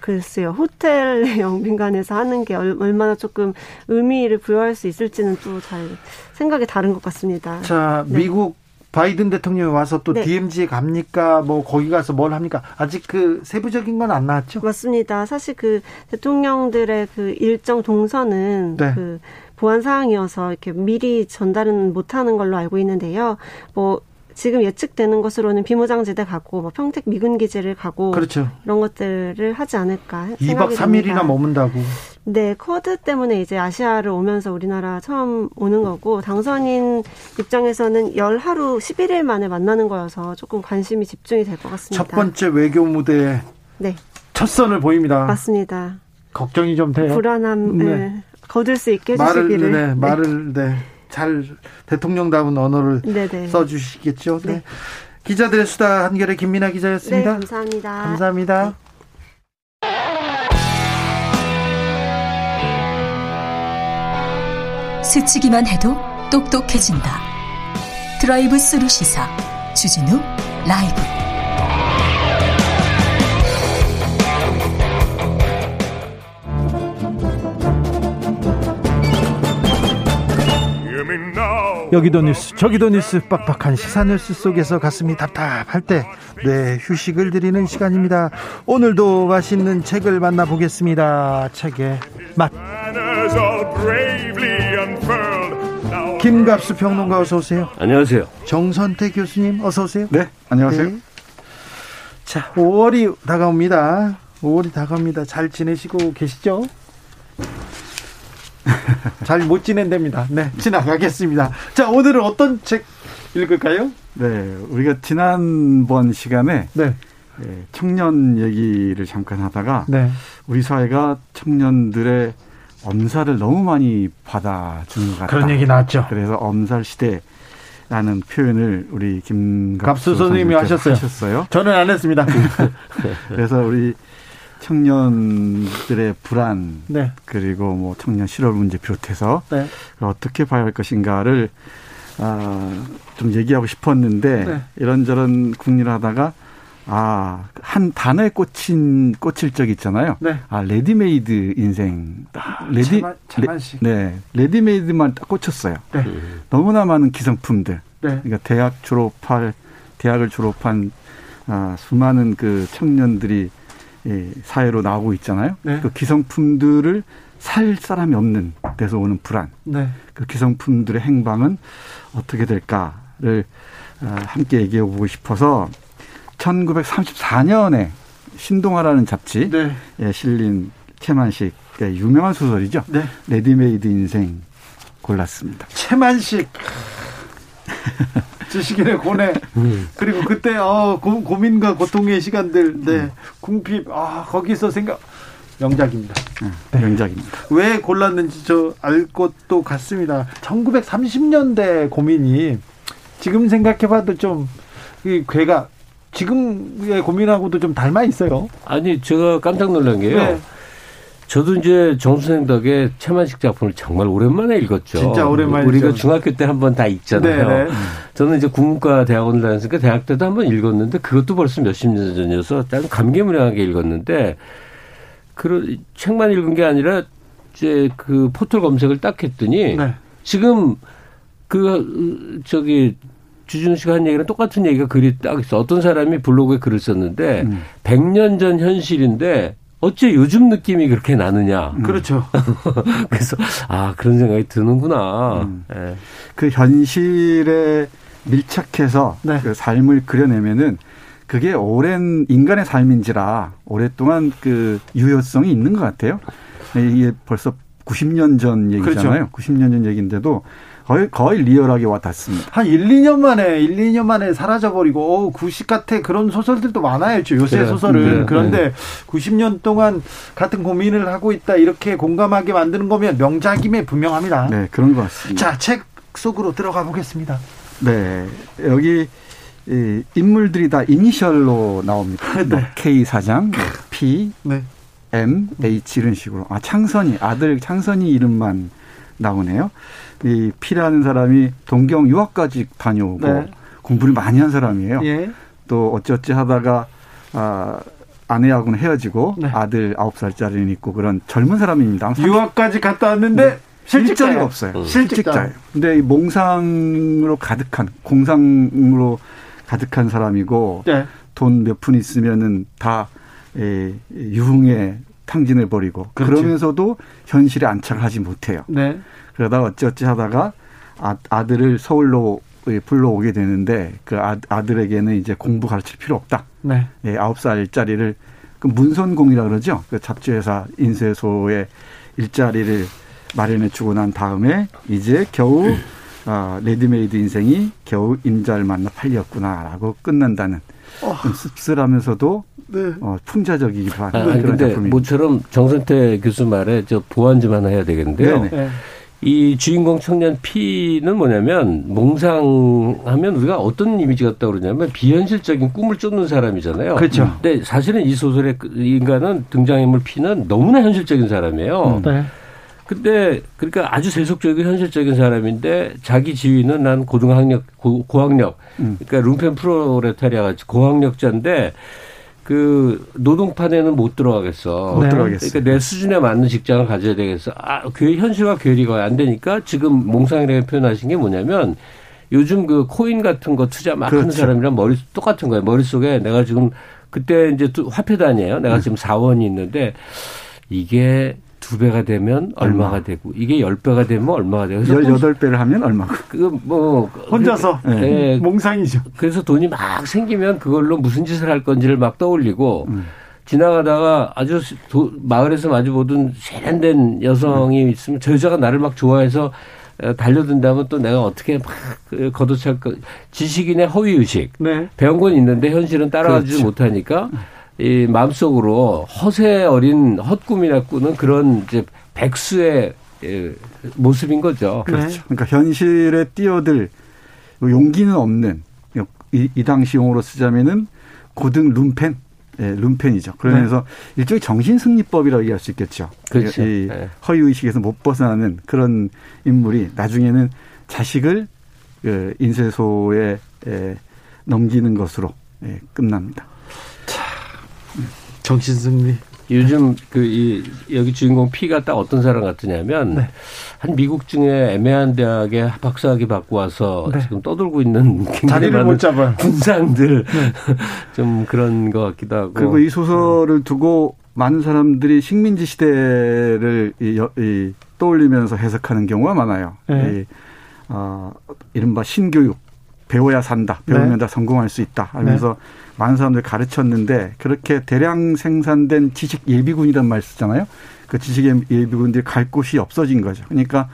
글쎄요 호텔 영빈관에서 하는 게 얼마나 조금 의미를 부여할 수 있을지는 또 잘 생각이 다른 것 같습니다. 자 네. 미국 바이든 대통령이 와서 또 네. DMZ에 갑니까? 뭐 거기 가서 뭘 합니까? 아직 그 세부적인 건 안 나왔죠? 맞습니다. 사실 그 대통령들의 그 일정 동선은 네. 그 보안 사항이어서 이렇게 미리 전달은 못하는 걸로 알고 있는데요. 뭐 지금 예측되는 것으로는 비무장지대 가고 뭐 평택 미군 기지를 가고 그렇죠. 이런 것들을 하지 않을까 생각이 2박 3일이나 머문다고. 네, 쿼드 때문에 이제 아시아를 오면서 우리나라 처음 오는 거고 당선인 입장에서는 열 하루 11일 만에 만나는 거여서 조금 관심이 집중이 될 것 같습니다. 첫 번째 외교 무대에 네. 첫 선을 보입니다. 맞습니다. 걱정이 좀 돼요. 불안함을 네. 거둘 수 있게 해주시기를. 말을, 네, 말을 네. 잘 대통령다운 언어를 네네. 써주시겠죠. 네. 네. 기자들의 수다 한결의 김민아 기자였습니다. 네, 감사합니다. 감사합니다. 스치기만 해도 똑똑해진다. 드라이브 스루 시사 주진우 라이브. 여기도 뉴스 저기도 뉴스 빡빡한 시사 뉴스 속에서 가슴이 답답할 때 네, 휴식을 드리는 시간입니다. 오늘도 맛있는 책을 만나보겠습니다. 책의 맛. 김갑수 평론가 어서 오세요. 안녕하세요. 정선태 교수님 어서 오세요. 네 안녕하세요. 네. 자 5월이 다가옵니다. 5월이 다가옵니다. 잘 지내시고 계시죠 잘못 지낸답니다. 네, 지나가겠습니다. 자, 오늘은 어떤 책 읽을까요? 네, 우리가 지난번 시간에 네. 예, 청년 얘기를 잠깐 하다가 네. 우리 사회가 청년들의 엄살을 너무 많이 받아주는 것 같다. 그런 얘기 나왔죠. 그래서 엄살 시대. 라는 표현을 우리 김갑수 선생님이 하셨어요. 하셨어요. 저는 안 했습니다. 그래서 우리 청년들의 불안 네. 그리고 뭐 청년 실업 문제 비롯해서 네. 어떻게 봐야 할 것인가를 아, 좀 얘기하고 싶었는데 네. 이런저런 궁리를 하다가 아, 한 단어에 꽂힌 꽂힐 적 있잖아요. 네. 아, 레디메이드 인생. 아, 레디 차만, 네. 레디메이드만 딱 꽂혔어요. 네. 너무나 많은 기성품들. 네. 그러니까 대학 졸업할 대학을 졸업한 아, 수많은 그 청년들이 예, 사회로 나오고 있잖아요. 네. 그 기성품들을 살 사람이 없는 데서 오는 불안. 네. 그 기성품들의 행방은 어떻게 될까를 어, 함께 얘기해 보고 싶어서 1934년에 신동아라는 잡지에 네. 실린 채만식의 유명한 소설이죠. 네. 레디메이드 인생 골랐습니다. 채만식. 지식인의 고뇌. 음. 그리고 그때 어 고, 민과 고통의 시간들, 네 음. 궁핍, 아 거기서 생각 명작입니다. 네. 명작입니다. 왜 골랐는지 저 알 것도 같습니다. 1930년대 고민이 지금 생각해봐도 좀 이 괴가 지금의 고민하고도 좀 닮아 있어요. 아니 제가 깜짝 놀란 게요. 네. 저도 이제 정수생 덕에 최만식 작품을 정말 오랜만에 읽었죠. 진짜 오랜만에 우리가 중학교 때 한 번 다 읽잖아요. 네네. 네. 저는 이제 국문과 대학원을 다녔으니까 대학 때도 한 번 읽었는데 그것도 벌써 몇십 년 전이어서 좀 감개무량하게 읽었는데 그 책만 읽은 게 아니라 이제 그 포털 검색을 딱 했더니 네. 지금 그 저기 주준 씨가 한 얘기랑 똑같은 얘기가 글이 딱 있어. 어떤 사람이 블로그에 글을 썼는데 음. 100년 전 현실인데 어째 요즘 느낌이 그렇게 나느냐. 음. 그렇죠. 그래서 아 그런 생각이 드는구나. 음. 네. 그 현실에 밀착해서 네. 그 삶을 그려내면은 그게 오랜 인간의 삶인지라 오랫동안 그 유효성이 있는 것 같아요. 이게 벌써 90년 전 얘기잖아요. 그렇죠. 90년 전 얘기인데도 거의 거의 리얼하게 와닿습니다. 한 1, 2년 만에 1, 2년 만에 사라져 버리고 어, 구식 같아 그런 소설들도 많아요. 요새 네. 소설은. 네. 그런데 네. 90년 동안 같은 고민을 하고 있다 이렇게 공감하게 만드는 거면 명작임에 분명합니다. 네, 그런 것 같습니다. 자, 책 속으로 들어가 보겠습니다. 네. 여기 이 인물들이 다 이니셜로 나옵니다. 네. 뭐 K 사장, 뭐 P, 네. M, H 이런 식으로. 아, 창선이 아들 창선이 이름만 나오네요. 이 P라는 사람이 동경 유학까지 다녀오고 네. 공부를 많이 한 사람이에요. 예. 또 어찌어찌 하다가 아 아내하고는 헤어지고 네. 아들 아홉 살짜리는 있고 그런 젊은 사람입니다. 유학까지 갔다 왔는데 네. 실직자가 없어요. 음. 실직자예요. 근데 이 몽상으로 가득한 공상으로 가득한 사람이고 네. 돈몇 푼 있으면은 다 에, 유흥에 탕진을 벌이고 그렇죠. 그러면서도 현실에 안착을 하지 못해요. 네. 그러다 어찌어찌 하다가 아, 아들을 서울로 불러오게 되는데 그 아, 아들에게는 이제 공부 가르칠 필요 없다. 네. 예, 아홉 살짜리를 그 문선공이라 그러죠. 그 잡지회사 인쇄소에 일자리를 마련해 주고 난 다음에 이제 겨우 아, 레디메이드 인생이 겨우 임자를 만나 팔렸구나라고 끝난다는 어. 좀 씁쓸하면서도 네. 어, 풍자적이기도 한 아, 그런 근데 작품입니다. 모처럼 정선태 교수 말에 저 보완 좀 하나 해야 되겠는데요. 네. 이 주인공 청년 P는 뭐냐면 몽상하면 우리가 어떤 이미지 갖다 그러냐면 비현실적인 꿈을 쫓는 사람이잖아요. 그렇죠. 근데 사실은 이 소설의 그 인간은 등장인물 P는 너무나 현실적인 사람이에요. 네. 근데 그러니까 아주 세속적이고 현실적인 사람인데 자기 지위는 난 고등학력 고, 학력 음. 그러니까 룸펜 프로레타리아 같이 고학력자인데 그 노동판에는 못 들어가겠어. 못 네. 들어가겠어. 그러니까 내 수준에 맞는 직장을 가져야 되겠어. 아, 그 현실과 괴리가 안 되니까 지금 몽상이라고 표현하신 게 뭐냐면 요즘 그 코인 같은 거 투자 막 그렇죠. 하는 사람이랑 머리 똑같은 거예요. 머릿속에 내가 지금 그때 이제 화폐 단위에요 내가 음. 지금 4원이 있는데 이게 두 배가 되면 얼마가 얼마. 되고 이게 열 배가 되면 얼마가 되고 열여덟 배를 하면 얼마고 그뭐 혼자서 네. 네. 몽상이죠. 그래서 돈이 막 생기면 그걸로 무슨 짓을 할 건지를 막 떠올리고 음. 지나가다가 아주 도, 마을에서 마주 보던 세련된 여성이 음. 있으면 저 여자가 나를 막 좋아해서 어, 달려든다면 또 내가 어떻게 막그 걷어찰 거 지식인의 허위 의식 네. 배운 건 있는데 현실은 따라가지 그렇죠. 못하니까 이 마음속으로 허세 어린 헛꿈이나 꾸는 그런 이제 백수의 예, 모습인 거죠. 그렇죠. 네. 그러니까 현실에 뛰어들 용기는 없는 이, 이 당시 용어로 쓰자면은 고등 룸펜, 예, 룸펜이죠. 그러면서 네. 일종의 정신승리법이라고 얘기할 수 있겠죠. 그렇죠. 이 네. 허위의식에서 못 벗어나는 그런 인물이 나중에는 자식을 그 인쇄소에 예, 넘기는 것으로 예, 끝납니다. 정신승리. 요즘 그 이 여기 주인공 P가 딱 어떤 사람 같으냐면 네. 한 미국 중에 애매한 대학에 박사학위 받고 와서 네. 지금 떠돌고 있는 자리를 못 잡아 분상들 네. 좀 그런 것 같기도 하고 그리고 이 소설을 두고 많은 사람들이 식민지 시대를 이, 이 떠올리면서 해석하는 경우가 많아요. 네. 이, 어, 이른바 신교육 배워야 산다. 배우면 네. 다 성공할 수 있다. 하면서 네. 많은 사람들 가르쳤는데 그렇게 대량 생산된 지식 예비군이란 말 쓰잖아요. 그 지식 예비군들이 갈 곳이 없어진 거죠. 그러니까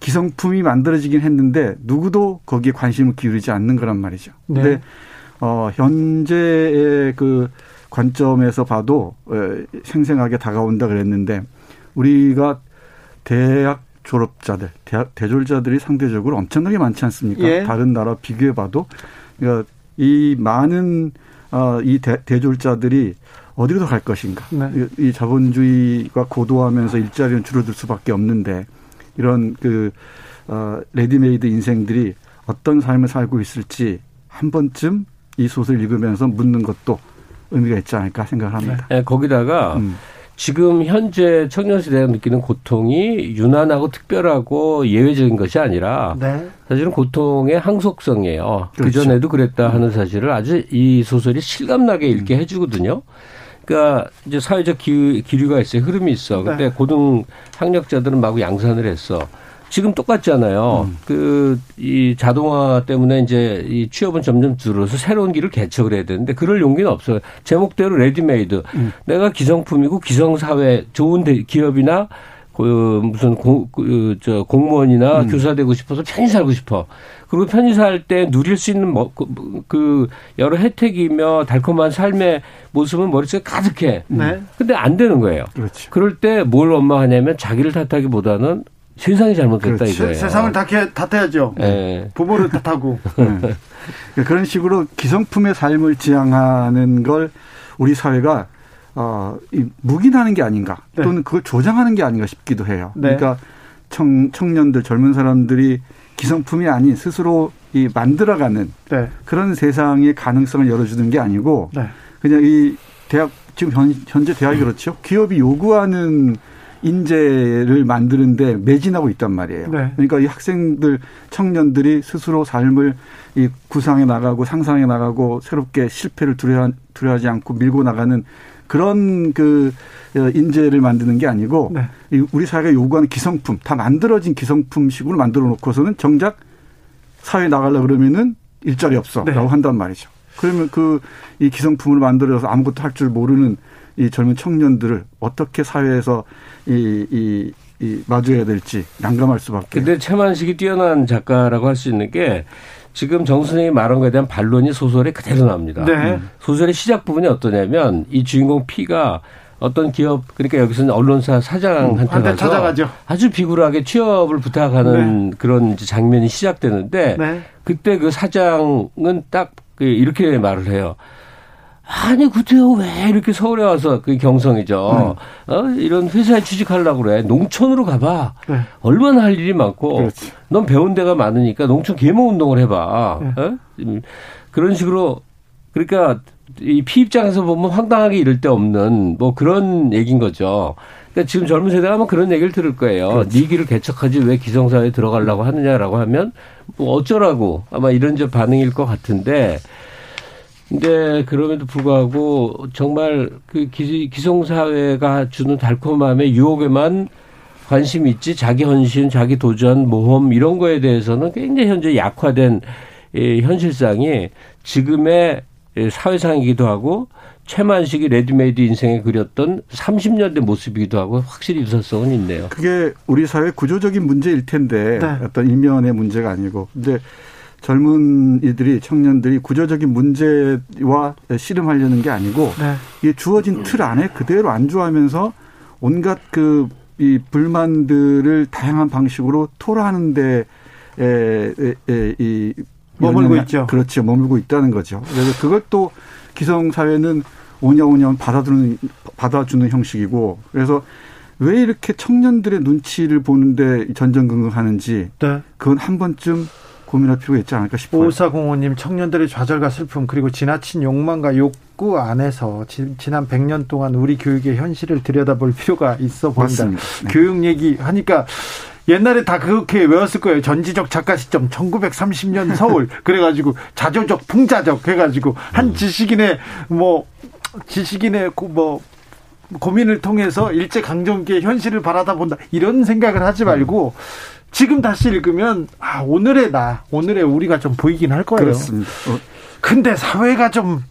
기성품이 만들어지긴 했는데 누구도 거기에 관심을 기울이지 않는 거란 말이죠. 네. 근데 어 현재의 그 관점에서 봐도 생생하게 다가온다 그랬는데 우리가 대학 졸업자들, 대학 대졸자들이 상대적으로 엄청나게 많지 않습니까? 예. 다른 나라 비교해 봐도 그러니까 이 많은 어, 이 대, 대졸자들이 어디로 갈 것인가? 네. 이, 이 자본주의가 고도화하면서 일자리는 줄어들 수밖에 없는데 이런 그 어, 레디메이드 인생들이 어떤 삶을 살고 있을지 한 번쯤 이 소설 읽으면서 묻는 것도 의미가 있지 않을까 생각을 합니다. 네, 거기다가 음. 지금 현재 청년 세대가 느끼는 고통이 유난하고 특별하고 예외적인 것이 아니라 네. 사실은 고통의 항속성이에요. 그 그렇죠. 그 전에도 그랬다 하는 사실을 아주 이 소설이 실감나게 읽게 음. 해주거든요. 그러니까 이제 사회적 기, 기류가 있어요. 흐름이 있어. 근데 네. 고등 학력자들은 마구 양산을 했어. 지금 똑같잖아요. 음. 그이 자동화 때문에 이제 이 취업은 점점 줄어서 새로운 길을 개척을 해야 되는데 그럴 용기는 없어요. 제목대로 레디메이드. 음. 내가 기성품이고 기성사회 좋은 기업이나 그 무슨 공, 그, 저 공무원이나 음. 교사 되고 싶어서 편히 살고 싶어. 그리고 편히 살 때 누릴 수 있는 뭐, 그, 그 여러 혜택이며 달콤한 삶의 모습은 머릿속에 가득해. 네. 근데 안 되는 거예요. 그렇지. 그럴 때뭘 원망하냐면 자기를 탓하기보다는 세상이 잘못됐다 그렇지. 이거예요. 세상을 탓해, 탓해야죠. 네. 부모를 탓하고. 네. 그런 식으로 기성품의 삶을 지향하는 걸 우리 사회가 어, 이 묵인하는 게 아닌가 네. 또는 그걸 조장하는 게 아닌가 싶기도 해요. 네. 그러니까 청, 청년들 젊은 사람들이 기성품이 아닌 스스로 이 만들어가는 네. 그런 세상의 가능성을 열어주는 게 아니고 네. 그냥 이 대학 지금 현, 현재 대학이 그렇죠. 기업이 요구하는 인재를 만드는데 매진하고 있단 말이에요. 네. 그러니까 이 학생들, 청년들이 스스로 삶을 이 구상해 나가고 상상해 나가고 새롭게 실패를 두려워, 두려워하지 않고 밀고 나가는 그런 그 어, 인재를 만드는 게 아니고 네. 우리 사회가 요구하는 기성품, 다 만들어진 기성품식으로 만들어 놓고서는 정작 사회에 나가려 그러면은 일자리 없어라고 네. 한단 말이죠. 그러면 그 이 기성품을 만들어서 아무것도 할 줄 모르는 이 젊은 청년들을 어떻게 사회에서 이, 이, 이 마주해야 될지 난감할 수밖에. 근데 최만식이 뛰어난 작가라고 할 수 있는 게 지금 정 선생이 말한 것에 대한 반론이 소설에 그대로 나옵니다. 네. 음. 소설의 시작 부분이 어떠냐면 이 주인공 P가 어떤 기업 그러니까 여기서는 언론사 사장한테 음, 가서 찾아가죠. 아주 비굴하게 취업을 부탁하는 네. 그런 장면이 시작되는데 네. 그때 그 사장은 딱그 이렇게 말을 해요. 아니 그때요 왜 이렇게 서울에 와서 그 경성이죠. 음. 어 이런 회사에 취직하려고 그래. 농촌으로 가봐. 네. 얼마나 할 일이 많고. 그렇지. 넌 배운 데가 많으니까 농촌 계모 운동을 해봐. 네. 어? 그런 식으로 그러니까 이 피입장에서 보면 황당하게 이럴 데 없는 뭐 그런 얘기인 거죠. 그러니까 지금 젊은 세대가 아마 그런 얘기를 들을 거예요. 그렇지. 네 길을 개척하지 왜 기성사회에 들어가려고 하느냐라고 하면 뭐 어쩌라고 아마 이런 저 반응일 것 같은데 근데 그럼에도 불구하고 정말 그 기성사회가 주는 달콤함의 유혹에만 관심이 있지 자기 헌신, 자기 도전, 모험 이런 거에 대해서는 굉장히 현재 약화된 현실상이 지금의 사회상이기도 하고 채만식이 레디메이드 인생에 그렸던 30년대 모습이기도 하고 확실히 유사성은 있네요. 그게 우리 사회 구조적인 문제일 텐데 네. 어떤 일면의 문제가 아니고 근데 젊은 이들이 청년들이 구조적인 문제와 씨름하려는 게 아니고 네. 이 주어진 틀 안에 그대로 안주하면서 온갖 그 이 불만들을 다양한 방식으로 토로하는데 이 머물고 있죠. 그렇죠. 머물고 있다는 거죠. 그래서 그것도 기성 사회는 오냐오냐 받아주는 받아주는 형식이고 그래서 왜 이렇게 청년들의 눈치를 보는데 전전긍긍하는지 네. 그건 한 번쯤 고민할 필요가 있지 않을까 싶어요. 오사공호님 청년들의 좌절과 슬픔 그리고 지나친 욕망과 욕구 안에서 지, 난 100년 동안 우리 교육의 현실을 들여다볼 필요가 있어 보인다. 네. 교육 얘기 하니까 옛날에 다 그렇게 외웠을 거예요. 전지적 작가 시점 1930년 서울 그래가지고 자조적 풍자적 해가지고 한 음. 지식인의 뭐 지식인의 뭐 고민을 통해서 일제 강점기의 현실을 바라다 본다 이런 생각을 하지 말고 지금 다시 읽으면 아 오늘의 나 오늘의 우리가 좀 보이긴 할 거예요. 그렇습니다. 어. 근데 사회가 좀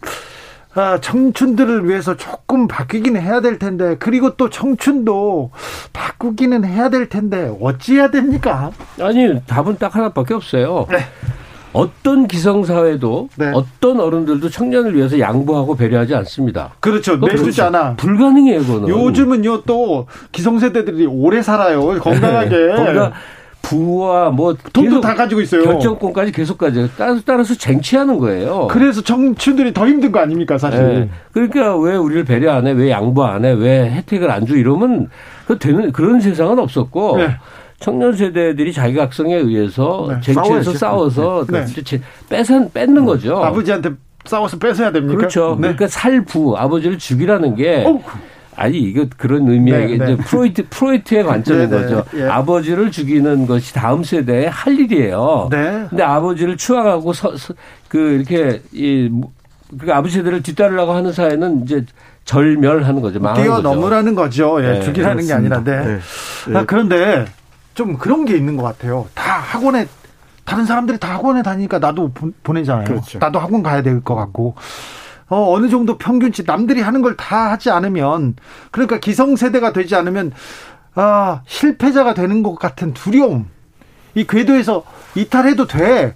아, 청춘들을 위해서 조금 바뀌기는 해야 될 텐데 그리고 또 청춘도 바꾸기는 해야 될 텐데 어찌해야 됩니까? 아니 답은 딱 하나밖에 없어요. 네. 어떤 기성사회도 네. 어떤 어른들도 청년을 위해서 양보하고 배려하지 않습니다. 그렇죠. 내주지 않아. 불가능해요, 그거는. 요즘은요, 또 기성세대들이 오래 살아요. 건강하게. 네. 그러니까 부와 뭐 돈도 다 가지고 있어요. 결정권까지 계속 가져. 따라서 따라서 쟁취하는 거예요. 그래서 청춘들이 더 힘든 거 아닙니까, 사실. 네. 그러니까 왜 우리를 배려 안 해? 왜 양보 안 해? 왜 혜택을 안 줘? 이러면 그 되는 그런 세상은 없었고 네. 청년 세대들이 자기 각성에 의해서 네. 쟁취해서 싸워서 네. 네. 뺏은 뺏는 거죠. 아버지한테 싸워서 뺏어야 됩니까? 그렇죠. 네. 그러니까 살부 아버지를 죽이라는 게 어. 아니 이거 그런 의미의 네, 이제 네. 프로이트 프로이트의 관점인 네, 네. 거죠. 예. 아버지를 죽이는 것이 다음 세대의 할 일이에요. 네. 근데 아버지를 추앙하고 서, 서, 그 이렇게 이그 아버지 세대를 뒤따르려고 하는 사회는 이제 절멸하는 거죠. 뛰어넘으라는 거죠. 거죠. 예, 네, 죽이라는 게 아니라. 네. 아, 그런데 좀 그런 게 있는 것 같아요. 다 학원에 다른 사람들이 다 학원에 다니니까 나도 보내잖아요. 그렇죠. 나도 학원 가야 될 것 같고. 어, 어느 정도 평균치 남들이 하는 걸 다 하지 않으면 그러니까 기성세대가 되지 않으면 아, 실패자가 되는 것 같은 두려움. 이 궤도에서 이탈해도 돼.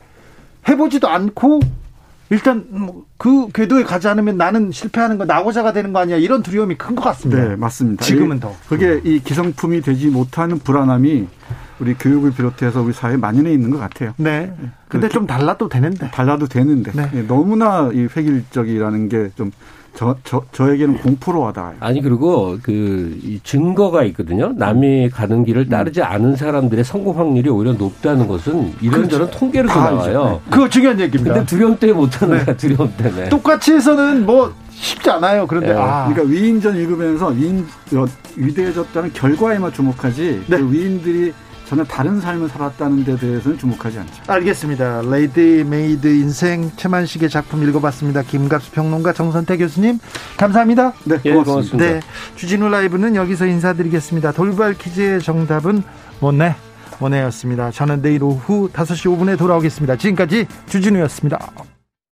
해보지도 않고 일단 뭐그 궤도에 가지 않으면 나는 실패하는 거 나고자가 되는 거 아니야 이런 두려움이 큰 것 같습니다. 네, 맞습니다. 지금은 더. 그게 이 기성품이 되지 못하는 불안함이 우리 교육을 비롯해서 우리 사회에 만연해 있는 것 같아요. 네. 근데 좀 달라도 되는데. 달라도 되는데. 네. 예, 너무나 이 획일적이라는 게좀 저, 저, 저에게는 공포로 와닿아요. 아니, 그리고 그, 이 증거가 있거든요. 남이 가는 길을 따르지 음. 않은 사람들의 성공 확률이 오히려 높다는 것은 이런저런 그렇죠. 통계로 아, 나와요. 네. 그거 중요한 얘기입니다. 근데 두려움 때문에 못하는 네. 거야, 두려움 때문에. 똑같이 해서는 뭐, 쉽지 않아요. 그런데, 네. 아. 그러니까 위인전 읽으면서 위인, 위대해졌다는 결과에만 주목하지, 네. 그 위인들이 전혀 다른 삶을 살았다는 데 대해서는 주목하지 않죠. 알겠습니다. 레디메이드 인생 채만식의 작품 읽어봤습니다. 김갑수 평론가 정선태 교수님 감사합니다. 네, 예, 고맙습니다. 고맙습니다. 네, 주진우 라이브는 여기서 인사드리겠습니다. 돌발 퀴즈의 정답은 모네? 모네였습니다. 저는 내일 오후 5시 5분에 돌아오겠습니다. 지금까지 주진우였습니다.